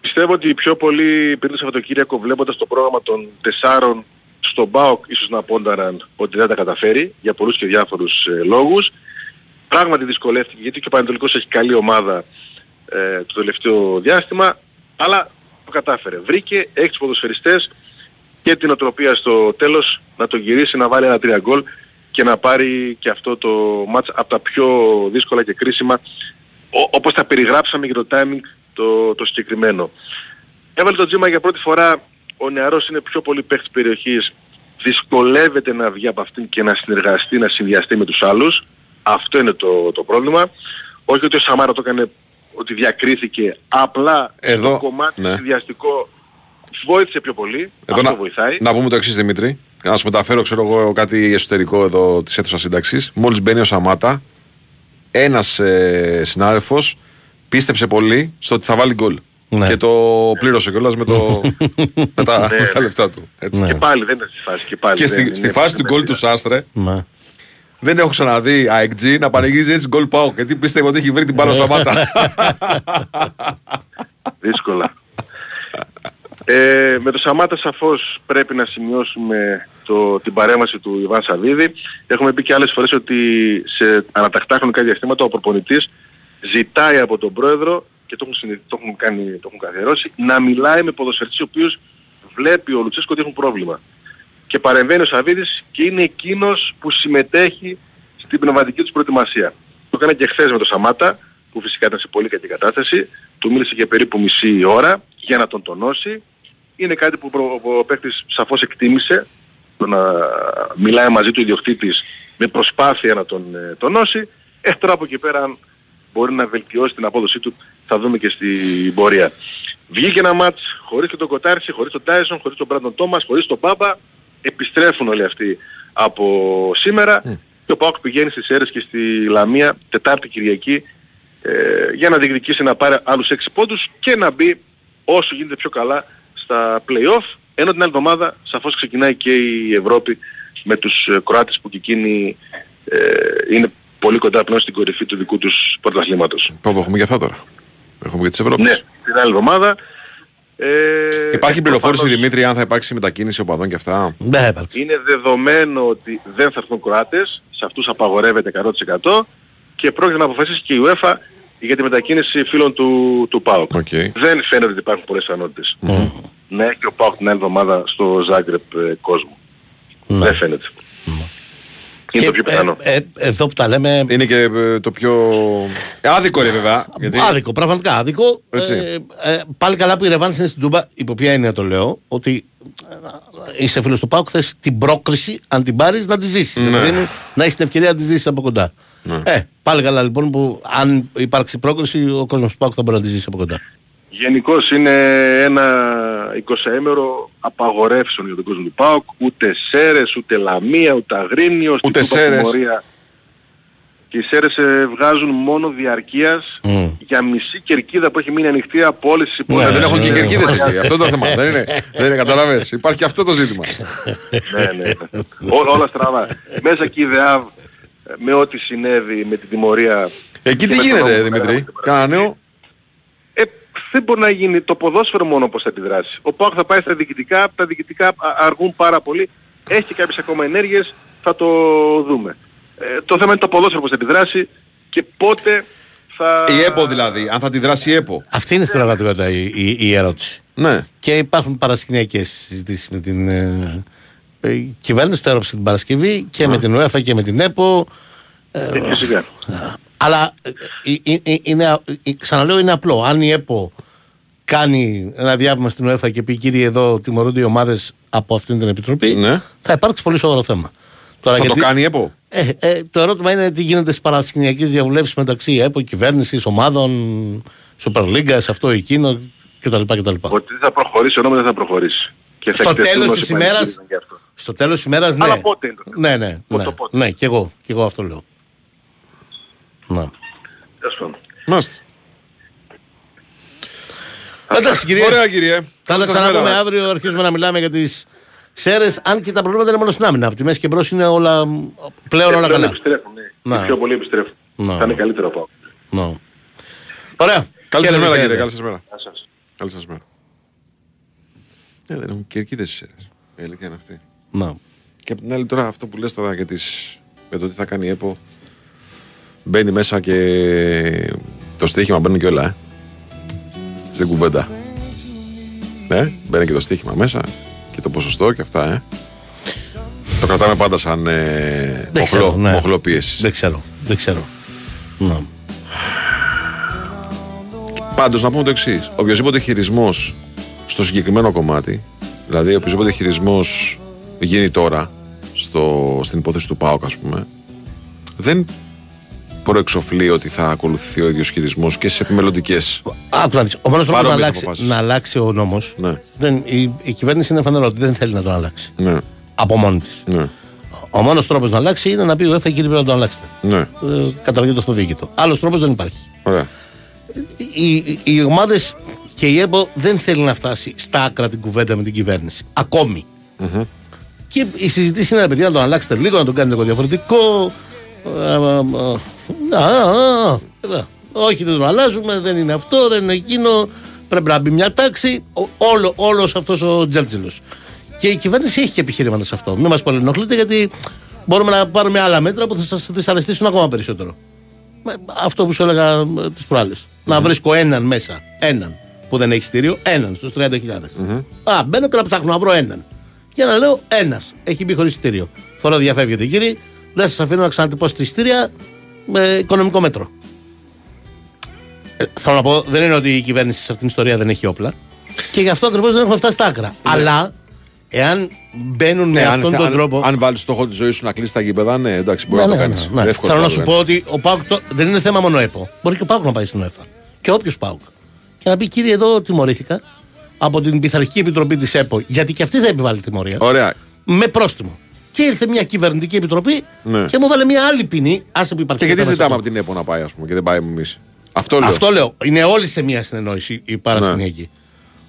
Πιστεύω ότι πιο πολύ πριν το Σαββατοκύριακο βλέποντας το πρόγραμμα των τεσσάρων στον ΠΑΟΚ ίσως να πόνταραν ότι δεν τα καταφέρει για πολλούς και διάφορους ε, λόγους. Πράγματι δυσκολεύτηκε γιατί και ο Πανετολικός έχει καλή ομάδα ε, το τελευταίο διάστημα αλλά το κατάφερε. Βρήκε έξι ποδοσφαιριστές και την οτροπία στο τέλος να το γυρίσει, να βάλει ένα τρία γκολ και να πάρει και αυτό το μάτς από τα πιο δύσκολα και κρίσιμα ο- όπως τα περιγράψαμε για το timing το, το συγκεκριμένο. Έβαλε το τζίμα για πρώτη φορά, ο νεαρός είναι πιο πολύ παίχτης περιοχής, δυσκολεύεται να βγει από αυτήν και να συνεργαστεί, να συνδυαστεί με τους άλλους. Αυτό είναι το, το πρόβλημα. Όχι ότι ο Σαμάρα το έκανε ότι διακρίθηκε, απλά Εδώ, το κομμάτι ναι. συνδυαστικό βοήθησε πιο πολύ. Εδώ αυτό να, βοηθάει. να πούμε το εξής Δημήτρη. Να σου μεταφέρω, ξέρω εγώ, κάτι εσωτερικό εδώ της αίθουσας σύνταξης. Μόλις μπαίνει ο Σαμάτα, ένας ε, συνάδελφος πίστεψε πολύ στο ότι θα βάλει γκολ. Ναι. Και το πλήρωσε κιόλας με, το, με, τα, Ναι, με τα ναι. λεφτά του. Έτσι. Και πάλι δεν ήταν στη φάση. Και, πάλι Και δεν στη, είναι στη φάση του γκολ του επαγγελματία. Σάστρε, Ναι. δεν έχω ξαναδεί AXG να πανηγύζει έτσι γκολ πάω. Γιατί πίστευε ότι έχει βρει την πάνω Σαμάτα. Δύσκολα. Ε, με το Σαμάτα σαφώς πρέπει να σημειώσουμε το, την παρέμβαση του Ιβάν Σαββίδη. Έχουμε πει και άλλες φορές ότι σε ανατακτά χρονικά διαστήματα ο προπονητής ζητάει από τον πρόεδρο και το έχουν, συνειδη- το έχουν, κάνει, το έχουν καθιερώσει να μιλάει με ποδοσφαιριστές ο οποίος βλέπει ο Λουτσέσκο ότι έχουν πρόβλημα. Και παρεμβαίνει ο Σαββίδης και είναι εκείνος που συμμετέχει στην πνευματική τους προετοιμασία. Το έκανε και χθες με τον Σαμάτα, που φυσικά ήταν σε πολύ κακή κατάσταση. Του μίλησε για περίπου μισή ώρα για να τον τονώσει. Είναι κάτι που προ- ο παίκτης σαφώς εκτίμησε, το να μιλάει μαζί του ο ιδιοκτήτης με προσπάθεια να τον ε, τονώσει. Ε, τώρα από εκεί πέρα αν μπορεί να βελτιώσει την απόδοσή του, θα δούμε και στην πορεία. Βγήκε ένα μάτς χωρίς και τον Κοτάρση, χωρίς τον Τάισον, χωρίς τον Μπράντον Τόμας, χωρίς τον Μπάμπα. Επιστρέφουν όλοι αυτοί από σήμερα και ο Πάοκ πηγαίνει στις Σέρες και στη Λαμία Τετάρτη Κυριακή ε, για να διεκδικήσει να πάρει άλλους 6 πόντους και να μπει όσο γίνεται πιο καλά στα play-off ενώ την άλλη εβδομάδα σαφώς ξεκινάει και η Ευρώπη με τους ε, Κροάτες που και εκείνοι ε, είναι πολύ κοντά πλέον στην κορυφή του δικού τους πρωταθλήματος. Πω, πω, έχουμε και αυτά τώρα. Έχουμε και τις Ευρώπης. Ναι, την άλλη εβδομάδα. Ε, Υπάρχει πληροφόρηση προφανώς Δημήτρη αν θα υπάρξει μετακίνηση οπαδών και αυτά; Ναι, Είναι δεδομένο ότι δεν θα έρθουν Κροάτες, σε αυτούς απαγορεύεται 100% και πρόκειται να αποφασίσει και η UEFA για τη μετακίνηση φίλων του, του ΠΑΟΚ. Δεν φαίνεται ότι υπάρχουν πολλές πιθανότητες. Ναι, και ο ΠΑΟΚ την άλλη εβδομάδα στο Ζάγκρεπ ε, κόσμο. Δεν φαίνεται. Είναι το πιο πιθανό. Ε, εδώ που τα λέμε. Είναι και ε, το πιο. Άδικο ρε βέβαια. Γιατί... Άδικο, πραγματικά άδικο. Έτσι. Ε, ε, πάλι καλά που η Ρεβάνση είναι στην Τούμπα, υπό ποια έννοια το λέω, ότι ε, είσαι φίλος του Πάουκ, θες την πρόκριση, αν την πάρεις, να τη ζήσεις. Ναι. να έχεις την ευκαιρία να τη ζήσεις από κοντά. Ναι. Ε, πάλι καλά λοιπόν που αν υπάρξει πρόκριση, ο κόσμος του Πάουκ θα μπορεί να τη ζήσει από κοντά. Γενικώς είναι ένα 20έμερο απαγορεύσεων για τον κόσμο του ΠΑΟΚ, ούτε Σέρες, ούτε Λαμία, ούτε Αγρίνιος, Ούτε Κούπα Σέρες. Τιμωρία. Και οι Σέρες ε, βγάζουν μόνο διαρκείας για μισή κερκίδα που έχει μείνει ανοιχτή από όλες τις Ναι, υπόλοιπες. δεν έχουν και κερκίδες εκεί. Αυτό είναι το θέμα. δεν είναι, δεν είναι καταλαβες. Υπάρχει και αυτό το ζήτημα. ναι, ναι. όλα, όλα στραβά. Μέσα και η ΔΕΑΒ ε, με ό,τι συνέβη με την τιμωρία. Εκεί και τι με τον γίνεται νόμο Δημήτρη; που Κάνα νέο; Ε, δεν μπορεί να γίνει το ποδόσφαιρο μόνο πώς θα αντιδράσει. Ο ΠΑΟΚ θα πάει στα διοικητικά, τα διοικητικά α- αργούν πάρα πολύ. Έχει και κάποιες ακόμα ενέργειες, θα το δούμε. Ε, το θέμα είναι το ποδόσφαιρο πώς θα αντιδράσει και πότε θα... Η ΕΠΟ δηλαδή. Αν θα τη δράσει η ΕΠΟ. Αυτή είναι στην πραγματικότητα η, η, η ερώτηση. Ναι. Και υπάρχουν παρασκηνιακές συζητήσεις με την ε, ε, κυβέρνηση, το έγραψε την Παρασκευή και με την UEFA και με την ΕΠΟ. Ε, Φυσικά. Αλλά ε, ε, ε, ε, είναι, α- ε, ξαναλέω είναι απλό. Αν η ΕΠΟ κάνει ένα διάβημα στην UEFA και πει κύριε εδώ τιμωρούνται οι ομάδες από αυτήν την επιτροπή, Ναι. θα υπάρξει πολύ σοβαρό θέμα. Τώρα, Θα το γιατί- κάνει η ΕΠΟ; ε, ε, το ερώτημα είναι τι γίνεται στις παρασκηνιακές διαβουλεύσεις μεταξύ ΕΠΟ, κυβέρνησης, ομάδων, Super League, αυτό εκείνο κτλ. κτλ. Ότι δεν θα προχωρήσει, ο νόμος δεν θα προχωρήσει. Και θα Στο εκτεθούν τέλος όσοι της ημέρας- πανηγύριζαν γι' αυτό. Στο τέλος της ημέρας, ναι. Αλλά πότε είναι το θέμα. Ναι, ναι. Πότε Ναι, το πότε. ναι και, εγώ, και εγώ αυτό λέω. Ναι. Τέλος πάντων. Μάλιστα. Εντάξει, κύριε. Ωραία κύριε. Θα τα Καλή σας ξαναπούμε μέρα. αύριο. Αρχίζουμε να μιλάμε για τις σέρες. Αν και τα προβλήματα είναι μόνο στην άμυνα. Από τη μέση και μπρος είναι όλα πλέον όλα Ε, πλέον καλά. επιστρέφουν, ναι. Να. Οι πιο πολλοί επιστρέφουν. Να. Θα είναι καλύτερο από Ναι. Ωραία. Καλή σας Χαίρετε, μέρα χαίρετε. κύριε. Καλή σας μέρα. Γεια σας. Καλή σας μέρα. Ε, δεν έχουν κερκίδες οι Σέρες. Η αλήθεια είναι αυτή. Ναι. Και από την άλλη τώρα αυτό που λες τώρα για, τις, για το τι θα κάνει η ΕΠΟ μπαίνει μέσα και το στοίχημα μπαίνει και όλα ε. στην κουβέντα. Ναι, μπαίνει και το στοίχημα μέσα και το ποσοστό και αυτά ε. Το κρατάμε πάντα σαν ε, Δεν μοχλό, ξέρω, ναι. μοχλό πίεσης. Δεν ξέρω. Δεν ξέρω. Ναι. Πάντως να πούμε το εξής. Οποιοδήποτε χειρισμός στο συγκεκριμένο κομμάτι, δηλαδή οποιοδήποτε χειρισμός γίνει τώρα στο, στην υπόθεση του ΠΑΟΚ, ας πούμε, δεν προεξοφλεί ότι θα ακολουθηθεί ο ίδιος χειρισμός και σε επιμελλοντικές Άκου να δεις. Ο μόνος τρόπος να παρόμοιες αλλάξει, αποφάσεις. να αλλάξει ο νόμος Ναι, δεν, η, η κυβέρνηση είναι φανερό ότι δεν θέλει να τον αλλάξει. ναι, Από μόνη της. ναι, Ο μόνος τρόπος να αλλάξει είναι να πει: UEFA, κύριε, πρέπει να τον αλλάξετε. ναι. Ε, καταργείται στο δίκαιο. Άλλος τρόπος δεν υπάρχει. Ωραία. Οι, οι, οι ομάδες και η ΕΠΟ δεν θέλει να φτάσει στα άκρα την κουβέντα με την κυβέρνηση. Ακόμη. Και η συζήτηση είναι, ρε παιδιά, να τον αλλάξετε λίγο, να τον κάνετε λίγο διαφορετικό. Ε, ε, ε, α, α, α, ε, Όχι, δεν τον αλλάζουμε, δεν είναι αυτό, δεν είναι εκείνο. Πρέπει να μπει μια τάξη. Ο- Όλο, όλος αυτός ο τζέλτζελος. Και η κυβέρνηση έχει και επιχειρήματα σε αυτό. Μην μας πολυνοχλείτε γιατί μπορούμε να πάρουμε άλλα μέτρα που θα σας δυσαρεστήσουν ακόμα περισσότερο. Με- Αυτό που σου έλεγα τις προάλλες. Να βρίσκω έναν μέσα. Έναν που δεν έχει στήριο. Έναν στους 30.000. Α, μπαίνω και να ψάχνω να βρω έναν. Και να λέω ένας. Έχει μπει χωρίς στήριο. Φορό διαφεύγετε κύριε. Δεν σας αφήνω να ξανατυπώσετε εισιτήρια με οικονομικό μέτρο. Ε, θέλω να πω, δεν είναι ότι η κυβέρνηση σε αυτήν την ιστορία δεν έχει όπλα. Και γι' αυτό ακριβώς δεν έχουμε φτάσει στα άκρα. Αλλά εάν μπαίνουν με Ναι, αν, αυτόν θε- τον αν, τρόπο. αν βάλει στόχο τη ζωή σου να κλείσει τα γήπεδα, ναι, εντάξει, μπορεί Ναι, να το ναι, κάνεις. ναι, ναι. Θέλω να σου πω ότι ο Πάουκ το- δεν είναι θέμα μόνο ΕΠΟ. Μπορεί και ο Πάουκ να πάει στην ΕΦΑ. Και όποιος Πάουκ. Και να πει, κύριε, εδώ τιμωρήθηκα από την πειθαρχική επιτροπή της ΕΠΟ. Γιατί και αυτή θα επιβάλλει τιμωρία. Ωραία. Με πρόστιμο. Και ήρθε μια κυβερνητική επιτροπή Ναι. και μου βάλε μια άλλη ποινή. Άσε που υπάρχει Και γιατί θέμα ζητάμε σε από την ΕΠΟ να πάει, ας πούμε, και δεν πάει εμείς. Αυτό λέω. Αυτό λέω. Είναι όλοι σε μια συνεννόηση η παρασκηνιακή.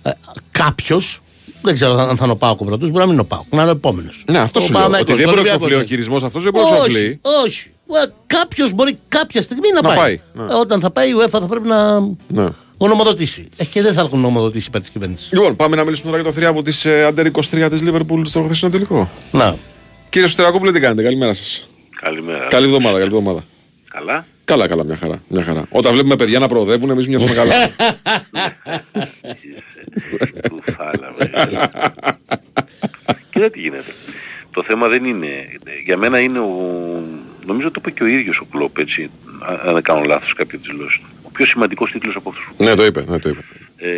Ε, Κάποιος, δεν ξέρω αν θα είναι ο Πάοκ ο πρώτο, μπορεί να μην είναι ο Πάοκ, να είναι ο επόμενος. Ναι, αυτό σου λέω. Ότι δεν προεξοφλεί ο χειρισμός αυτός, δεν προεξοφλεί. Όχι, όχι. Κάποιος μπορεί κάποια στιγμή να, Να πάει. πάει, ναι. Ε, Όταν θα πάει η UEFA θα πρέπει να Ναι. γνωμοδοτήσει. Ε, και δεν θα γνωμοδοτήσει υπέρ της κυβέρνησης. Λοιπόν, πάμε να μιλήσουμε τώρα για το θριάβο τη ε, Under 23 της Liverpool στο χθεσινό τελικό. Να. Κύριε Σουτερακόπουλε, τι κάνετε, καλημέρα σας. Καλημέρα. Καλή εβδομάδα, καλή εβδομάδα. Καλά. Καλά, καλά, μια χαρά. Μια χαρά. Όταν βλέπουμε παιδιά να προοδεύουν, εμείς νιώθουμε καλά. <laughs> Κουφάλα, βέβαια. Κοίτα τι γίνεται. Το θέμα δεν είναι... Για μένα είναι ο... Νομίζω το είπε και ο ίδιος ο Κλόπ, έτσι, αν αν δεν κάνω λάθος κάποια δηλώσεις. Ο πιο σημαντικός τίτλος από αυτούς που ναι, το είπε, ναι, το είπε. Ε,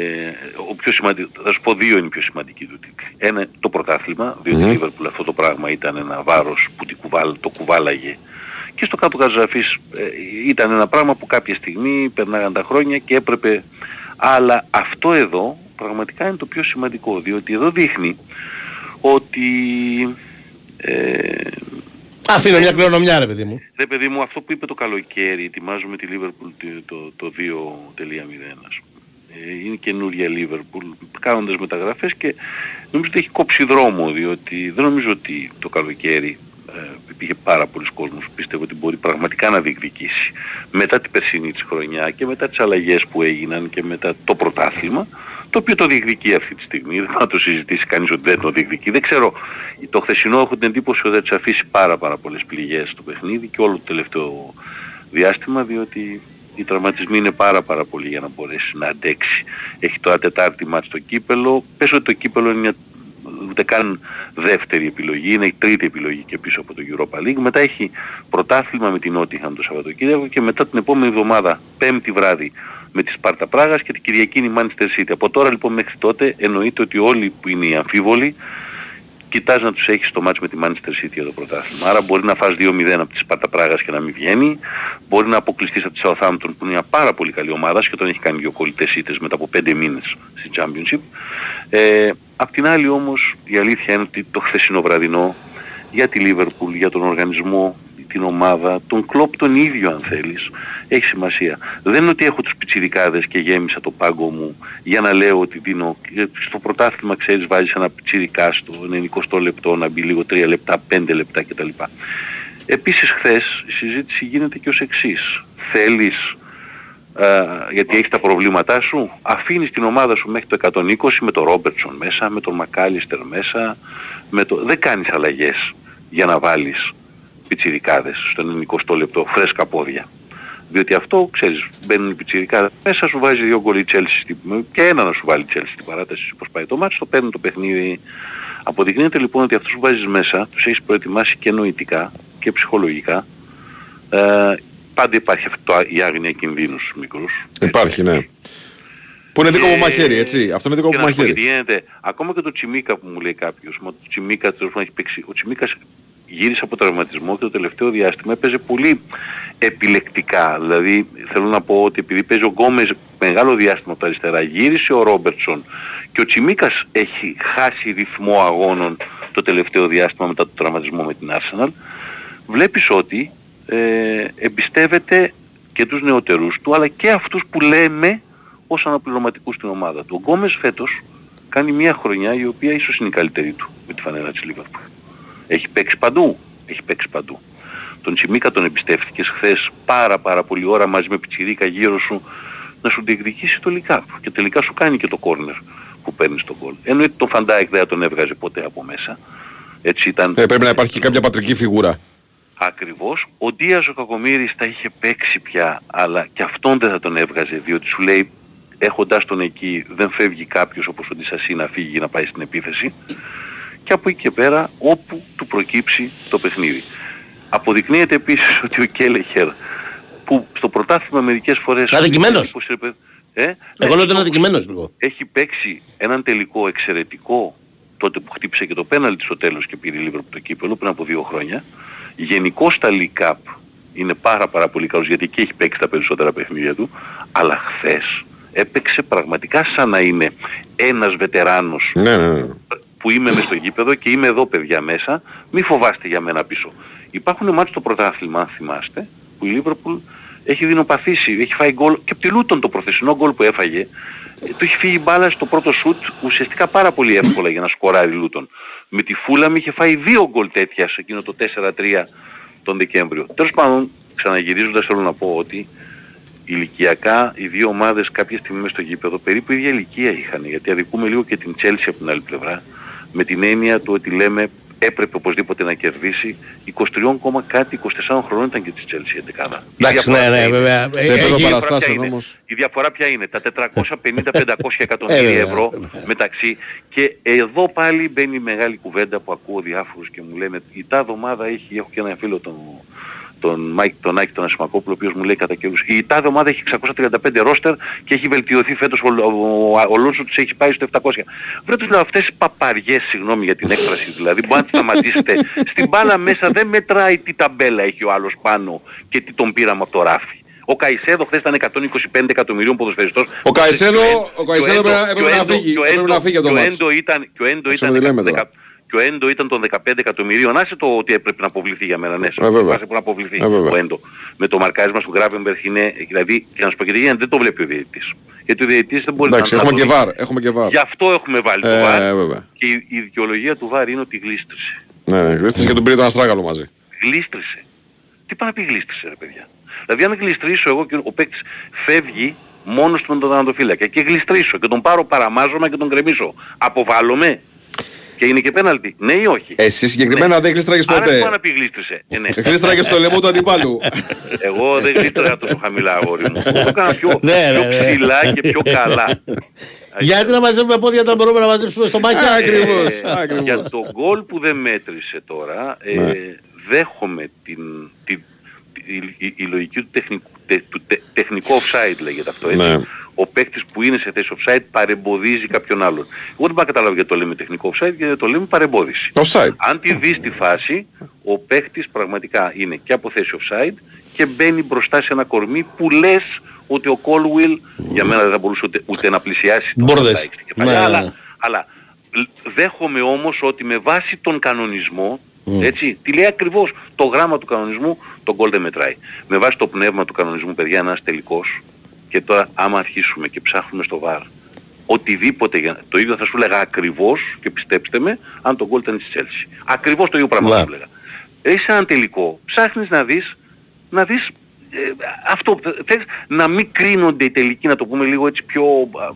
ο πιο σημαντικό, θα σου πω δύο είναι οι πιο σημαντικοί του τίτλοι. Ένα το πρωτάθλημα, διότι η Μμμ. Λίβερπουλ αυτό το πράγμα ήταν ένα βάρος που την κουβάλ, το κουβάλαγε. Και στο κάτω Καζαφής ε, ήταν ένα πράγμα που κάποια στιγμή περνάγαν τα χρόνια και έπρεπε... Αλλά αυτό εδώ πραγματικά είναι το πιο σημαντικό, διότι εδώ δείχνει ότι... Ε, Αφήνω μια κληρονομιά, ρε παιδί μου. Ρε παιδί μου, αυτό που είπε το καλοκαίρι, ετοιμάζουμε τη Liverpool το, το, το 2.0 ας πούμε. Ε, είναι καινούρια Liverpool, κάνοντας μεταγραφές και νομίζω ότι έχει κόψει δρόμο, διότι δεν νομίζω ότι το καλοκαίρι ε, υπήρχε πάρα πολλοί κόσμος που πίστευε ότι μπορεί πραγματικά να διεκδικήσει. Μετά την περσινή της χρονιά και μετά τις αλλαγές που έγιναν και μετά το πρωτάθλημα, το οποίο το διεκδικεί αυτή τη στιγμή. Δεν θα το συζητήσει κανείς ότι δεν το διεκδικεί. Δεν ξέρω. Το χθεσινό έχω την εντύπωση ότι θα της αφήσει πάρα πάρα πολλές πληγές στο παιχνίδι και όλο το τελευταίο διάστημα διότι οι τραυματισμοί είναι πάρα πάρα πολλοί για να μπορέσει να αντέξει. Έχει το Τετάρτη μάτς στο κύπελο. Πες ότι το κύπελο είναι μια ούτε καν δεύτερη επιλογή, είναι η τρίτη επιλογή και πίσω από το Europa League. Μετά έχει πρωτάθλημα με την Νότιχαμ το Σαββατοκύριακο και μετά την επόμενη εβδομάδα, πέμπτη βράδυ, με τη Σπάρτα Πράγας και την Κυριακή είναι η Manchester City. Από τώρα λοιπόν μέχρι τότε εννοείται ότι όλοι που είναι οι αμφίβολοι κοιτάς να τους έχεις στο μάτς με τη Manchester City για το πρωτάθλημα. Άρα μπορεί να φας 2-0 από τη Σπάρτα Πράγας και να μην βγαίνει. Μπορεί να αποκλειστείς από τη Southampton που είναι μια πάρα πολύ καλή ομάδα και τον έχει κάνει δύο κολλητές ήττες μετά από 5 μήνες στη Championship. Ε, απ' την άλλη όμως η αλήθεια είναι ότι το χθεσινό βραδινό για τη Liverpool, για τον οργανισμό, την ομάδα, τον κλόπ τον ίδιο αν θέλεις, έχει σημασία. Δεν είναι ότι έχω τους πιτσιρικάδες και γέμισα το πάγκο μου για να λέω ότι δίνω, ε, στο πρωτάθλημα ξέρεις βάζεις ένα πιτσιρικά στο 90 λεπτό να μπει λίγο 3 λεπτά, 5 λεπτά κτλ. Επίσης χθες η συζήτηση γίνεται και ως εξής. Θέλεις ε, γιατί έχεις τα προβλήματά σου, αφήνεις την ομάδα σου μέχρι το 120 με τον Ρόμπερτσον μέσα, με τον Μακάλιστερ μέσα, με το... δεν κάνεις αλλαγές για να βάλεις πιτσιρικάδες στο 90 λεπτό, φρέσκα πόδια. Διότι αυτό, ξέρεις, μπαίνουν οι πιτσιρικάδες μέσα, σου βάζει δύο γκολ η Chelsea στην- και ένα να σου βάλει η Chelsea στην παράταση όπως πάει το μάτι, το παίρνει το παιχνίδι. Αποδεικνύεται λοιπόν ότι αυτούς που βάζεις μέσα, τους έχεις προετοιμάσει και νοητικά και ψυχολογικά. Ε, πάντα υπάρχει αυτό η άγνοια κινδύνους στους μικρούς. Υπάρχει, ναι. Που είναι δίκοπο Και- μαχαίρι, έτσι. Αυτό είναι Και δίκοπο να σου πω μαχαίρι. γιατί γίνεται. Ακόμα και το Τσιμίκα που μου λέει κάποιος, μα το Τσιμίκα τέλος πάντων έχει παίξει. Ο Τσιμίκας γύρισε από τραυματισμό και το τελευταίο διάστημα έπαιζε πολύ επιλεκτικά. Δηλαδή θέλω να πω ότι επειδή παίζει ο Γκόμες μεγάλο διάστημα από τα αριστερά, γύρισε ο Ρόμπερτσον και ο Τσιμίκας έχει χάσει ρυθμό αγώνων το τελευταίο διάστημα μετά το τραυματισμό με την Arsenal. Βλέπεις ότι ε, εμπιστεύεται και τους νεωτερούς του αλλά και αυτούς που λέμε ως αναπληρωματικούς στην ομάδα του. Ο Γκόμες φέτος κάνει μια χρονιά η οποία ίσως είναι η καλύτερη του με τη φανέλα της Λίβερπουλ. Έχει παίξει παντού. Έχει παίξει παντού. Τον Τσιμίκα τον εμπιστεύτηκες χθες πάρα πάρα πολύ ώρα μαζί με πιτσιρίκα γύρω σου να σου διεκδικήσει το λικά και τελικά σου κάνει και το κόρνερ που παίρνεις στον γκολ. Εννοείται τον Φαν Ντάικ δεν θα τον έβγαζε ποτέ από μέσα. Έτσι ήταν. Ε, πρέπει να υπάρχει και κάποια πατρική φιγούρα. Ακριβώς. Ο Ντίας ο κακομοίρης τα είχε παίξει πια, αλλά και αυτόν δεν θα τον έβγαζε, διότι σου λέει έχοντας τον εκεί δεν φεύγει κάποιος όπως ο Ντισασί να φύγει να πάει στην επίθεση και από εκεί και πέρα όπου του προκύψει το παιχνίδι. Αποδεικνύεται επίσης ότι ο Κέλεχερ που στο πρωτάθλημα μερικές φορές... Αδικημένος. εντύπωση, ρε παιδί- Ε, Εγώ λέω ότι είναι ναι, αδικημένος λίγο. έχει παίξει έναν τελικό εξαιρετικό τότε που χτύπησε και το πέναλτι στο τέλος και πήρε η Liverpool το κύπελο πριν από δύο χρόνια. Γενικώς στα League Cup είναι πάρα πάρα πολύ καλός γιατί και έχει παίξει τα περισσότερα παιχνίδια του, αλλά χθες έπαιξε πραγματικά σαν να είναι ένας βετεράνος Ναι, ναι, ναι. Που είμαι μες στο γήπεδο και είμαι εδώ παιδιά μέσα, μη φοβάστε για μένα πίσω. Υπάρχουν μάτς στο πρωτάθλημα, αν θυμάστε, που η Λίβερπουλ έχει δεινοπαθήσει, έχει φάει γκολ και από τη Λούτον το προθεσινό γκολ που έφαγε, ε, του έχει φύγει μπάλα στο πρώτο σουτ ουσιαστικά πάρα πολύ εύκολα για να σκοράρει η Λούτον. Με τη Φούλαμ είχε φάει δύο γκολ τέτοια σε εκείνο το 4-3 τον Δεκέμβριο. Τέλος πάντων, ξαναγυρίζοντας θέλω να πω ότι ηλικιακά οι δύο ομάδες κάποια στιγμή μες στο γήπεδο περίπου ίδια ηλικία είχαν. Γιατί αδικούμε λίγο και την Chelsea από την άλλη πλευρά με την έννοια του ότι λέμε έπρεπε οπωσδήποτε να κερδίσει 23, κάτι 24 χρονών ήταν και της Chelsea η δεκάδα. Εντάξει, ναι, ναι, βέβαια. Σε επίπεδο Έχει- παραστάσεων όμως. Η διαφορά ποια είναι, τα 450-500 εκατομμύρια Ε, βέβαια. ευρώ μεταξύ και εδώ πάλι μπαίνει η μεγάλη κουβέντα που ακούω διάφορους και μου λένε η τάδε ομάδα έχει, έχω και ένα φίλο τον, τον, Μάικ, τον Άκη τον Ασημακόπουλο, ο οποίος μου λέει κατά καιρούς η τάδε ομάδα έχει 635 ρόστερ και έχει βελτιωθεί φέτος, ο, ο, ο, ο Αλόνσο τους έχει πάει στο 700. Βρε τους λέω αυτές οι παπαριές, συγγνώμη για την έκφραση δηλαδή, μπορεί να τις σταματήσετε. <laughs> Στην μπάλα μέσα δεν μετράει τι ταμπέλα έχει ο άλλος πάνω και τι τον πήραμε από το ράφι. Ο Καϊσέδο χθες ήταν 125 εκατομμυρίων ποδοσφαιριστός. Ο Καϊσέδο- Και ο ο Καϊσέδο Έντο- έπρεπε- και ο έπρεπε να Έντο- φύγει- και ο έπρεπε Έντο- να φύγει από το και ο μάτς. Έντο ήταν, και ο Έντο Αυτό ήταν, με τη λέμε δεκα- τώρα. και ο Έντο ήταν των 15 εκατομμυρίων. Άσε το ότι έπρεπε να αποβληθεί για μένα. Ναι, σε Ε, βέβαια. βάση που να αποβληθεί Ε, βέβαια. ο Έντο. Με το μαρκάρισμα του Γκράβενμπεργκ είναι, δηλαδή, και να σου πω και τι γίνεται, δεν το βλέπει ο διαιτητής. Γιατί ο διαιτητής δεν μπορεί Εντάξει, να έχουμε να και το δει. βάρ. Έχουμε και βάρ. Γι' αυτό έχουμε βάλει το Ε, βάρ. βέβαια. Και η, η δικαιολογία του βάρ είναι ότι γλίστρισε. Ναι, ναι, γλίστησε και τον πήρε τον Αστράγαλο μαζί. Γλίστρισε. Τι πάει να πει γλίστρισε ρε παιδιά. Δηλαδή αν γλιστρήσω εγώ και ο παίκτης φεύγει μόνος του με τον δανατοφύλακα και γλιστρήσω και τον πάρω παραμάζωμα και τον κρεμίσω. Αποβάλλομαι; Και είναι και πέναλτι. Ναι ή όχι; Εσύ συγκεκριμένα δεν γλίστραγες Άρα δεν ποτέ. μπορεί να πει γλίστρισε. Ε, ναι. Γλίστραγες στο λαιμό του αντιπάλου. Εγώ δεν γλίστραγα τόσο χαμηλά αγόρι μου. Το έκανα πιο, Ναι, πιο ναι, ναι. ψηλά και πιο καλά. <laughs> Γιατί να μαζεύουμε πόδια όταν μπορούμε να μαζέψουμε στο μάκι. Ακριβώς. Ε, ακριβώς. για το γκολ που δεν μέτρησε τώρα, ε, Ναι. δέχομαι την, την, η, η- η λογική του τεχνικού, τε- του τε- τεχνικό offside λέγεται αυτό έτσι. Ναι. Ο παίκτης που είναι σε θέση offside παρεμποδίζει κάποιον άλλον. Εγώ δεν πάω να καταλάβω γιατί το λέμε τεχνικό offside γιατί το λέμε παρεμπόδιση. Offside. Αν τη δεις τη φάση, ο παίκτης πραγματικά είναι και από θέση offside και μπαίνει μπροστά σε ένα κορμί που λες ότι ο Colwell για μένα δεν θα μπορούσε ούτε, ούτε να πλησιάσει τον Μπόρδες. Van Dijk στην κεφαλιά, Ναι, ναι, αλλά, ναι. αλλά λ- δέχομαι όμως ότι με βάση τον κανονισμό, έτσι, τι λέει ακριβώς το γράμμα του κανονισμού, το γκολ δεν μετράει. Με βάση το πνεύμα του κανονισμού, παιδιά, ένας τελικός, και τώρα άμα αρχίσουμε και ψάχνουμε στο βαρ, οτιδήποτε, για, το ίδιο θα σου λέγα ακριβώς, και πιστέψτε με, αν το γκολ ήταν της Chelsea. Ακριβώς το ίδιο πράγμα Ναι. θα σου λέγα. Έχεις έναν τελικό, ψάχνεις να δεις, να δεις ε, αυτό, θες να μην κρίνονται οι τελικοί, να το πούμε λίγο έτσι πιο α,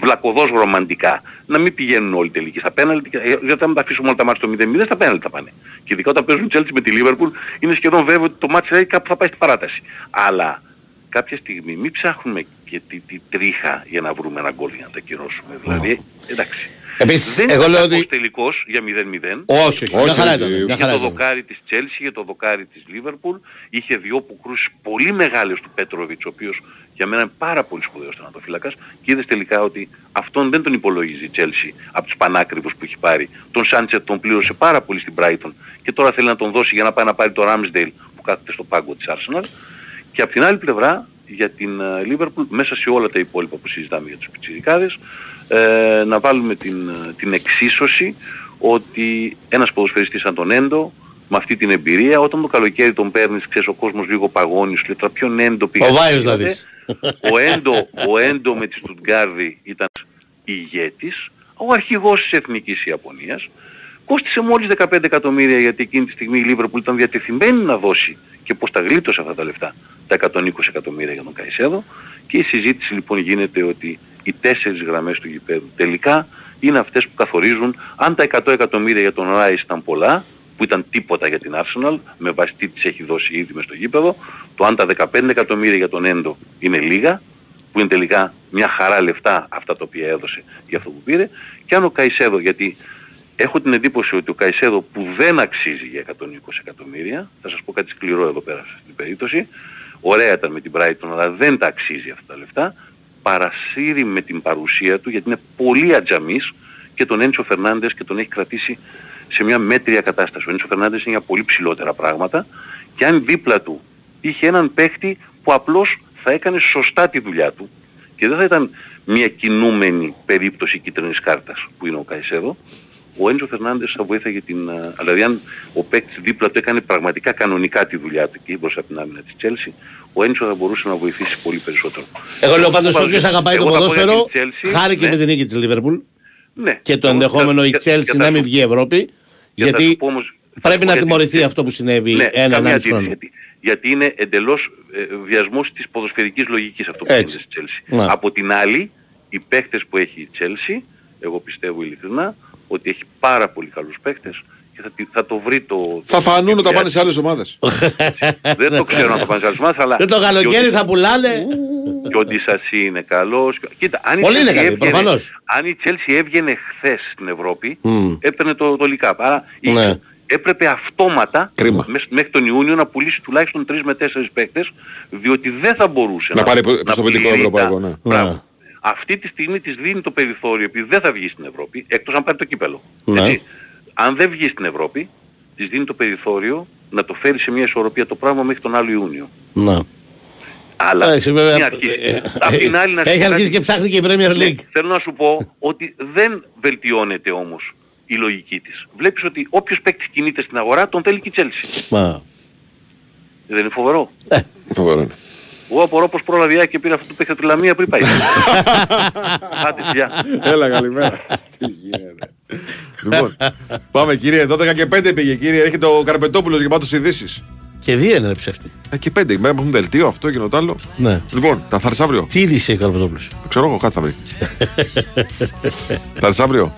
βλακωδώς ρομαντικά. Να μην πηγαίνουν όλοι οι τελικοί στα πέναλτι, ε, γιατί αν τα αφήσουμε όλα τα μάτια στο 0-0 στα πέναλτι θα πάνε. Και ειδικά όταν παίζουν Chelsea με τη Liverpool είναι σχεδόν βέβαιο ότι το μάτι δηλαδή κάπου θα πάει στην παράταση. Αλλά κάποια στιγμή μην ψάχνουμε και τη, τη τρίχα για να βρούμε ένα γκολ για να τα κυρώσουμε. Δηλαδή, εντάξει. Επίσης, δεν εγώ ήταν λέω κακός ότι- τελικός για 0-0. Όχι, όχι, μια χαρά ήταν. Μια Είχε χαρά το ήταν. δοκάρι της Chelsea, είχε το δοκάρι της Liverpool, είχε δύο πουκρούς πολύ μεγάλες του Πέτροβιτς, ο οποίος για μένα είναι πάρα πολύ σπουδαίος τερματοφύλακας και είδες τελικά ότι αυτόν δεν τον υπολογίζει η Chelsea από τους πανάκριβους που έχει πάρει. Τον Σάντσετ τον πλήρωσε πάρα πολύ στην Brighton και τώρα θέλει να τον δώσει για να πάει να πάρει το Ramsdale που κάθεται στο πάγκο της Arsenal. Και από την άλλη πλευρά για την ε, Liverpool μέσα σε όλα τα υπόλοιπα που συζητάμε για τους πιτσιρικάδες ε, να βάλουμε την, ε, την εξίσωση ότι ένας ποδοσφαιριστής σαν τον Έντο με αυτή την εμπειρία όταν το καλοκαίρι τον παίρνεις ξέρεις ο κόσμος λίγο παγώνει σου λέει τώρα ποιον Έντο πήγες Ο Βάιος τότε». να δεις. ο Έντο, ο Έντο με τη Στουτγκάρδη ήταν ηγέτης ο αρχηγός της Εθνικής Ιαπωνίας κόστισε μόλις 15 εκατομμύρια γιατί εκείνη τη στιγμή η Λίβερπουλ ήταν διατεθειμένη να δώσει και πώς τα γλίτωσε αυτά τα λεφτά τα 120 εκατομμύρια για τον Καϊσέδο. Και η συζήτηση λοιπόν γίνεται ότι οι τέσσερις γραμμές του γηπέδου τελικά είναι αυτές που καθορίζουν αν τα 100 εκατομμύρια για τον Ράις ήταν πολλά που ήταν τίποτα για την Arsenal με βάση τι της έχει δώσει ήδη μες στο γήπεδο το αν τα 15 εκατομμύρια για τον Έντο είναι λίγα που είναι τελικά μια χαρά λεφτά αυτά τα οποία έδωσε για αυτό που πήρε και αν ο Καϊσέδο γιατί έχω την εντύπωση ότι ο Καϊσέδο που δεν αξίζει για 120 εκατομμύρια θα σας πω κάτι σκληρό εδώ πέρα σε αυτήν την περίπτωση ωραία ήταν με την Brighton αλλά δεν τα αξίζει αυτά τα λεφτά παρασύρει με την παρουσία του γιατί είναι πολύ ατζαμής και και τον Έντσο Φερνάντες και τον έχει κρατήσει σε μια μέτρια κατάσταση. Ο Έντσο Φερνάντες είναι για πολύ ψηλότερα πράγματα και αν δίπλα του είχε έναν παίχτη που απλώς θα έκανε σωστά τη δουλειά του και δεν θα ήταν μια κινούμενη περίπτωση κίτρινης κάρτας που είναι ο Καϊσέδο, ο Έντζο Φερνάντες θα βοήθαγε την... α, Δηλαδή αν ο παίκτης δίπλα του έκανε πραγματικά κανονικά τη δουλειά του και μπροστά από την άμυνα της Chelsea, ο Έντζο θα μπορούσε να βοηθήσει πολύ περισσότερο. Εγώ λέω πάντως Εγώ όποιος θα- αγαπάει το εγώ θα πω για ποδόσφαιρο την Chelsea, χάρηκε ναι. με την νίκη της Λίβερπουλ Ναι. και το Εγώ ενδεχόμενο θα- η και- και Chelsea θα να σου- μην βγει Ευρώπη και θα σου γιατί πω όμως- θα πρέπει σου πω να γιατί- τιμωρηθεί αυτό που συνέβη Ναι, ένα καμία ένα αντίρρηση, χρόνο. γιατί, γιατί είναι εντελώς ε, βιασμός της ποδοσφαιρικής λογικής αυτό που Έτσι. γίνεται στη Chelsea. Ναι. Από την άλλη, οι παίχτες που έχει η Chelsea, εγώ πιστεύω ειλικρινά, ότι έχει πάρα πολύ καλούς παίχτες και θα, τη- θα το βρει το... Θα το- φανούν τη όταν δουλειά πάνε σε άλλες ομάδες. <laughs> Δεν το ξέρω αν θα πάνε σε άλλες ομάδες, αλλά... Δεν το και καλοκαίρι ο- θα πουλάνε. και ο Ντισασί είναι καλός. Κοίτα, αν η, Πολύ είναι Chelsea καλή, έβγαινε, προφανώς. αν η Chelsea έβγαινε χθες στην Ευρώπη, Μμ. έπαιρνε το, το Λικάπ. Άρα είχε- Ναι. έπρεπε αυτόματα Κρίμα. μες- μέχρι τον Ιούνιο να πουλήσει τουλάχιστον 3 με 4 παίκτες, διότι δεν θα μπορούσε Να πάρει επιστοποιητικό πληρεί ευρωπαϊκό, τα- ναι. Μπράβο. Ναι. Αυτή τη στιγμή της δίνει το περιθώριο, επειδή δεν θα βγει στην Ευρώπη, εκτός αν πάρει το κύπελο. Ναι. Έτσι. Αν δεν βγει στην Ευρώπη, της δίνει το περιθώριο να το φέρει σε μια ισορροπία το πράγμα μέχρι τον άλλο Ιούνιο. Ναι. Αλλά Εντάξει, βέβαια, μην αρχίσει. ε, Απ' την άλλη να σου Έχει πω αρχίσει κάτι. και ψάχνει και η Premier Ναι, League. θέλω να σου πω ότι δεν βελτιώνεται όμως η λογική της. Βλέπεις ότι όποιος παίκτης κινείται στην αγορά τον θέλει και η Chelsea. Μα. Δεν είναι φοβερό; Φοβερό είναι. Εγώ απορώ πως πρόλαβε και πήρα αυτό το παίχτη από τη Λαμία πριν πάει. <laughs> Άντε, γεια. Έλα, καλημέρα. Τι γίνεται. Λοιπόν, πάμε κύριε, 12 και 5 πήγε κύριε. Έρχεται ο Καρπετόπουλος για πάντως ειδήσεις. Και δύο είναι ρε ψεύτη. Ε, και 5, με έχουν δελτίο αυτό και το άλλο. Ναι. Λοιπόν, τα θα έρθεις αύριο. Τι είδηση έχει ο Καρπετόπουλος; Ξέρω εγώ, κάτι θα βρει. <laughs> θα έρθεις αύριο.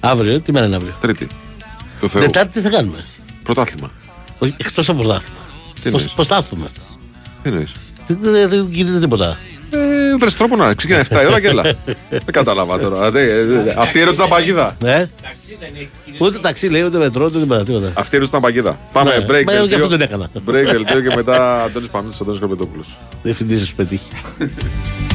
Αύριο, τι μέρα είναι αύριο; Τρίτη. Του Θεού. Τετάρτη τι θα κάνουμε. Πρωτάθλημα. Όχι, εκτός από πρωτάθλημα. Τι Πώς, εννοείς; πώς θα έρθουμε; Τι εννοείς; Δεν- Δεν δεν γίνεται τίποτα. Ε, βρες τρόπο να ξεκινάει 7 η ώρα και έλα. Δεν κατάλαβα τώρα. Δε- δε- Αυτή η ερώτηση ήταν παγίδα. Ε; Ούτε ταξί λέει, ούτε μετρό, ούτε τίποτα. τίποτα. Αυτή η ερώτηση ήταν παγίδα. Πάμε, Ναι, break μα εγώ και αυτό δελτίο. τον έκανα. Break δελτίο και μετά Αντώνης Πανούτης, Αντώνης Καρπετόπουλος. Διευθυντής θα σου πετύχει. <laughs>